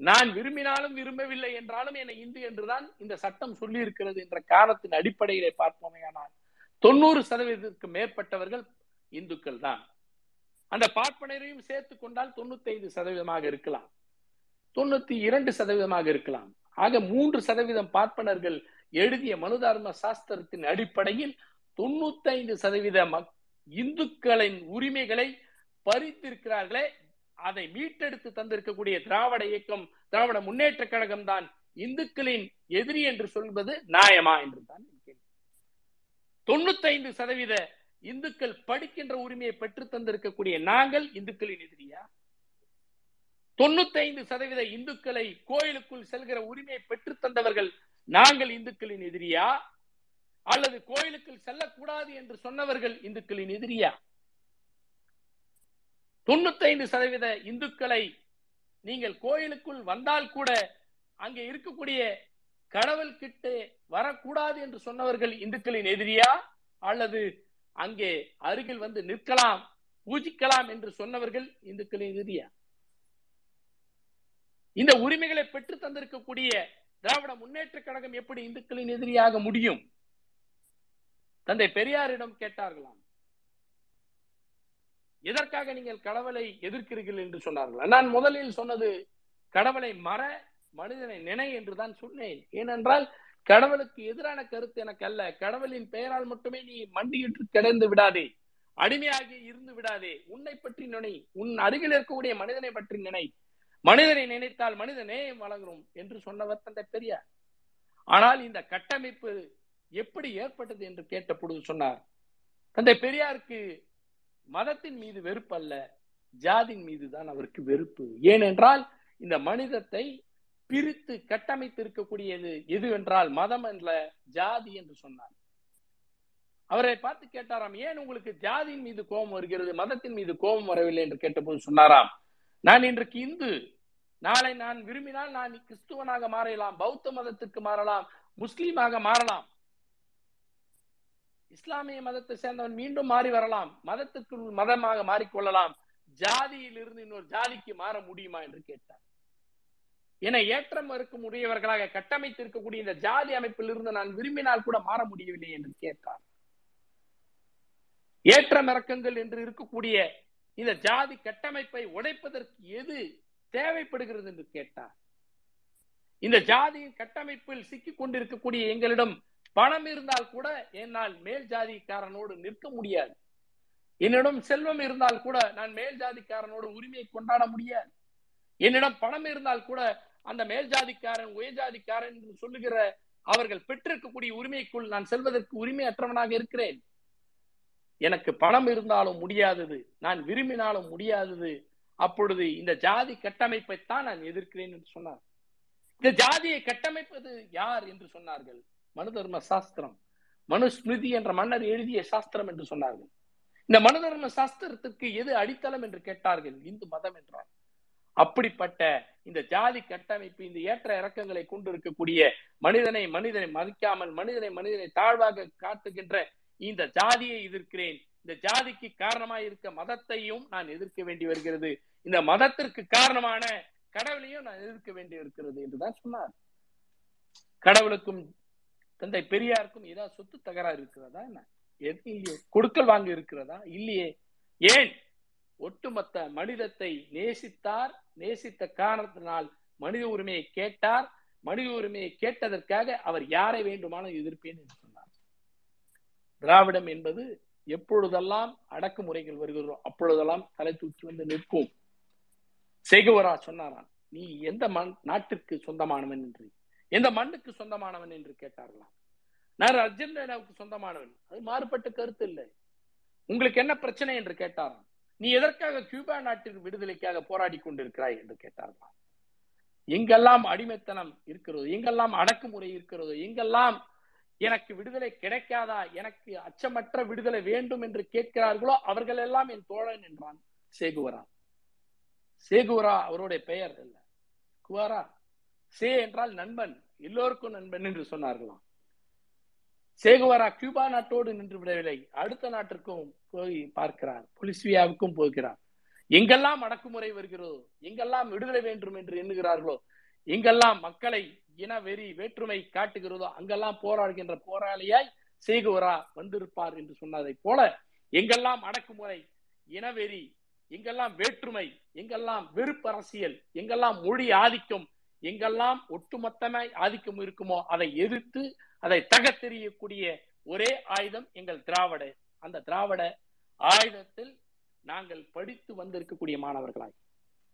நான் விரும்பினாலும் விரும்பவில்லை என்றாலும் என்னை இந்து என்றுதான் இந்த சட்டம் சொல்லி இருக்கிறது என்ற காரணத்தின் அடிப்படையிலே பார்ப்போமேயானால் தொண்ணூறு சதவீதத்திற்கு மேற்பட்டவர்கள் இந்துக்கள் தான் அந்த பார்ப்பனரையும் சேர்த்து கொண்டால் தொண்ணூத்தி ஐந்து சதவீதமாக இருக்கலாம். தொண்ணூத்தி இரண்டு சதவீதமாக இருக்கலாம். ஆக மூன்று சதவீதம் பார்ப்பனர்கள் எழுதிய மனுதார்ம சாஸ்திரத்தின் அடிப்படையில் தொண்ணூத்தி ஐந்து சதவீத இந்துக்களின் உரிமைகளை பறித்திருக்கிறார்களே அதை மீட்டெடுத்து தந்திருக்கக்கூடிய திராவிட இயக்கம் திராவிட முன்னேற்ற கழகம் தான் இந்துக்களின் எதிரி என்று சொல்வது நியாயமா என்று தான் தொண்ணூத்தி ஐந்து சதவீத இந்துக்கள் படிக்கின்ற உரிமையை பெற்று தந்திருக்கக்கூடிய நாங்கள் இந்துக்களின் எதிரியா? தொண்ணூத்தைந்து சதவீத இந்துக்களை கோயிலுக்குள் செல்கிற உரிமையை பெற்று தந்தவர்கள் நாங்கள் இந்துக்களின் எதிரியா? அல்லது கோயிலுக்குள் செல்லக்கூடாது என்று சொன்னவர்கள் இந்துக்களின் எதிரியா? தொண்ணூத்தைந்து சதவீத இந்துக்களை நீங்கள் கோயிலுக்குள் வந்தால் கூட அங்கே இருக்கக்கூடிய கடவுள் கிட்ட வரக்கூடாது என்று சொன்னவர்கள் இந்துக்களின் எதிரியா? அல்லது அங்கே அருகில் வந்து நிற்கலாம் பூஜிக்கலாம் என்று சொன்னவர்கள் இந்துக்களின் எதிரியா? இந்த உரிமைகளை பெற்று தந்திருக்கக்கூடிய திராவிட முன்னேற்ற கழகம் எப்படி இந்துக்களின் எதிரியாக முடியும்? தந்தை பெரியாரிடம் கேட்டார்களாம். எதற்காக நீங்கள் கடவுளை எதிர்க்கிறீர்கள் என்று சொன்னார்கள்? நான் முதலில் சொன்னது கடவுளை மற மனிதனை நினை என்று தான் சொன்னேன். ஏனென்றால் கடவுளுக்கு எதிரான கருத்து எனக்கு அல்ல. கடவுளின் பெயரால் மட்டுமே நீ மண்டியிட்டு கிடந்து விடாதே. அடிமையாகி இருந்து விடாதே. உன்னை பற்றி நினை. உன் அருகில் இருக்கக்கூடிய மனிதனை பற்றி நினை. மனிதனை நினைத்தால் மனித நேயம் என்று சொன்னவர் தந்தை பெரியார். ஆனால் இந்த கட்டமைப்பு எப்படி ஏற்பட்டது என்று கேட்ட பொழுது சொன்னார் தந்தை பெரியாருக்கு மதத்தின் மீது வெறுப்பு அல்ல ஜாதின் மீது தான் அவருக்கு வெறுப்பு. ஏனென்றால் இந்த மனிதத்தை பிரித்து கட்டமைத்து இருக்கக்கூடியது எது என்றால் மதம் என்ற ஜாதி என்று சொன்னார். அவரை பார்த்து கேட்டாராம் ஏன் உங்களுக்கு ஜாதியின் மீது கோபம் வருகிறது மதத்தின் மீது கோபம் வரவில்லை? என்று கேட்டபோது சொன்னாராம் நான் இன்றைக்கு இந்து. நாளை நான் விரும்பினால் நான் கிறிஸ்துவனாக மாறலாம் பௌத்த மதத்துக்கு மாறலாம் முஸ்லீமாக மாறலாம். இஸ்லாமிய மதத்தை சேர்ந்தவன் மீண்டும் மாறி வரலாம். மதத்துக்குள் மதமாக மாறிக்கொள்ளலாம். ஜாதியில் இருந்து இன்னொரு ஜாதிக்கு மாற முடியுமா என்று கேட்டார். என ஏற்றம் இருக்கும் உடையவர்களாக கட்டமைத்து இருக்கக்கூடிய இந்த ஜாதி அமைப்பில் இருந்து நான் விரும்பினால் கூட மாற முடியவில்லை என்று கேட்டார். ஏற்றம் இறக்கங்கள் என்று இருக்கக்கூடிய இந்த ஜாதி கட்டமைப்பை உடைப்பதற்கு எது தேவைப்படுகிறது என்று கேட்டார். இந்த ஜாதியின் கட்டமைப்பில் சிக்கிக் கொண்டிருக்கக்கூடிய எங்களிடம் பணம் இருந்தால் கூட என்னால் மேல் ஜாதிக்காரனோடு நிற்க முடியாது. என்னிடம் செல்வம் இருந்தால் கூட நான் மேல் ஜாதிக்காரனோடு உரிமையை கொண்டாட முடியாது. என்னிடம் பணம் இருந்தால் கூட அந்த மேல் ஜாதிக்காரன் உயர் ஜாதிக்காரன் என்று சொல்லுகிற அவர்கள் பெற்றிருக்கக்கூடிய உரிமைக்குள் நான் செல்வதற்கு உரிமையற்றவனாக இருக்கிறேன். எனக்கு பணம் இருந்தாலும் முடியாதது நான் விரும்பினாலும் முடியாதது அப்பொழுது இந்த ஜாதி கட்டமைப்பைத்தான் நான் எதிர்க்கிறேன் என்று சொன்னார். இந்த ஜாதியை கட்டமைப்பது யார் என்று சொன்னார்கள்? மனு தர்ம சாஸ்திரம். மனுஸ்மிருதி என்ற மன்னர் எழுதிய சாஸ்திரம் என்று சொன்னார்கள். இந்த மனு தர்ம சாஸ்திரத்திற்கு எது அடித்தளம் என்று கேட்டார்கள்? இந்து மதம் என்றார். அப்படிப்பட்ட இந்த ஜாதி கட்டமைப்பு இந்த ஏற்ற இறக்கங்களை கொண்டிருக்கக்கூடிய மனிதனை மனிதனை மதிக்காமல் மனிதனை மனிதனை தாழ்வாக காட்டுகின்ற இந்த ஜாதியை எதிர்க்கிறேன். இந்த ஜாதிக்கு காரணமாக இருக்க மதத்தையும் நான் எதிர்க்க வேண்டி வருகிறது. இந்த மதத்திற்கு காரணமான கடவுளையும் நான் எதிர்க்க வேண்டி இருக்கிறது என்றுதான் சொன்னார். கடவுளுக்கும் தந்தை பெரியாருக்கும் ஏதாவது சொத்து தகராறு இருக்கிறதா என்ன? எது இல்லையே? கொடுக்கல் வாங்க இருக்கிறதா? இல்லையே. ஏன்? ஒட்டுமொத்த மனிதத்தை நேசித்தார் நேசித்த காரணத்தினால் மனித உரிமையை கேட்டார். மனித உரிமையை கேட்டதற்காக அவர் யாரை வேண்டுமானாலும் எதிர்ப்பேன் என்று திராவிடம் என்பது எப்பொழுதெல்லாம் அடக்குமுறைகள் வருகிறதோ அப்பொழுதெல்லாம் தலை தூக்கி வந்து நிற்கும். சேகுவரா சொன்னாராம் நீ எந்த மண் நாட்டிற்கு சொந்தமானவன் என்று? எந்த மண்ணுக்கு சொந்தமானவன் என்று? கேட்டார்களாம். நான் அர்ஜென்டினாவுக்கு சொந்தமானவன். அது மாறுபட்ட கருத்து இல்லை. உங்களுக்கு என்ன பிரச்சனை? என்று கேட்டாராம். நீ எதற்காக கியூபா நாட்டின் விடுதலைக்காக போராடி கொண்டிருக்கிறாய்? என்று கேட்டார்களாம். எங்கெல்லாம் அடிமைத்தனம் இருக்கிறதோ எங்கெல்லாம் அடக்குமுறை இருக்கிறதோ எங்கெல்லாம் எனக்கு விடுதலை கிடைக்காதா? எனக்கு அச்சமற்ற விடுதலை வேண்டும் என்று கேட்கிறார்களோ? அவர்கள் எல்லாம் என் தோழன் என்றான் சேகுவரா. சேகுவரா அவருடைய பெயர் அல்ல. குவாரா. சே என்றால் நண்பன். எல்லோருக்கும் நண்பன் என்று சொன்னார்களாம். சேகுவரா கியூபா நாட்டோடு நின்று விடவில்லை. அடுத்த நாட்டிற்கும் போய் பார்க்கிறார். புலிஸ்வியாவுக்கும் போகிறார். எங்கெல்லாம் அடக்குமுறை வருகிறதோ எங்கெல்லாம் விடுதலை வேண்டும் என்று எண்ணுகிறார்களோ எங்கெல்லாம் மக்களை இன வெறி வேற்றுமை காட்டுகிறதோ அங்கெல்லாம் போராடுகின்ற போராளியாய் சேகுவரா வந்திருப்பார் என்று சொன்னதை போல எங்கெல்லாம் அடக்குமுறை இனவெறி எங்கெல்லாம் வேற்றுமை எங்கெல்லாம் வெறுப்பு அரசியல் எங்கெல்லாம் மொழி ஆதிக்கம் எங்கெல்லாம் ஒட்டுமொத்தமாய் ஆதிக்கம் இருக்குமோ அதை எதிர்த்து அதை தகத்தெறியக்கூடிய ஒரே ஆயுதம் எங்கள் திராவிட. அந்த திராவிட ஆயுதத்தில் நாங்கள் படித்து வந்திருக்கக்கூடிய மாணவர்களாய்.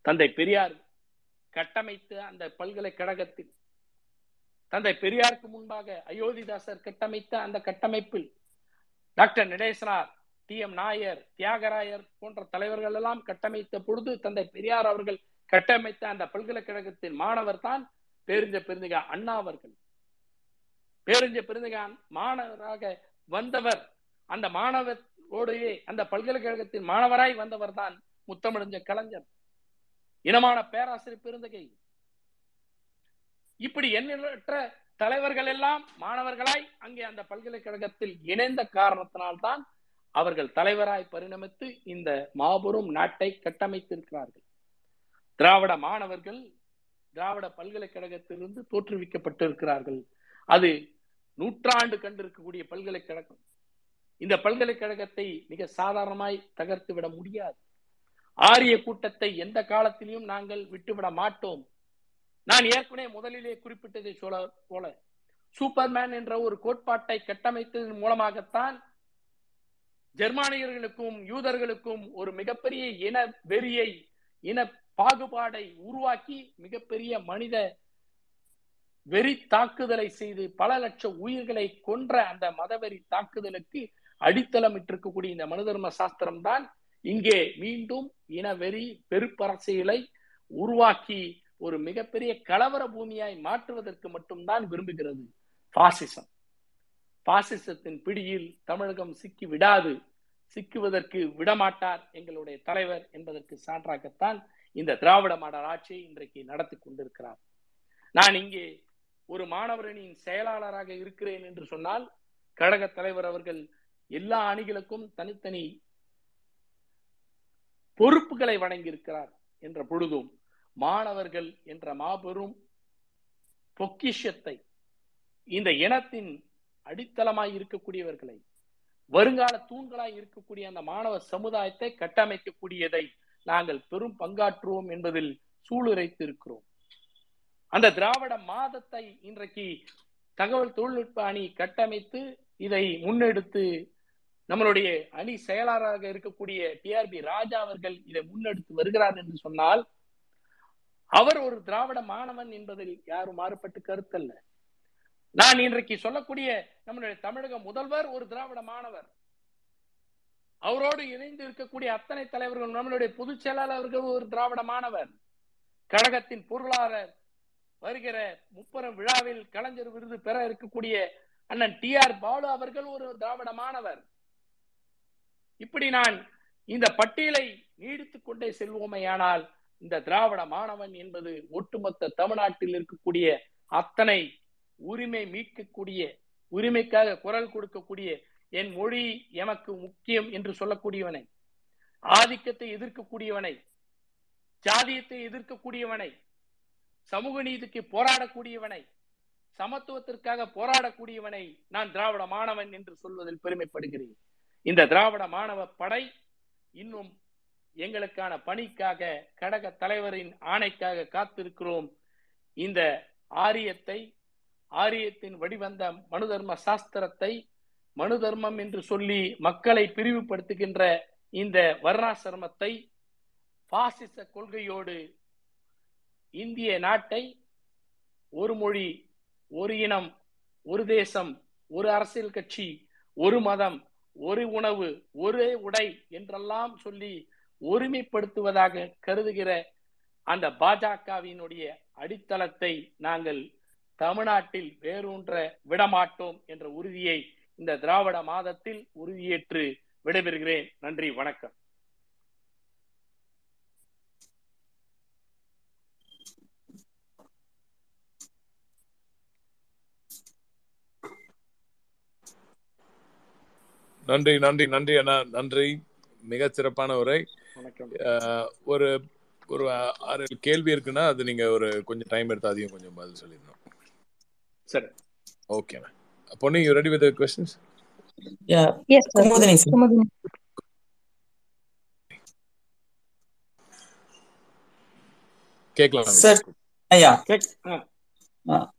தந்தை பெரியார் கட்டமைத்த அந்த பல்கலைக்கழகத்தில் தந்தை பெரியாருக்கு முன்பாக அயோத்திதாசர் கட்டமைத்த அந்த கட்டமைப்பில் doctor Natesanar T M Nair Thyagarayar போன்ற தலைவர்கள் எல்லாம் கட்டமைத்த பொழுது தந்தை பெரியார் அவர்கள் கட்டமைத்த அந்த பல்கலைக்கழகத்தின் மாணவர் தான் பேருஞ்ச பெருந்தகா அண்ணா அவர்கள். பேருஞ்ச பெருந்தகான் மாணவராக வந்தவர் அந்த மாணவரோடையே அந்த பல்கலைக்கழகத்தின் மாணவராய் வந்தவர் தான் முத்தமிழஞ்ச கலைஞர். இனமான பேராசிரியர் பெருந்தகை. இப்படி எண்ணற்ற தலைவர்கள் எல்லாம் மாணவர்களாய் அங்கே அந்த பல்கலைக்கழகத்தில் இணைந்த காரணத்தினால்தான் அவர்கள் தலைவராய் பரிணமித்து இந்த மாபெரும் நாட்டை கட்டமைத்திருக்கிறார்கள். திராவிட மாணவர்கள் திராவிட பல்கலைக்கழகத்திலிருந்து தோற்றுவிக்கப்பட்டிருக்கிறார்கள். அது நூற்றாண்டு கண்டிருக்கக்கூடிய பல்கலைக்கழகம். இந்த பல்கலைக்கழகத்தை மிக சாதாரணமாய் தகர்த்து விட முடியாது. ஆரிய கூட்டத்தை எந்த காலத்திலையும் நாங்கள் விட்டுவிட மாட்டோம். நான் ஏற்கனவே முதலிலே குறிப்பிட்டதை சொல்ல போல சூப்பர்மேன் என்ற ஒரு கோட்பாட்டை கட்டமைத்ததன் மூலமாகத்தான் ஜெர்மானியர்களுக்கும் யூதர்களுக்கும் ஒரு மிகப்பெரிய இன வெறியை இன பாகுபாடை உருவாக்கி மிகப்பெரிய மனித வெறி தாக்குதலை செய்து பல லட்சம் உயிர்களை கொன்ற அந்த மதவெறி தாக்குதலுக்கு அடித்தளமிட்டிருக்கக்கூடிய இந்த மனுதர்ம சாஸ்திரம் தான் இங்கே மீண்டும் இனவெறி பெருப்பரசியலை உருவாக்கி ஒரு மிகப்பெரிய கலவர பூமியாய் மாற்றுவதற்கு மட்டும்தான் விரும்புகிறது பாசிசம். பாசிசத்தின் பிடியில் தமிழகம் சிக்கி விடாது சிக்குவதற்கு விடமாட்டார் எங்களுடைய தலைவர் என்பதற்கு சான்றாகத்தான் இந்த திராவிட மாடல் ஆட்சியை இன்றைக்கு நடத்தி கொண்டிருக்கிறார். நான் இங்கே ஒரு மாணவரணியின் செயலாளராக இருக்கிறேன் என்று சொன்னால் கழக தலைவர் அவர்கள் எல்லா அணிகளுக்கும் தனித்தனி பொறுப்புகளை வழங்கியிருக்கிறார் என்ற பொழுதும் மாணவர்கள் என்ற மாபெரும் பொக்கிஷத்தை இந்த இனத்தின் அடித்தளமாய் இருக்கக்கூடியவர்களை வருங்கால தூண்களாய் இருக்கக்கூடிய அந்த மாணவ சமுதாயத்தை கட்டமைக்கக்கூடியதை நாங்கள் பெரும் பங்காற்றுவோம் என்பதில் சூளுரைத்து இருக்கிறோம் அந்த திராவிட மாதத்தை இன்றைக்கு தகவல் தொழில்நுட்ப அணி கட்டமைத்து இதை முன்னெடுத்து நம்மளுடைய அணி செயலாளராக இருக்கக்கூடிய டிஆர்பி ராஜா அவர்கள் இதை முன்னெடுத்து வருகிறார் என்று சொன்னால் அவர் ஒரு திராவிட மாணவன் என்பதில் யாரும் மாறுபட்டு கருத்தல்ல. நான் இன்றைக்கு சொல்லக்கூடிய நம்மளுடைய தமிழக முதல்வர் ஒரு திராவிட மாணவர். அவரோடு இணைந்து இருக்கக்கூடிய அத்தனை தலைவர்கள் நம்மளுடைய பொதுச் செயலாளர்கள் ஒரு திராவிட மாணவர். கழகத்தின் பொருளாளர் வருகிற முப்பெரும் விழாவில் கலைஞர் விருது பெற இருக்கக்கூடிய அண்ணன் டி ஆர் பாலு அவர்கள் ஒரு திராவிட மாணவர். இப்படி நான் இந்த பட்டியலை நீடித்துக் கொண்டே செல்வோமையானால் இந்த திராவிட மாணவன் என்பது ஒட்டுமொத்த தமிழ்நாட்டில் இருக்கக்கூடிய அத்தனை உரிமை மீட்கக்கூடிய உரிமைக்காக குரல் கொடுக்கக்கூடிய என் மொழி எமக்கு முக்கியம் என்று சொல்லக்கூடியவனை ஆதிக்கத்தை எதிர்க்கக்கூடியவனை ஜாதியத்தை எதிர்க்கக்கூடியவனை சமூக நீதிக்கு போராடக்கூடியவனை சமத்துவத்திற்காக போராடக்கூடியவனை நான் திராவிட மாணவன் என்று சொல்வதில் பெருமைப்படுகிறேன். இந்த திராவிட மாணவ படை இன்னும் எங்களுக்கான பணிக்காக கடக தலைவரின் ஆணைக்காக காத்திருக்கிறோம். இந்த ஆரியத்தை ஆரியத்தின் வடிவந்த மனு தர்ம சாஸ்திரத்தை மனு தர்மம் என்று சொல்லி மக்களை பிரிவுபடுத்துகின்ற இந்த வர்ணாசிரமத்தை பாசிச கொள்கையோடு இந்திய நாட்டை ஒரு மொழி ஒரு இனம் ஒரு தேசம் ஒரு அரசியல் கட்சி ஒரு மதம் ஒரு உணவு ஒரே உடை என்றெல்லாம் சொல்லி ஒருமைப்படுத்துவதாக கருதுகிற அந்த பாஜகவினுடைய அடித்தளத்தை நாங்கள் தமிழ்நாட்டில் வேரூன்ற விடமாட்டோம் என்ற உறுதியை இந்த திராவிட மாதத்தில் உறுதியேற்று விடைபெறுகிறேன். நன்றி வணக்கம். நன்றி நன்றி நன்றி அண்ணா. நன்றி. மிக சிறப்பான உரை. ஒரு ஒரு ஆறு கேள்வி இருக்குன்னா அது நீங்க ஒரு கொஞ்சம் டைம் எடுத்து அதையும் கொஞ்சம் பதில் சொல்லிடணும். சரி. ஓகே பொண்ணு you ready with questions Yeah. Yes, sir. Kumudini sir. Kumudini. கேட்கலாம். Sir. ஐயா கேக்- ஆ,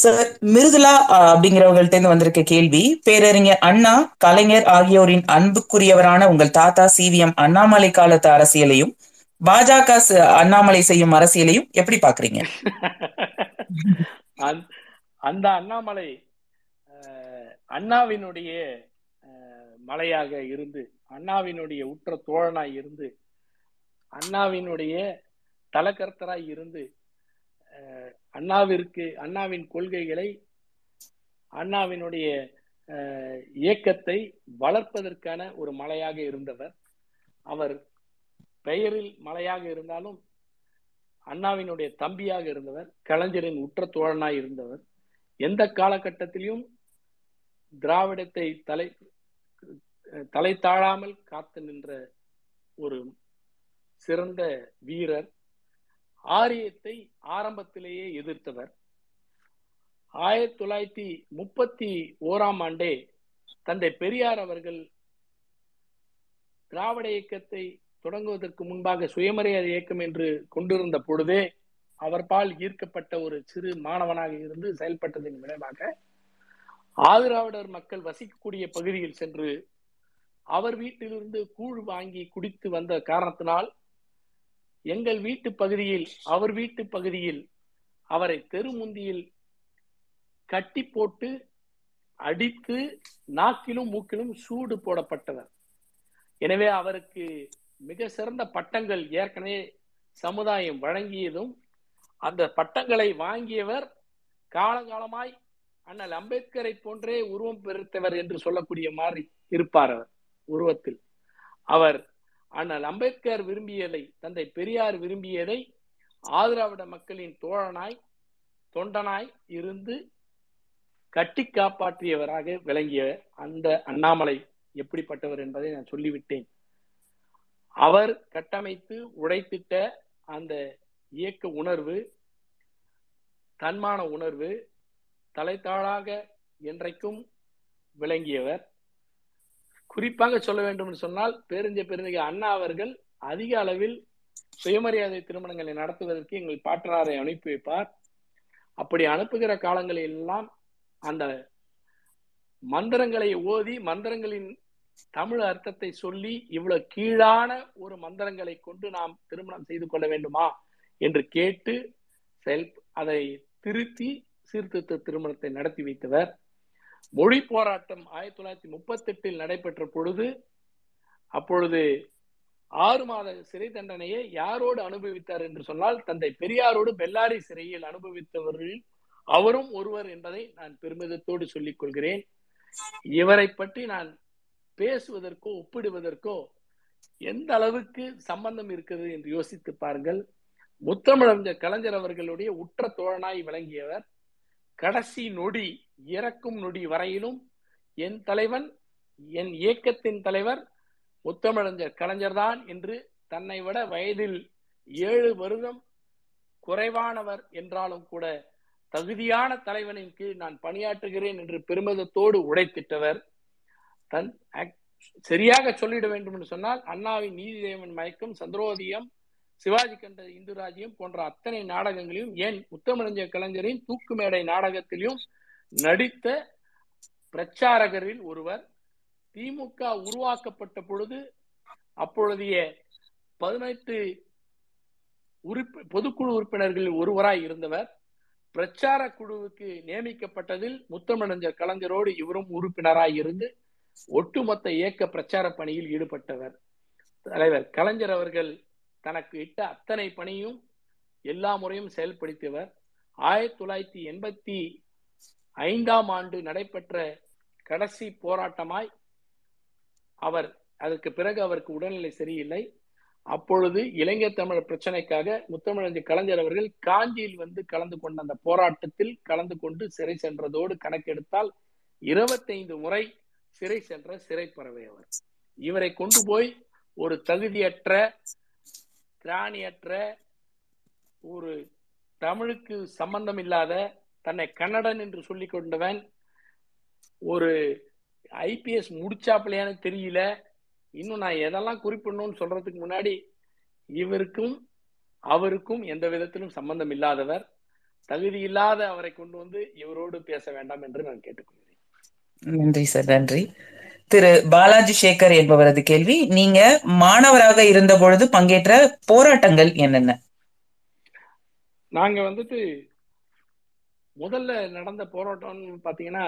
சார் மிருதுலா அஹ், அப்படிங்கிறவங்கள்ட்ட இருந்து வந்திருக்க கேள்வி. பேரறிஞர் அண்ணா கலைஞர் ஆகியோரின் அன்புக்குரியவரான உங்கள் தாத்தா சிவிஎம் அண்ணாமலை காலத்து அரசியலையும் பாஜக ச- அண்ணாமலை செய்யும் அரசியலையும் எப்படி பாக்குறீங்க அந்த- அந்த அண்ணாமலை அண்ணாவினுடைய அஹ், மலையாக இருந்து அண்ணாவினுடைய உற்ற தோழனாய் இருந்து அண்ணாவினுடைய தலக்கர்த்தராய் இருந்து அண்ணாவிற்கு அண்ணாவின் கொள்கைகளை அண்ணாவினுடைய இயக்கத்தை வளர்ப்பதற்கான ஒரு மலையாக இருந்தவர். அவர் பெயரில் மலையாக இருந்தாலும் அண்ணாவினுடைய தம்பியாக இருந்தவர் கலைஞரின் உற்ற தோழனாய் இருந்தவர். எந்த காலகட்டத்திலும் திராவிடத்தை தலை தலை தாழாமல் காத்து நின்ற ஒரு சிறந்த வீரர். ஆரியத்தை ஆரம்பத்திலேயே எதிர்த்தவர். ஆயிரத்தி தொள்ளாயிரத்தி முப்பத்தி ஓராம் ஆண்டே தந்தை பெரியார் அவர்கள் திராவிட இயக்கத்தை தொடங்குவதற்கு முன்பாக சுயமரியாதை இயக்கம் என்று கொண்டிருந்த பொழுதே அவர்பால் ஈர்க்கப்பட்ட ஒரு சிறு மாணவனாக இருந்து செயல்பட்டதன் விளைவாக ஆதிராவிடர் மக்கள் வசிக்கக்கூடிய பகுதியில் சென்று அவர் வீட்டிலிருந்து கூழ் வாங்கி குடித்து வந்த காரணத்தினால் எங்கள் வீட்டு பகுதியில் அவர் வீட்டு பகுதியில் அவரை தெருமுந்தியில் கட்டி போட்டு அடித்து நாக்கிலும் மூக்கிலும் சூடு போடப்பட்டவர். எனவே அவருக்கு மிக சிறந்த பட்டங்கள் ஏற்கனவே சமுதாயம் வழங்கியதும் அந்த பட்டங்களை வாங்கியவர் காலகாலமாய் அண்ணல் அம்பேத்கரை போன்றே உருவம் பெருத்தவர் என்று சொல்லக்கூடிய மாதிரி இருப்பார் அவர் உருவத்தில். அவர் ஆனால் அம்பேத்கர் விரும்பியதை தந்தை பெரியார் விரும்பியதை ஆதிராவிட மக்களின் தோழனாய் தொண்டனாய் இருந்து கட்டி காப்பாற்றியவராக விளங்கிய அந்த அண்ணாமலை எப்படிப்பட்டவர் என்பதை நான் சொல்லிவிட்டேன். அவர் கட்டமைத்து உழைத்திட்ட அந்த இயக்க உணர்வு தன்மான உணர்வு தலைத்தாழாக என்றைக்கும் விளங்கியவர். குறிப்பாக சொல்ல வேண்டும் என்று சொன்னால் பேருந்த பெருந்தகை அண்ணா அவர்கள் அதிக அளவில் சுயமரியாதை திருமணங்களை நடத்துவதற்கு எங்கள் பாட்டனாரை அனுப்பி வைப்பார். அப்படி அனுப்புகிற காலங்களில் எல்லாம் அந்த மந்திரங்களை ஓதி மந்திரங்களின் தமிழ் அர்த்தத்தை சொல்லி இவ்வளவு கீழான ஒரு மந்திரங்களை கொண்டு நாம் திருமணம் செய்து கொள்ள வேண்டுமா என்று கேட்டு செயல் அதை திருத்தி சீர்திருத்த திருமணத்தை நடத்தி வைத்தவர். மொழி போராட்டம் ஆயிரத்தி தொள்ளாயிரத்தி முப்பத்தி எட்டில் நடைபெற்ற பொழுது அப்பொழுது ஆறு மாத சிறை தண்டனையை யாரோடு அனுபவித்தார் என்று சொன்னால் தந்தை பெரியாரோடு பெல்லாரி சிறையில் அனுபவித்தவர்களில் அவரும் ஒருவர் என்பதை நான் பெருமிதத்தோடு சொல்லிக் கொள்கிறேன். இவரை பற்றி நான் பேசுவதற்கோ ஒப்பிடுவதற்கோ எந்த அளவுக்கு சம்பந்தம் இருக்கிறது என்று யோசித்து பாருங்கள். முத்தமிழஞ்சர் கலைஞர் அவர்களுடைய உற்ற தோழனாய் விளங்கியவர். கடைசி நொடி இறக்கும் நொடி வரையிலும் என் தலைவன் என் இயக்கத்தின் தலைவர் முத்தமிழஞ்சர் கலைஞர்தான் என்று தன்னை விட வயதில் ஏழு வருடம் குறைவானவர் என்றாலும் கூட தகுதியான தலைவனின் கீழ் நான் பணியாற்றுகிறேன் என்று பெருமிதத்தோடு உடைத்திட்டவர். தன் சரியாக சொல்லிட வேண்டும் என்று சொன்னால் அண்ணாவின் நீதிதேவன் மயக்கம் சந்திரோதியம் சிவாஜி கண்ட இந்து ராஜ்யம் போன்ற அத்தனை நாடகங்களையும் ஏன் முத்தமிழஞ்ச கலைஞரின் தூக்கு மேடை நாடகத்திலும் நடித்த பிரச்சாரகரில் ஒருவர் திமுக உருவாக்கப்பட்ட பொழுது அப்பொழுதைய பதினெட்டு உறுப்பி பொதுக்குழு உறுப்பினர்களில் ஒருவராய் இருந்தவர். பிரச்சார குழுவுக்கு நியமிக்கப்பட்டதில் முத்தமிழஞ்சர் கலைஞரோடு இவரும் உறுப்பினராய் இருந்து ஒட்டுமொத்த இயக்க பிரச்சார பணியில் ஈடுபட்டவர். தலைவர் கலைஞர் அவர்கள் தனக்கு இட்ட அத்தனை பணியும் எல்லா முறையும் செயல்படுத்தியவர். ஆயிரத்தி தொள்ளாயிரத்தி எண்பத்தி ஐந்தாம் ஆண்டு நடைபெற்ற கடைசி போராட்டமாய் அவர் அதற்கு பிறகு அவருக்கு உடல்நிலை சரியில்லை. அப்பொழுது இளைஞர் தமிழர் பிரச்சனைக்காக முத்தமிழஞ்சு கலைஞர் அவர்கள் காஞ்சியில் வந்து கலந்து கொண்ட அந்த போராட்டத்தில் கலந்து கொண்டு சிறை சென்றதோடு கணக்கெடுத்தால் இருபத்தைந்து முறை சிறை சென்ற சிறை பறவை அவர். இவரை கொண்டு போய் ஒரு தகுதியற்ற திராணியற்ற ஒரு தமிழுக்கு சம்பந்தம் இல்லாத தன்னை கன்னடன் என்று சொல்லி கொண்டவன் ஒரு ஐபிஎஸ் முடிச்சாப்பிலையான்னு தெரியல. இன்னும் நான் எதெல்லாம் குறிப்பிடணும்னு சொல்றதுக்கு முன்னாடி இவருக்கும் அவருக்கும் எந்த விதத்திலும் சம்பந்தம் இல்லாதவர் தகுதி இல்லாத அவரை கொண்டு வந்து இவரோடு பேச வேண்டாம் என்று நான் கேட்டுக்கொள்கிறேன். நன்றி சார் நன்றி. திரு பாலாஜி சேகர் என்பவரது கேள்வி நீங்க மாணவராக இருந்த பொழுது பங்கேற்ற போராட்டங்கள் என்னென்ன? நாங்க வந்துட்டு முதல்ல நடந்த போராட்டம்னு பாத்தீங்கன்னா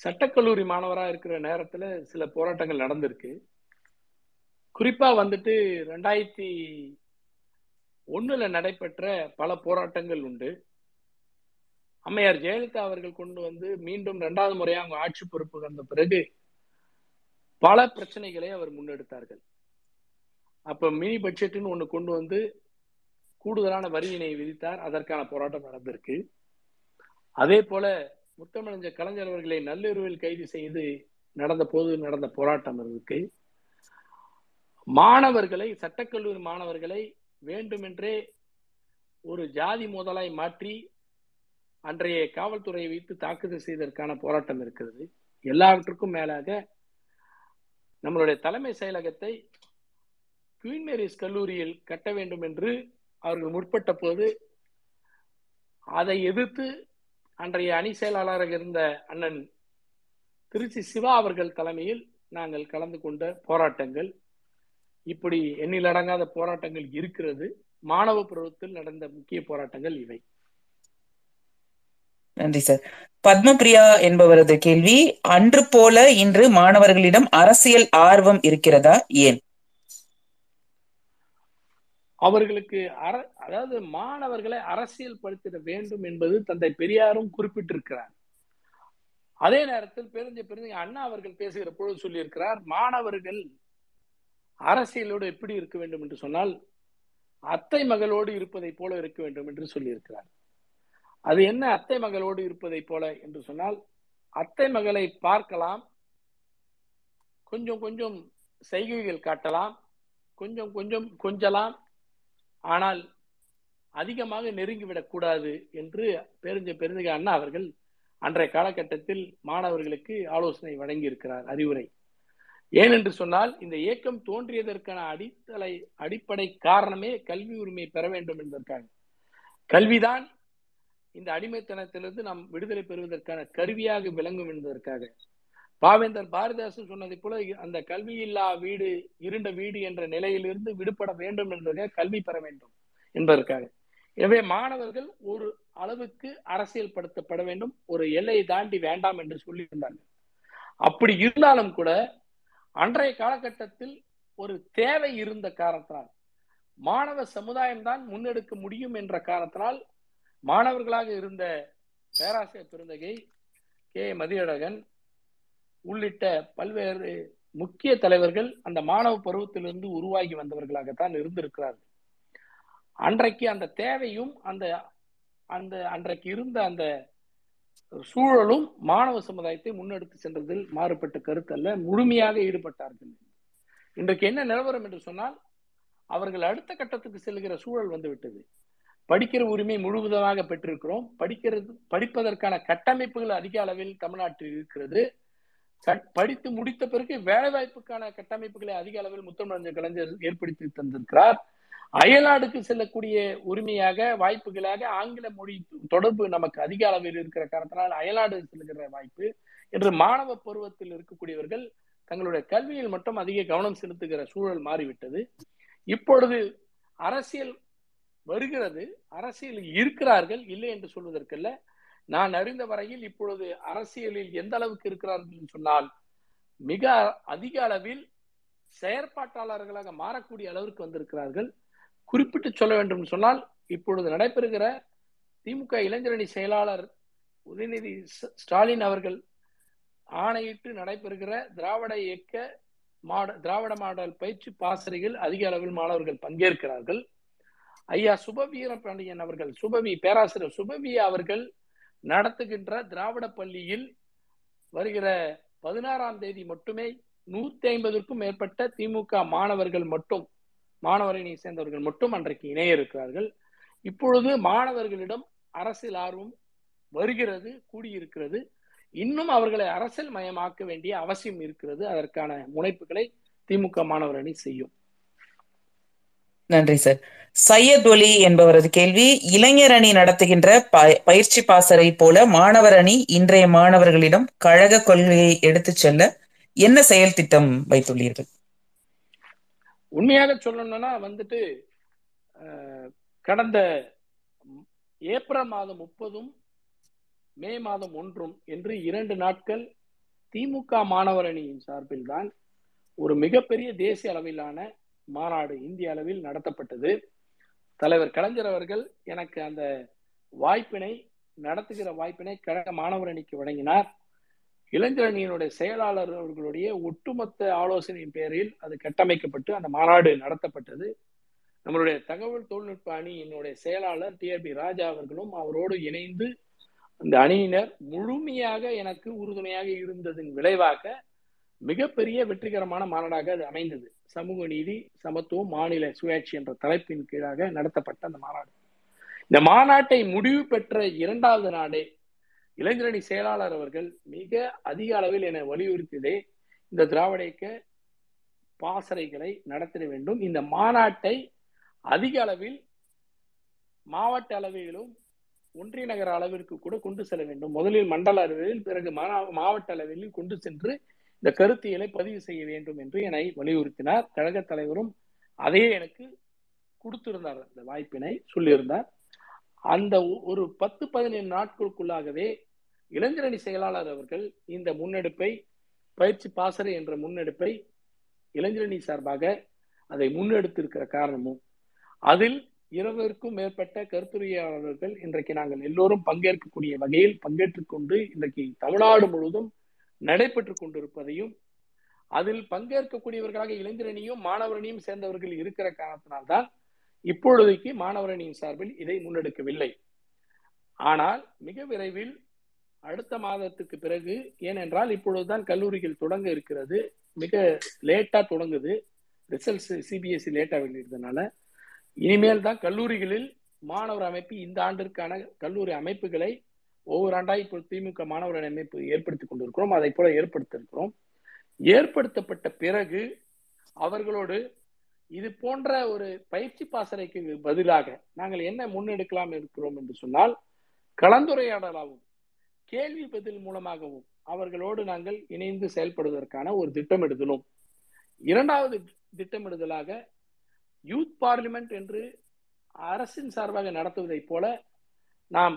சட்டக்கல்லூரி மாணவரா இருக்கிற நேரத்துல சில போராட்டங்கள் நடந்திருக்கு. குறிப்பா வந்துட்டு ரெண்டாயிரத்தி ஒண்ணுல நடைபெற்ற பல போராட்டங்கள் உண்டு. அம்மையார் ஜெயலலிதா அவர்கள் கொண்டு வந்து மீண்டும் இரண்டாவது முறையாக அவங்க ஆட்சி பொறுப்பு வந்த பிறகு பல பிரச்சனைகளை அவர் முன்னெடுத்தார்கள். அப்ப மினி பட்ஜெட்னு ஒண்ணு கொண்டு வந்து கூடுதலான வரியினை விதித்தார். அதற்கான போராட்டம் நடந்திருக்கு. அதே போல முத்தமிழஞ்ச கலைஞர் அவர்களை நள்ளிரவில் கைது செய்து நடந்த போது நடந்த போராட்டம் இருக்கு. மாணவர்களை சட்டக்கல்லூரி மாணவர்களை வேண்டுமென்றே ஒரு ஜாதி மோதலாய் மாற்றி அன்றைய காவல்துறையை வைத்து தாக்குதல் செய்ததற்கான போராட்டம் இருக்கிறது. எல்லாவற்றுக்கும் மேலாக நம்மளுடைய தலைமை செயலகத்தை குயின் மேரிஸ் கல்லூரியில் கட்ட வேண்டும் என்று அவர்கள் முற்பட்ட போது அதை எதிர்த்து அன்றைய அணி செயலாளராக இருந்த அண்ணன் திருச்சி சிவா அவர்கள் தலைமையில் நாங்கள் கலந்து கொண்ட போராட்டங்கள். இப்படி எண்ணிலடங்காத போராட்டங்கள் இருக்கிறது. மாணவ பருவத்தில் நடந்த முக்கிய போராட்டங்கள் இவை. நன்றி சார் பத்மபிரியா என்பவரது கேள்வி அன்று போல இன்று மாணவர்களிடம் அரசியல் ஆர்வம் இருக்கிறதா? ஏன்? அவர்களுக்கு அர அதாவது மாணவர்களை அரசியல் படுத்திட வேண்டும் என்பது தந்தை பெரியாரும் குறிப்பிட்டிருக்கிறார். அதே நேரத்தில் பெருஞ்ச பெருஞ்ச அண்ணா அவர்கள் பேசுகிற பொழுது சொல்லியிருக்கிறார் மாணவர்கள் அரசியலோடு எப்படி இருக்க வேண்டும் என்று சொன்னால் அத்தை மகளோடு இருப்பதை போல இருக்க வேண்டும் என்று சொல்லியிருக்கிறார். அது என்ன அத்தை மகளோடு இருப்பதை போல என்று சொன்னால் அத்தை மகளை பார்க்கலாம் கொஞ்சம் கொஞ்சம் செய்கைகள் காட்டலாம் கொஞ்சம் கொஞ்சம் கொஞ்சலாம் ஆனால் அதிகமாக நெருங்கிவிடக்கூடாது என்று பெருஞ்ச பெருந்தக அண்ணா அவர்கள் அன்றைய காலகட்டத்தில் மாணவர்களுக்கு ஆலோசனை வழங்கி இருக்கிறார் அறிவுரை. ஏனென்று சொன்னால் இந்த இயக்கம் தோன்றியதற்கான அடித்தளை அடிப்படை காரணமே கல்வி உரிமை பெற வேண்டும் என்பதற்காக. கல்விதான் இந்த அடிமைத்தனத்திலிருந்து நாம் விடுதலை பெறுவதற்கான கருவியாக விளங்கும் என்பதற்காக. பாவேந்தர் பாரதிதாசன் சொன்னதை போல அந்த கல்வி இல்லா வீடு இருண்ட வீடு என்ற நிலையிலிருந்து விடுபட வேண்டும் என்பதற்காக கல்வி பெற வேண்டும் என்பதற்காக. எனவே மாணவர்கள் ஒரு அளவுக்கு அரசியல் படுத்தப்பட வேண்டும் ஒரு எல்லையை தாண்டி வேண்டாம் என்று சொல்லியிருந்தார்கள். அப்படி இருந்தாலும் கூட அன்றைய காலகட்டத்தில் ஒரு தேவை இருந்த காரணத்தினால் மாணவ சமுதாயம் தான் முன்னெடுக்க முடியும் என்ற காரணத்தினால் மாணவர்களாக இருந்த பேராசிரியர் பெருந்தகை கே மதியழகன் உள்ளிட்ட பல்வேறு முக்கிய தலைவர்கள் அந்த மாணவ பருவத்திலிருந்து உருவாகி வந்தவர்களாகத்தான் இருந்திருக்கிறார்கள். அன்றைக்கு அந்த தேவையும் அந்த அந்த அன்றைக்கு இருந்த அந்த சூழலும் மாணவ சமுதாயத்தை முன்னெடுத்து சென்றதில் மாறுபட்ட கருத்தல்ல முழுமையாக ஈடுபட்டார்கள். இன்றைக்கு என்ன நிலவரம் என்று சொன்னால் அவர்கள் அடுத்த கட்டத்துக்கு செல்கிற சூழல் வந்துவிட்டது படிக்கிற உரிமை முழுவதுமாக பெற்றிருக்கிறோம். படிக்கிறது படிப்பதற்கான கட்டமைப்புகள் அதிக அளவில் தமிழ்நாட்டில் இருக்கிறது. படித்து முடித்த பிறகு வேலைவாய்ப்புக்கான கட்டமைப்புகளை அதிக அளவில் முத்தமிழஞ்ச கலைஞர் ஏற்படுத்தி தந்திருக்கிறார். அயல்நாடுக்கு செல்லக்கூடிய உரிமையாக வாய்ப்புகளாக ஆங்கில மொழி தொடர்பு நமக்கு அதிக அளவில் இருக்கிற காரணத்தினால் அயல்நாடு செல்கிற வாய்ப்பு என்று மாணவ பருவத்தில் இருக்கக்கூடியவர்கள் தங்களுடைய கல்வியில் மட்டும் அதிக கவனம் செலுத்துகிற சூழல் மாறிவிட்டது. இப்பொழுது அரசியல் வருகிறது. அரசியலில் இருக்கிறார்கள் இல்லை என்று சொல்வதற்கல்ல. நான் அறிந்த வரையில் இப்பொழுது அரசியலில் எந்த அளவுக்கு இருக்கிறார்கள் சொன்னால் மிக அதிக அளவில் செயற்பாட்டாளர்களாக மாறக்கூடிய அளவிற்கு வந்திருக்கிறார்கள். குறிப்பிட்டு சொல்ல வேண்டும் சொன்னால் இப்பொழுது நடைபெறுகிற திமுக இளைஞரணி செயலாளர் உதயநிதி ஸ்டாலின் அவர்கள் ஆணையிட்டு நடைபெறுகிற திராவிட இயக்க மாட திராவிட மாடல் பயிற்சி பாசறையில் அதிக அளவில் மாணவர்கள் பங்கேற்கிறார்கள். ஐயா சுபவீர பாண்டியன் அவர்கள் சுபவி பேராசிரியர் சுபவி அவர்கள் நடத்துகின்ற திராவிட பள்ளியில் வருகிற பதினாறாம் தேதி மட்டுமே நூத்தி ஐம்பதுக்கும் மேற்பட்ட திமுக மாணவர்கள் மட்டும் மாணவரணி சேர்ந்தவர்கள் மட்டும் அன்றைக்கு இணைய இருக்கிறார்கள் இப்பொழுது மாணவர்களிடம் அரசியல் ஆர்வம் வருகிறது கூடியிருக்கிறது. இன்னும் அவர்களை அரசியல் மயமாக்க வேண்டிய அவசியம் இருக்கிறது. அதற்கான முனைப்புகளை திமுக மாணவர் அணி செய்யும். நன்றி சார் சையத் ஒலி என்பவரது கேள்வி இளைஞர் அணி நடத்துகின்ற பயிற்சி பாசறை போல மாணவர் அணி இன்றைய மாணவர்களிடம் கழக கொள்கையை எடுத்துச் செல்ல என்ன செயல் திட்டம் வைத்துள்ளீர்கள்? உண்மையாக சொல்லணும்னா வந்துட்டு கடந்த ஏப்ரல் மாதம் முப்பதும் மே மாதம் ஒன்றும் என்று இரண்டு நாட்கள் திமுக மாணவர் அணியின் சார்பில் தான் ஒரு மிகப்பெரிய தேசிய அளவிலான மாநாடு இந்திய அளவில் நடத்தப்பட்டது. தலைவர் கலைஞர் அவர்கள் எனக்கு அந்த வாய்ப்பினை நடத்துகிற வாய்ப்பினை கழக மாணவர் அணிக்கு வழங்கினார். இளைஞரணியினுடைய செயலாளர் அவர்களுடைய ஒட்டுமொத்த ஆலோசனையின் பேரில் அது கட்டமைக்கப்பட்டு அந்த மாநாடு நடத்தப்பட்டது. நம்மளுடைய தகவல் தொழில்நுட்ப அணியினுடைய செயலாளர் டிஆர்பி ராஜா அவர்களும் அவரோடு இணைந்து அந்த அணியினர் முழுமையாக எனக்கு உறுதுணையாக இருந்ததன் விளைவாக மிகப்பெரிய வெற்றிகரமான மாநாடாக அது அமைந்தது. சமூக நீதி சமத்துவம் மாநில சுயாட்சி என்ற தலைப்பின் கீழாக நடத்தப்பட்ட அந்த மாநாடு. இந்த மாநாட்டை முடிவு பெற்ற இரண்டாவது நாடே இளைஞரணி செயலாளர் அவர்கள் மிக அதிக அளவில் என வலியுறுத்தியதே இந்த திராவிட இயக்க பாசறைகளை நடத்திட வேண்டும். இந்த மாநாட்டை அதிக அளவில் மாவட்ட அளவிலும் ஒன்றிய நகர அளவிற்கு கூட கொண்டு செல்ல வேண்டும். முதலில் மண்டல அளவில் பிறகு மாவட்ட அளவில் கொண்டு சென்று இந்த கருத்தியலை பதிவு செய்ய வேண்டும் என்று என்னை வலியுறுத்தினார். கழக தலைவரும் அதையே எனக்கு கொடுத்திருந்தார் அந்த வாய்ப்பினை சொல்லியிருந்தார். அந்த ஒரு பத்து பதினேழு நாட்களுக்குள்ளாகவே இளைஞரணி செயலாளர் அவர்கள் இந்த முன்னெடுப்பை பயிற்சி பாசறை என்ற முன்னெடுப்பை இளைஞரணி சார்பாக அதை முன்னெடுத்திருக்கிற காரணமும் அதில் இருபதற்கும் மேற்பட்ட கருத்துரையாளர்கள் இன்றைக்கு நாங்கள் எல்லோரும் பங்கேற்கக்கூடிய வகையில் பங்கேற்றுக் கொண்டு இன்றைக்கு தமிழ்நாடு முழுவதும் நடைபெற்று கொண்டிருப்பதையும் அதில் பங்கேற்கக்கூடியவர்களாக இளைஞரணியும் மாணவரணியும் சேர்ந்தவர்கள் இருக்கிற காரணத்தினால்தான் இப்பொழுதைக்கு மாணவரணியின் சார்பில் இதை முன்னெடுக்கவில்லை. ஆனால் மிக விரைவில் அடுத்த மாதத்துக்கு பிறகு ஏனென்றால் இப்பொழுதுதான் கல்லூரிகள் தொடங்க இருக்கிறது. மிக லேட்டா தொடங்குது. ரிசல்ட்ஸ் சிபிஎஸ்சி லேட்டா வெளியிடுறதுனால. இனிமேல் தான் கல்லூரிகளில் மாணவர் அமைப்பு இந்த ஆண்டிற்கான கல்லூரி அமைப்புகளை ஒவ்வொரு ஆண்டாய் இப்போ திமுக மாணவர் அமைப்பு ஏற்படுத்தி கொண்டிருக்கிறோம் அதை போல ஏற்படுத்தியிருக்கிறோம் ஏற்படுத்தப்பட்ட பிறகு அவர்களோடு இது போன்ற ஒரு பயிற்சி பாசறைக்கு பதிலாக நாங்கள் என்ன முன்னெடுக்கலாம் இருக்கிறோம் என்று சொன்னால் கலந்துரையாடலாகவும் கேள்வி பதில் மூலமாகவும் அவர்களோடு நாங்கள் இணைந்து செயல்படுவதற்கான ஒரு திட்டமிடுதலும் இரண்டாவது திட்டமிடுதலாக யூத் பார்லிமெண்ட் என்று அரசின் சார்பாக நடத்துவதைப் போல நாம்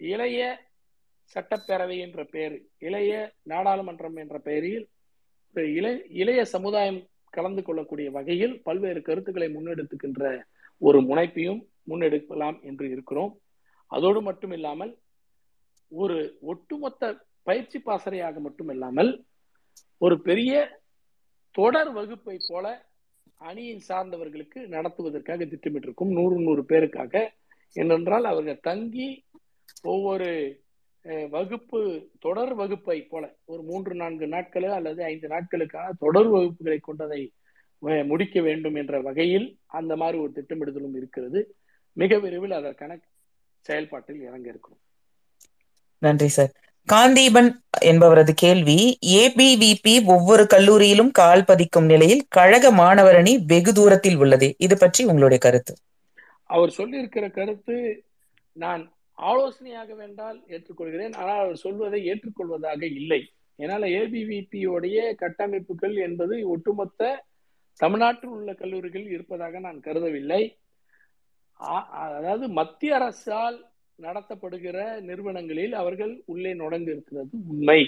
இளைய சட்டப்பேரவை என்ற பெயர் இளைய நாடாளுமன்றம் என்ற பெயரில் ஒரு இளைய சமுதாயம் கலந்து கொள்ளக்கூடிய வகையில் பல்வேறு கருத்துக்களை முன்னெடுத்துக்கின்ற ஒரு முனைப்பையும் முன்னெடுக்கலாம் என்று இருக்கிறோம். அதோடு மட்டும் இல்லாமல் ஒரு ஒட்டுமொத்த பயிற்சி பாசறையாக மட்டும் இல்லாமல் ஒரு பெரிய தொடர் வகுப்பை போல அணியின் சார்ந்தவர்களுக்கு நடத்துவதற்காக திட்டமிட்டிருக்கும் நூறு நூறு பேருக்காக. ஏனென்றால் அவர்கள் தங்கி ஒவ்வொரு வகுப்பு தொடர் வகுப்பை போல ஒரு மூன்று நான்கு நாட்களோ அல்லது ஐந்து நாட்களுக்கான தொடர் வகுப்புகளை கொண்டதை முடிக்க வேண்டும் என்ற வகையில் அந்த மாதிரி ஒரு திட்டமிடுதலும் இருக்கிறது. மிக விரைவில் அதற்கான செயல்பாட்டில் இறங்க இருக்கிறோம் நன்றி சார். காந்தீபன் என்பவரது கேள்வி ஏபிவிபி ஒவ்வொரு கல்லூரியிலும் கால் பதிக்கும் நிலையில் கழக மாணவரணி வெகு தூரத்தில் உள்ளது? இது பற்றி உங்களுடைய கருத்து. அவர் சொல்லியிருக்கிற கருத்து நான் ஆலோசனையாக வேண்டால் ஏற்றுக்கொள்கிறேன். ஆனால் அவர் சொல்வதை ஏற்றுக்கொள்வதாக இல்லை. ஏனால் ஏபிவிபி உடைய கட்டமைப்புகள் என்பது ஒட்டுமொத்த தமிழ்நாட்டில் உள்ள கல்லூரிகள் இருப்பதாக நான் கருதவில்லை. அதாவது மத்திய அரசால் நடத்தப்படுகிற நிறுவனங்களில் அவர்கள் உள்ளே நுழைந்து இருக்கிறது உண்மை.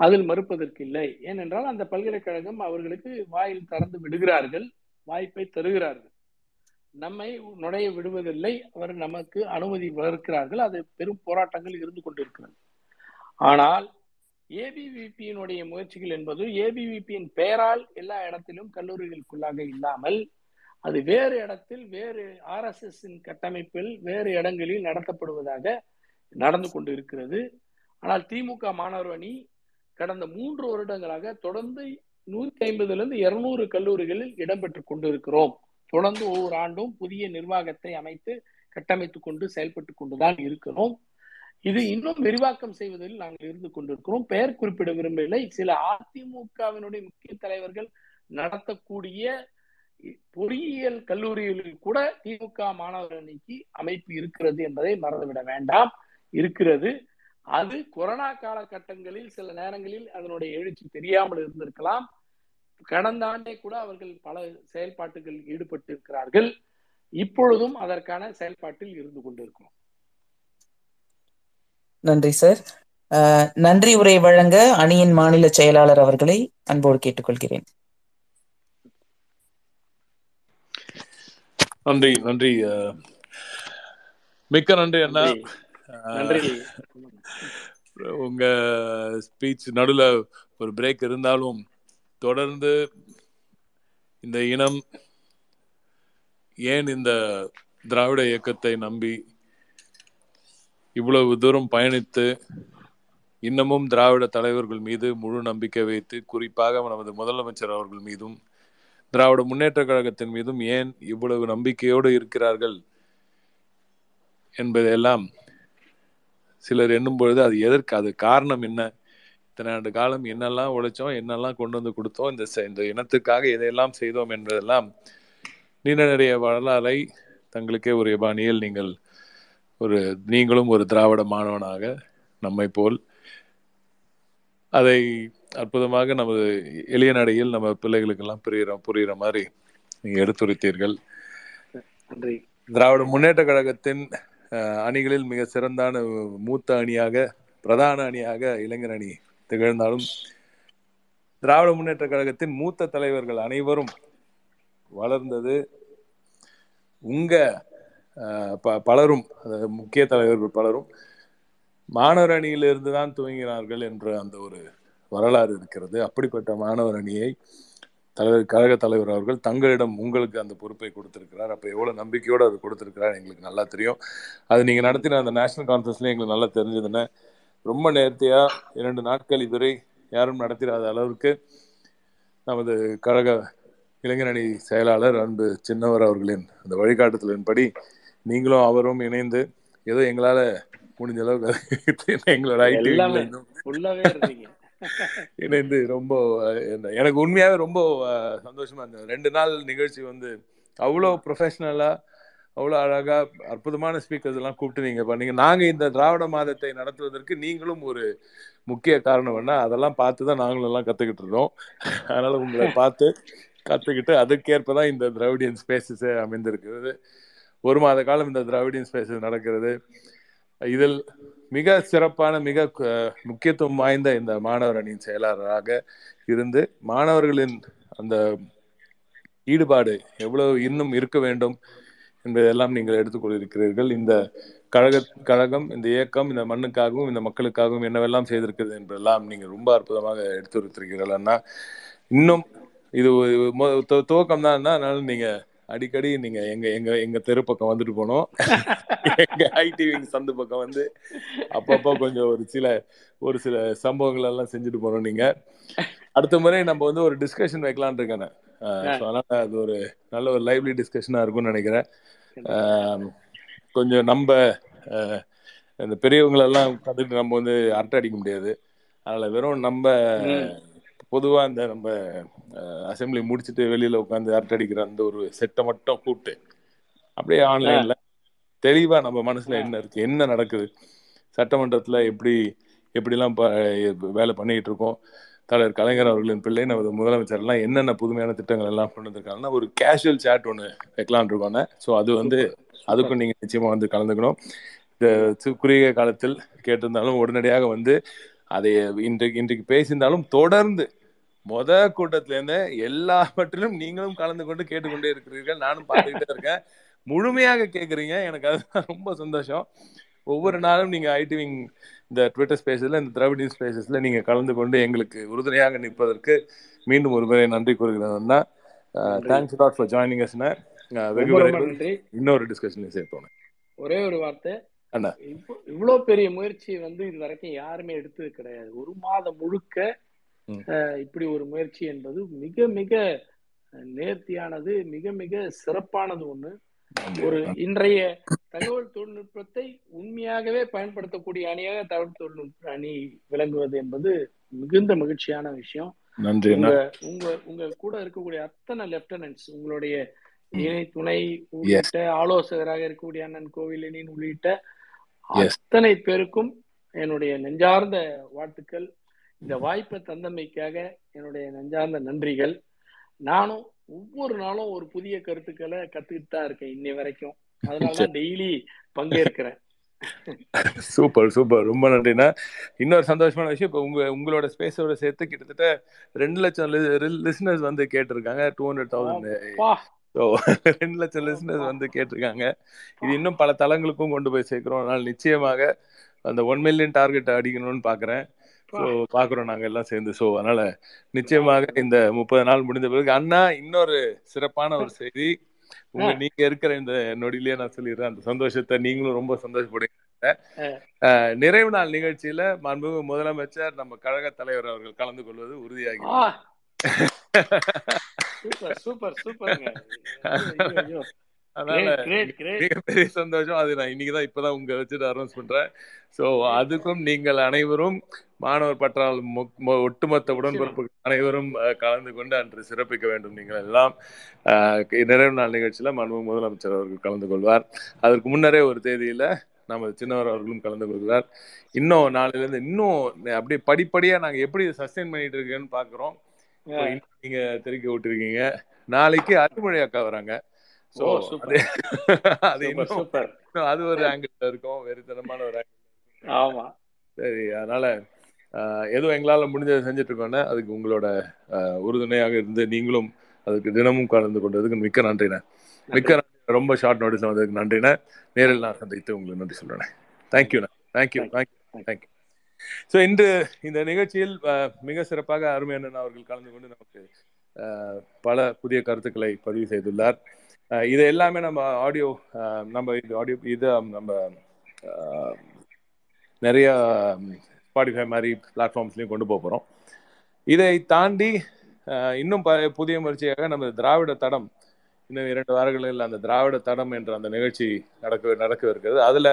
அதில் மறுப்பதற்கு இல்லை. ஏனென்றால் அந்த பல்கலைக்கழகம் அவர்களுக்கு வாயில் திறந்து விடுகிறார்கள் வாய்ப்பை தருகிறார்கள். நம்மை நுழைய விடுவதில்லை. அவர் நமக்கு அனுமதி வளர்க்கிறார்கள் அது பெரும் போராட்டங்கள் இருந்து கொண்டிருக்கிறது. ஆனால் ஏபிவிபியினுடைய முயற்சிகள் என்பது ஏபிவிபியின் பெயரால் எல்லா இடத்திலும் கல்லூரிகளுக்குள்ளாக இல்லாமல் அது வேறு இடத்தில் வேறு ஆர்எஸ்எஸ்ஸின் கட்டமைப்பில் வேறு இடங்களில் நடத்தப்படுவதாக நடந்து கொண்டு இருக்கிறது ஆனால் திமுக மாணவர் அணி கடந்த மூன்று வருடங்களாக தொடர்ந்து நூத்தி ஐம்பதுல இருந்து இருநூறு கல்லூரிகளில் இடம்பெற்று கொண்டிருக்கிறோம். தொடர்ந்து ஒவ்வொரு ஆண்டும் புதிய நிர்வாகத்தை அமைத்து கட்டமைத்துக் கொண்டு செயல்பட்டு கொண்டுதான் இருக்கிறோம். இது இன்னும் விரிவாக்கம் செய்வதில் நாங்கள் இருந்து கொண்டிருக்கிறோம். பெயர் குறிப்பிட விரும்பவில்லை. சில அதிமுகவினுடைய முக்கிய தலைவர்கள் நடத்தக்கூடிய பொறியியல் கல்லூரிகளில் கூட திமுக மாணவர் அணிக்கு அமைப்பு இருக்கிறது என்பதை மறந்துவிட வேண்டாம். இருக்கிறது. அது கொரோனா காலகட்டங்களில் சில நேரங்களில் அதனுடைய எழுச்சி தெரியாமல் இருந்திருக்கலாம். கடந்த ஆண்டே கூட அவர்கள் பல செயல்பாட்டுகள் ஈடுபட்டு இருக்கிறார்கள் இப்பொழுதும் அதற்கான செயல்பாட்டில் இருந்து கொண்டிருக்கிறோம். நன்றி சார். நன்றி உரை வழங்க அணியின் மாநில செயலாளர் அவர்களை அன்போடு கேட்டுக்கொள்கிறேன். நன்றி நன்றி. மிக்க நன்றி அண்ணா. உங்க ஸ்பீச் நடுவில் ஒரு பிரேக் இருந்தாலும் தொடர்ந்து இந்த இனம் ஏன் இந்த திராவிட இயக்கத்தை நம்பி இவ்வளவு தூரம் பயணித்து இன்னமும் திராவிட தலைவர்கள் மீது முழு நம்பிக்கை வைத்து குறிப்பாக நமது முதலமைச்சர் அவர்கள் மீதும் திராவிட முன்னேற்ற கழகத்தின் மீதும் ஏன் இவ்வளவு நம்பிக்கையோடு இருக்கிறார்கள் என்பதையெல்லாம் சிலர் எண்ணும் பொழுது அது எதற்கு அது காரணம் என்ன? இத்தனை ஆண்டு காலம் என்னெல்லாம் உழைச்சோம் என்னெல்லாம் கொண்டு வந்து கொடுத்தோம் இந்த இந்த இனத்துக்காக எதையெல்லாம் செய்தோம் என்பதெல்லாம் நீண்ட நிறைய வரலாறை தங்களுக்கே ஒரு பாணியில் நீங்கள் ஒரு நீங்களும் ஒரு திராவிட மாணவனாக நம்மை போல் அதை அற்புதமாக நமது எளிய நடையில் நம்ம பிள்ளைகளுக்கெல்லாம் புரிகிற புரிகிற மாதிரி நீங்க எடுத்துரைத்தீர்கள். நன்றி. திராவிட முன்னேற்ற கழகத்தின் அஹ், அணிகளில் மிக சிறந்தான மூத்த அணியாக பிரதான அணியாக இளைஞர் அணி திகழ்ந்தாலும் திராவிட முன்னேற்ற கழகத்தின் மூத்த தலைவர்கள் அனைவரும் வளர்ந்தது. உங்க அஹ், ப- பலரும் அதாவது முக்கிய தலைவர்கள் பலரும் மாணவர் அணியிலிருந்து தான் துவங்கினார்கள் என்ற அந்த ஒரு வரலாறு இருக்கிறது. அப்படிப்பட்ட மாணவர் அணியை தலைவர் கழக தலைவர் அவர்கள் தங்களிடம் உங்களுக்கு அந்த பொறுப்பை கொடுத்திருக்கிறார். அப்போ எவ்வளோ நம்பிக்கையோடு அது கொடுத்திருக்கிறார் எங்களுக்கு நல்லா தெரியும். அது நீங்க நடத்தின அந்த நேஷனல் கான்ஃபரன்ஸ்லேயும் எங்களுக்கு நல்லா தெரிஞ்சதுன்னு ரொம்ப நேர்த்தியா இரண்டு நாட்கள் இதுவரை யாரும் நடத்திடாத அளவுக்கு நமது கழக இளைஞர் அணி செயலாளர் அன்பு சின்னவர் அவர்களின் அந்த வழிகாட்டுதலின்படி நீங்களும் அவரும் இணைந்து ஏதோ எங்களால முடிஞ்ச அளவுக்கு எங்களோட ஐடி இணைந்து ரொம்ப எனக்கு உண்மையாவே ரொம்ப சந்தோஷமா இருந்தது. ரெண்டு நாள் நிகழ்ச்சி வந்து அவ்வளோ ப்ரொஃபஷனலா அவ்வளவு அழகா அற்புதமான ஸ்பீக்கர்ஸ் எல்லாம் கூப்பிட்டு நீங்க பண்ணீங்க. நாங்க இந்த திராவிட மாதத்தை நடத்துவதற்கு நீங்களும் ஒரு முக்கிய காரணம் என்ன? அதெல்லாம் பார்த்து தான் நாங்களும் எல்லாம் கத்துக்கிட்டு இருந்தோம். அதனால உங்களை பார்த்து கத்துக்கிட்டு அதுக்கேற்பதான் இந்த திராவிடியன் ஸ்பேசஸ் அமைந்திருக்கிறது. ஒரு மாத காலம் இந்த திராவிடியன் ஸ்பேசஸ் நடக்கிறது. இதில் மிக சிறப்பான மிக முக்கியத்துவம் வாய்ந்த இந்த மாணவர் அணியின் செயலாளராக இருந்து மாணவர்களின் அந்த ஈடுபாடு எவ்வளவு இன்னும் இருக்க வேண்டும்? என்பதெல்லாம் நீங்கள் எடுத்துக்கொண்டிருக்கிறீர்கள். இந்த கழக கழகம் இந்த இயக்கம் இந்த மண்ணுக்காகவும் இந்த மக்களுக்காகவும் என்னவெல்லாம் செய்திருக்கிறது என்பதெல்லாம் நீங்கள் ரொம்ப அற்புதமாக எடுத்துரைத்திருக்கிறீர்கள் அண்ணா. இன்னும் இது துவக்கம் தான் அதனால நீங்க அடிக்கடி நீங்க எங்க எங்க எங்க தெரு பக்கம் வந்துட்டு போனோம் எங்க ஐடி விங் சந்து பக்கம் வந்து அப்பப்போ கொஞ்சம் ஒரு சில ஒரு சில சம்பவங்கள் எல்லாம் செஞ்சுட்டு போனோம் நீங்க. அடுத்த முறை நம்ம வந்து ஒரு டிஸ்கஷன் வைக்கலாம்னு இருக்கேன் அதனால அது ஒரு நல்ல ஒரு லைவ்லி டிஸ்கஷனா இருக்கும்னு நினைக்கிறேன். கொஞ்சம் நம்ம இந்த பெரியவங்களெல்லாம் உட்காந்துட்டு நம்ம வந்து அரட்டை அடிக்க முடியாது. அதனால வெறும் நம்ம ம். பொதுவா இந்த நம்ம அசெம்பிளி முடிச்சுட்டு வெளியில உட்காந்து அரட்டை அடிக்கிற அந்த ஒரு செட்டை மட்டும் கூப்பிட்டு அப்படியே ஆன்லைன்ல தெளிவா நம்ம மனசுல என்ன இருக்கு என்ன நடக்குது சட்டமன்றத்துல எப்படி எப்படிலாம் வேலை பண்ணிட்டு இருக்கோம் தலைவர் கலைஞர் அவர்களின் பிள்ளை நமது முதலமைச்சர் எல்லாம் என்னென்ன புதுமையான திட்டங்கள் எல்லாம் கொண்டு வந்திருக்காங்கன்னா ஒரு கேஷுவல் சேட் ஒன்று வைக்கலாம்னு இருக்கோம் ஸோ அது வந்து அதுக்கும் நீங்க நிச்சயமா வந்து கலந்துக்கணும். இந்த குறுகிய காலத்தில் கேட்டிருந்தாலும் உடனடியாக வந்து அதை இன்றைக்கு இன்றைக்கு பேசியிருந்தாலும் தொடர்ந்து மொத கூட்டத்துல இருந்து எல்லாவற்றிலும் நீங்களும் கலந்து கொண்டு கேட்டுக்கொண்டே இருக்கிறீர்கள். நானும் பார்த்துக்கிட்டே இருக்கேன். முழுமையாக கேட்குறீங்க எனக்கு அதுதான் ரொம்ப சந்தோஷம். ஒவ்வொரு நாளும் நீங்க ஐடி விங் இந்த ட்விட்டர் ஸ்பேசஸ்ல இந்த திராவிடியன் ஸ்பேசஸ்ல நீங்க கலந்து கொண்டு எங்களுக்கு உறுதுணையாக நிற்பதற்கு மீண்டும் ஒரு முறை நன்றி கூறுகிறேன்னா thanks lot for joining Asna இன்னொரு டிஸ்கஷன்ல சேர்ப்போம். ஒரே ஒரு வார்த்தை. அண்ணா. இவ்வ- இவ்வளவு பெரிய முயற்சி வந்து இது வரைக்கும் யாருமே எடுத்தது கிடையாது. ஒரு மாதம் முழுக்க இப்படி ஒரு முயற்சி என்பது மிக மிக நேர்த்தியானது மிக மிக சிறப்பானது ஒண்ணு. ஒரு இன்றைய தகவல் தொழில்நுட்பத்தை உண்மையாகவே பயன்படுத்தக்கூடிய அணியாக தகவல் தொழில்நுட்ப அணி விளங்குவது என்பது மிகுந்த மகிழ்ச்சியான விஷயம். நன்றி. உங்க உங்க கூட இருக்கக்கூடிய அத்தனை லெப்டினன்ட்ஸ் உங்களுடைய இணை துணை உள்ளிட்ட ஆலோசகராக இருக்கக்கூடிய அண்ணன் கோவிலனின் உள்ளிட்ட. அத்தனை பேருக்கும் என்னுடைய நெஞ்சார்ந்த வாழ்த்துக்கள். இந்த வாய்ப்பை தந்தமைக்காக என்னுடைய நெஞ்சார்ந்த நன்றிகள். நானும் ஒவ்வொரு நாளும் ஒரு புதிய கருத்துக்களை கத்துக்கிட்டு தான் இருக்கேன் இன்னை வரைக்கும். அதனாலதான் டெய்லி பங்கேற்கிறேன். Super super. ரொம்ப நன்றிண்ணா. இன்னொரு சந்தோஷமான விஷயம் இப்போ உங்க உங்களோட ஸ்பேஸோட சேர்த்து கிட்டத்தட்ட ரெண்டு லட்சம் லிசனர்ஸ் வந்து கேட்டிருக்காங்க. டூ ஹண்ட்ரட் தௌசண்ட் ஸோ ரெண்டு லட்சம் லிசனர்ஸ் வந்து கேட்டிருக்காங்க. இது இன்னும் பல தளங்களுக்கும் கொண்டு போய் சேர்க்கிறோம். அதனால நிச்சயமாக அந்த ஒன் மில்லியன் டார்கெட் அடிக்கணும்னு பாக்குறேன். ஸோ பாக்குறோம் நாங்க எல்லாம் சேர்ந்து. ஸோ அதனால நிச்சயமாக இந்த முப்பது நாள் முடிந்த பிறகு அண்ணா இன்னொரு சிறப்பான ஒரு செய்தி. உங்க நீங்க இருக்கிற இந்த நொடியிலேயே நான் சொல்லிடுறேன். அந்த சந்தோஷத்தை நீங்களும் ரொம்ப சந்தோஷப்படுங்க நிறைவு நாள் நிகழ்ச்சியில மாண்புமிகு முதலமைச்சர் நம்ம கழக தலைவர் அவர்கள் கலந்து கொள்வது உறுதியாகி ஆ. சூப்பர் சூப்பர் மிகப்பெரிய சந்தோஷம். அது நான் இன்னைக்குதான் இப்பதான் உங்க வச்சுட்டு அனௌன்ஸ் பண்றேன். சோ அதுக்கும் நீங்கள் அனைவரும் மாணவர் பற்றால் ஒட்டுமொத்த உடன்பிறப்புகள் அனைவரும் கலந்து கொண்டு அன்று சிறப்பிக்க வேண்டும் நீங்கள் எல்லாம். நிறைவு நாள் நிகழ்ச்சியில மாண்பு முதலமைச்சர் அவர்கள் கலந்து கொள்வார். அதற்கு முன்னரே ஒரு தேதியில நமது சின்னவர் அவர்களும் கலந்து கொள்கிறார் இன்னும் நாளையில இருந்து இன்னும் அப்படியே படிப்படியா நாங்க எப்படி சஸ்டைன் பண்ணிட்டு இருக்கேன்னு பாக்குறோம். நீங்க தெரிவிக்க விட்டுருக்கீங்க. நாளைக்கு அருள்மொழி அக்கா வராங்க. Super. அது சூப்பர் அது ஒரு ஆங்கிள் இருக்கும் வெறித்தனமான ஒரு. ஆமா. சரி அதனால ஏதோ எங்களால முடிஞ்சதை செஞ்சுட்டு இருக்கோம்னா அதுக்கு உங்களோட உறுதுணையாக இருந்து நீங்களும் அதுக்கு தினமும் கலந்து கொண்டதுக்கு மிக்க நன்றிண்ணே. மிக்க நன்றி. ரொம்ப ஷார்ட் நோட்டீஸ் வந்ததுக்கு நன்றிண்ணே. நேரில் நான் சந்தித்து உங்களுக்கு நன்றி சொல்றேன் தேங்க்யூண்ணே thank you thank you thank you so இன்று இந்த நிகழ்ச்சியில் மிக சிறப்பாக அருமையண்ணன் அவர்கள் கலந்து கொண்டு நமக்கு ஆஹ், பல புதிய கருத்துக்களை பதிவு செய்துள்ளார். இது எல்லாமே நம்ம ஆடியோ நம்ம இது ஆடியோ இது நம்ம நிறைய ஸ்பாடிஃபை மாதிரி பிளாட்ஃபார்ம்ஸ்லையும் கொண்டு போக போகிறோம் இதை தாண்டி இன்னும் ப- புதிய முயற்சியாக நம்ம திராவிட தடம் இன்னும் இரண்டு வாரங்களில் அந்த திராவிட தடம் என்ற அந்த நிகழ்ச்சி நடக்க நடக்க இருக்கிறது. அதில்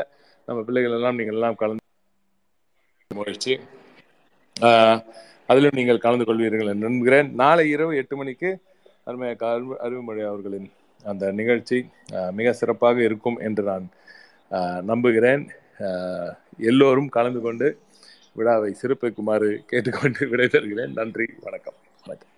நம்ம பிள்ளைகள் எல்லாம் நீங்கள் எல்லாம் கலந்து முயற்சி. அதிலும் நீங்கள் கலந்து கொள்வீர்கள் என்று நம்புகிறேன். நாளை இரவு எட்டு மணிக்கு அருமையாக அருள் அருள்மொழி அவர்களின் அந்த நிகழ்ச்சி மிக சிறப்பாக இருக்கும் என்று நான் நம்புகிறேன். எல்லோரும் கலந்து கொண்டு விழாவை சிறப்பிக்குமாறு கேட்டுக்கொண்டு விடைபெறுகிறேன். நன்றி வணக்கம். வணக்கம்.